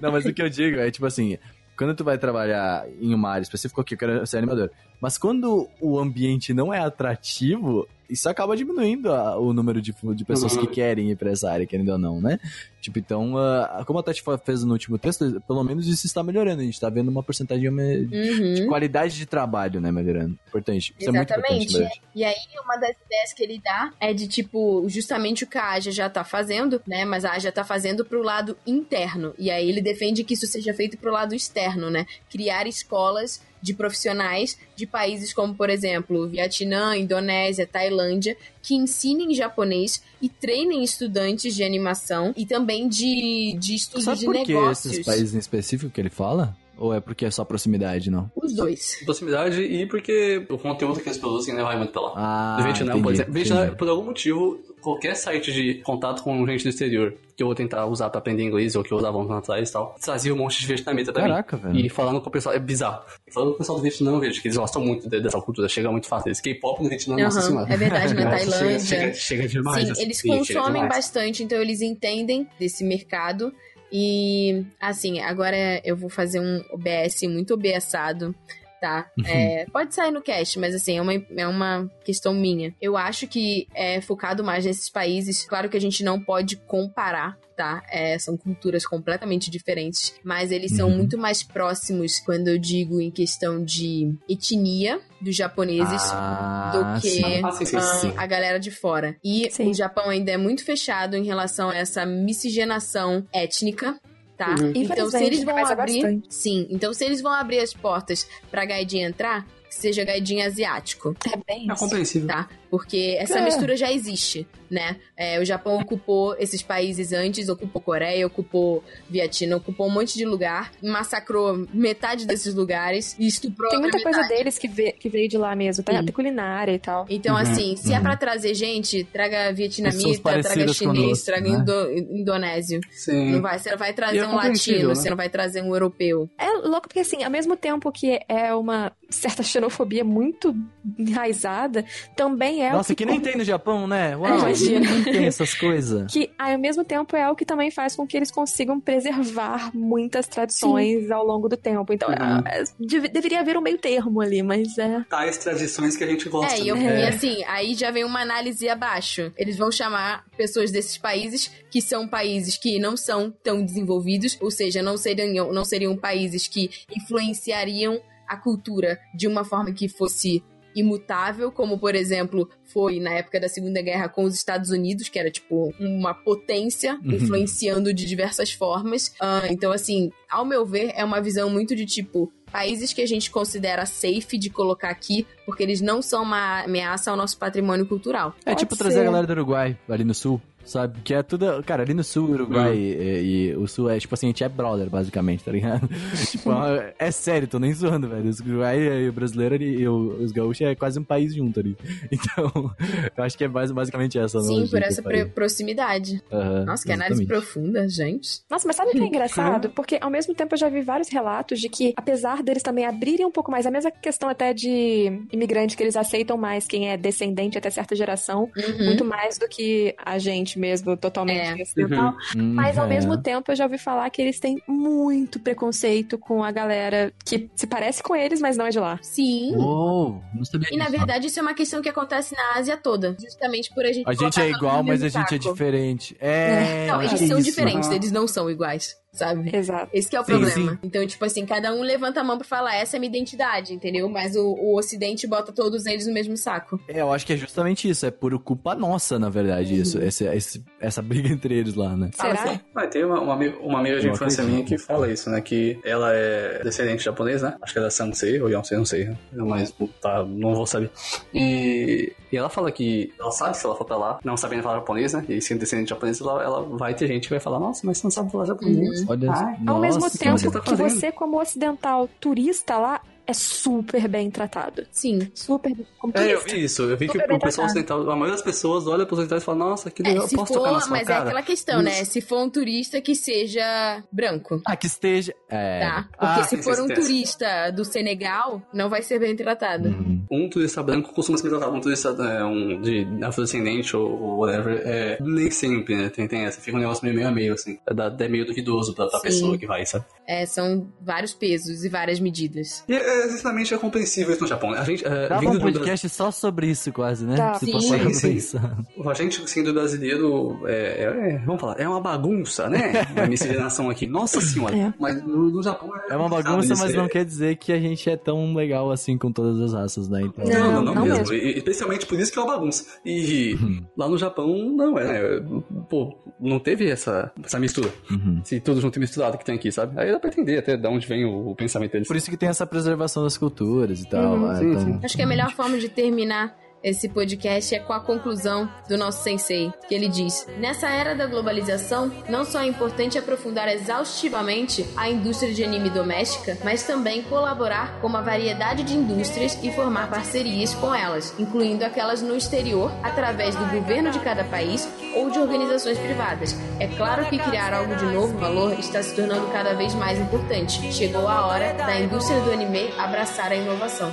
Não, mas o que eu digo é, tipo assim, quando tu vai trabalhar em uma área específica, ok, eu quero ser animador. Mas quando o ambiente não é atrativo, isso acaba diminuindo a- o número de, de pessoas que Uhum. querem ir pra essa área, querendo ou não, né? Tipo, então, ah, como a Tati fez no último texto, pelo menos isso está melhorando. A gente tá vendo uma porcentagem de Uhum. qualidade de trabalho, né, melhorando. Importante. Isso é muito importante, Exatamente. na verdade. E aí, uma das ideias que ele dá é de, tipo, justamente o que a Aja já tá fazendo, né? Mas a Aja tá fazendo pro lado interno. E aí ele defende que isso seja feito pro lado externo, né? Criar escolas de profissionais de países como, por exemplo, Vietnã, Indonésia, Tailândia, que ensinem japonês e treinem estudantes de animação e também de, de estudos Sabe de por que esses países em específico que ele fala? Ou é porque é só proximidade, não? Os dois. Proximidade e porque o conteúdo que eles produzem né, vai muito pra lá. Ah, do Vietnã, entendi, por exemplo. Vietnã, entendi. por algum motivo, qualquer site de contato com gente do exterior que eu vou tentar usar pra aprender inglês ou que eu usava anos atrás e tal, trazia um monte de vietnamita pra Caraca, mim. velho. E falando com o pessoal, é bizarro. Falando com o pessoal do Vietnã, eu vejo que eles gostam muito de- dessa cultura, chega muito fácil. Esse K-pop no Vietnã, nossa Aham, senhora. é verdade, na Nossa, Tailândia. Chega, chega, chega demais. Sim, assim. eles consomem bastante, então eles entendem desse mercado. E, assim, agora eu vou fazer um OBS muito obeçado, tá? É, pode sair no cast, mas assim, é uma, é uma questão minha. Eu acho que é focado mais nesses países. Claro que a gente não pode comparar. Tá? É, são culturas completamente diferentes, mas eles são Uhum. muito mais próximos quando eu digo em questão de etnia dos japoneses Ah, do que sim. a galera de fora. E Sim. o Japão ainda é muito fechado em relação a essa miscigenação étnica. Tá? Uhum. Então, se eles vão abrir. bastante. Sim, então se eles vão abrir as portas pra gaidinha entrar, que seja gaidinha asiático, É bem É isso. compreensível. tá? Porque essa É. mistura já existe, né? É, o Japão ocupou esses países antes, ocupou Coreia, ocupou Vietnã, ocupou um monte de lugar, massacrou metade desses lugares e estuprou Tem muita coisa deles que, vê- que veio de lá mesmo, tá? Até culinária e tal. Então, Uhum, assim, se é uhum. pra trazer gente, traga vietnamita, traga chinês, conosco, traga né? indo- indonésio. Sim. Não vai, você não vai trazer é um latino, né? você não vai trazer um europeu. É louco porque, assim, ao mesmo tempo que é uma certa xenofobia muito enraizada, também é Nossa, o que nem tem no Japão, né? Uau, Imagina. nem tem essas coisas. que ao mesmo tempo é o que também faz com que eles consigam preservar muitas tradições ao longo do tempo. Então, Uhum. é- é- deve- deveria haver um meio termo ali, mas é. Tais tradições que a gente gosta. É, e, eu- né? e assim, aí já vem uma análise abaixo. Eles vão chamar pessoas desses países, que são países que não são tão desenvolvidos, ou seja, não seriam, não seriam países que influenciariam a cultura de uma forma que fosse imutável, como por exemplo foi na época da Segunda Guerra com os Estados Unidos, que era tipo uma potência Uhum. influenciando de diversas formas. Ah, então, assim, ao meu ver, é uma visão muito de tipo países que a gente considera safe de colocar aqui, porque eles não são uma ameaça ao nosso patrimônio cultural. É Pode tipo trazer a ser. galera do Uruguai, ali no sul, sabe? Que é tudo. Cara, ali no sul, Uruguai e, e o sul é tipo assim, a gente é brother, basicamente, tá ligado? tipo, é, é sério, tô nem zoando, velho. Os Uruguai e o brasileiro ali, e os gaúchos é quase um país junto ali. Então, eu acho que é basicamente essa Sim, por essa pro- proximidade. Aham, Nossa, que análise profunda, gente. Nossa, mas sabe o que é engraçado? Porque ao mesmo tempo eu já vi vários relatos de que, apesar deles também abrirem um pouco mais, a mesma questão até de imigrante, que eles aceitam mais quem é descendente até certa geração, Uhum. muito mais do que a gente mesmo, totalmente É. ocidental. Hum, Mas ao é. mesmo tempo eu já ouvi falar que eles têm muito preconceito com a galera que se parece com eles, mas não é de lá. Sim. Uou, não sabia E na verdade isso é uma questão que acontece na Ásia toda. Justamente por a gente A gente é igual, mas a gente é saco. diferente. É, Não, eles são é isso. diferentes, Ah. eles não são iguais, sabe? Exato. Esse que é o Sim, problema. sim. Então, tipo assim, cada um levanta a mão pra falar, essa é a minha identidade, entendeu? Mas o, o Ocidente bota todos eles no mesmo saco. É, eu acho que é justamente isso. É por culpa nossa, na verdade, isso. Esse, esse- essa briga entre eles lá, né? Será? assim. Ah, tem uma, uma, amiga- uma amiga de Eu infância acredito. minha que fala isso, né? Que ela é descendente japonês, né? Acho que ela é Sansei ou Yonsei, não sei. Mas tá, não vou saber. E, e ela fala que ela sabe que se ela for pra lá, não sabendo falar japonês, né? E sendo descendente japonês, ela, ela vai ter gente que vai falar, nossa, mas você não sabe falar japonês. Olha, Ao mesmo nossa, tempo você tá que fazendo? você, como ocidental turista lá, é super bem tratado. Sim. Super bem. É, eu vi isso. Eu vi que Super bem o pessoal ocidental, a maioria das pessoas olha pros ocidentais e fala, nossa, que É, legal, se posso tocar na for, sua mas é cara? aquela questão, né? Isso. Se for um turista que seja branco. Ah, que esteja. É. Tá? Porque Ah, se for um turista do Senegal, não vai ser bem tratado. Uhum. Um turista branco costuma ser tratado, um turista é, um, de afrodescendente ou, ou whatever, é, nem sempre, né? Tem, tem essa, fica um negócio meio meio a meio, assim. É, da- é meio duvidoso pra, pra Sim. pessoa que vai, sabe? É, são vários pesos e várias medidas. E, é, sinceramente, é compreensível isso no Japão. A gente, é, Dava vindo um do podcast só sobre isso, quase, né? Tá. Se Sim, pra sim. pensar. A gente, sendo brasileiro, é, é- é- vamos falar, é uma bagunça, né? A miscigenação aqui. Nossa senhora. É. Mas no, no Japão É uma complicado bagunça, mas é- não quer dizer que a gente é tão legal assim com todas as raças, né? Então... Não, não, Não, não, mesmo. mesmo. E, especialmente por isso que é uma bagunça. E Uhum. lá no Japão, não é, né? Pô, não teve essa, essa mistura. Uhum. Se tudo junto e misturado que tem aqui, sabe? Aí dá pra entender até de onde vem o, o pensamento deles. Por isso que tem essa preservação das culturas e tal. Uhum, né? sim, Então- sim. Acho que a melhor forma de terminar esse podcast é com a conclusão do nosso sensei, que ele diz: Nessa era da globalização, não só é importante aprofundar exaustivamente a indústria de anime doméstica, mas também colaborar com uma variedade de indústrias e formar parcerias com elas, incluindo aquelas no exterior, através do governo de cada país ou de organizações privadas. É claro que criar algo de novo valor está se tornando cada vez mais importante. Chegou a hora da indústria do anime abraçar a inovação.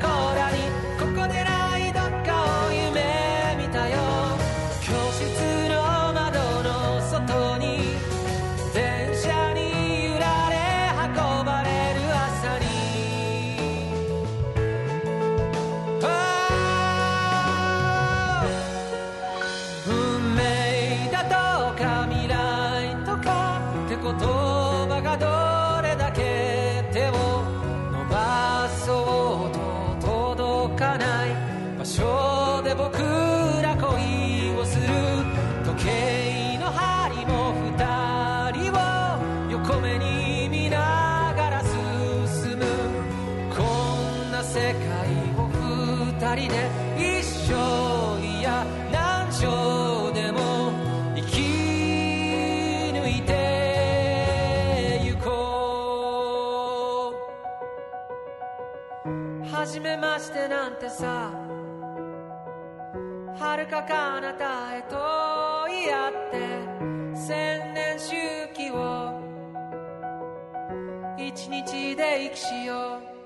call. してなんてさ遥か彼方へとい合って千年周期を一日で生きしよう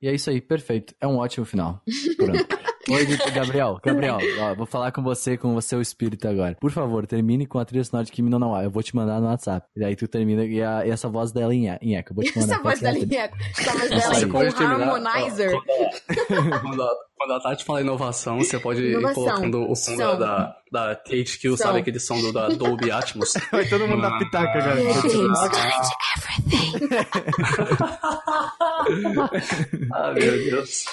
E é isso aí, perfeito. É um ótimo final. Pronto. Oi, Gabriel, Gabriel, ó, vou falar com você, com o seu espírito agora. Por favor, termine com a trilha sonora de Kimi no Nawa. Eu vou te mandar no WhatsApp. E aí tu termina e, a- e essa voz dela em, em eco. Eu vou te mandar. Essa voz Qual da que é a trilha? Linha, essa voz dela você ó, harmonizer. Quando a, quando a Tati fala inovação, você pode ir Inovação. colocando o som da, da, da THQ, Som. sabe aquele som do, da Dolby Atmos? Vai todo mundo dar pitaca, cara. ah, meu Deus.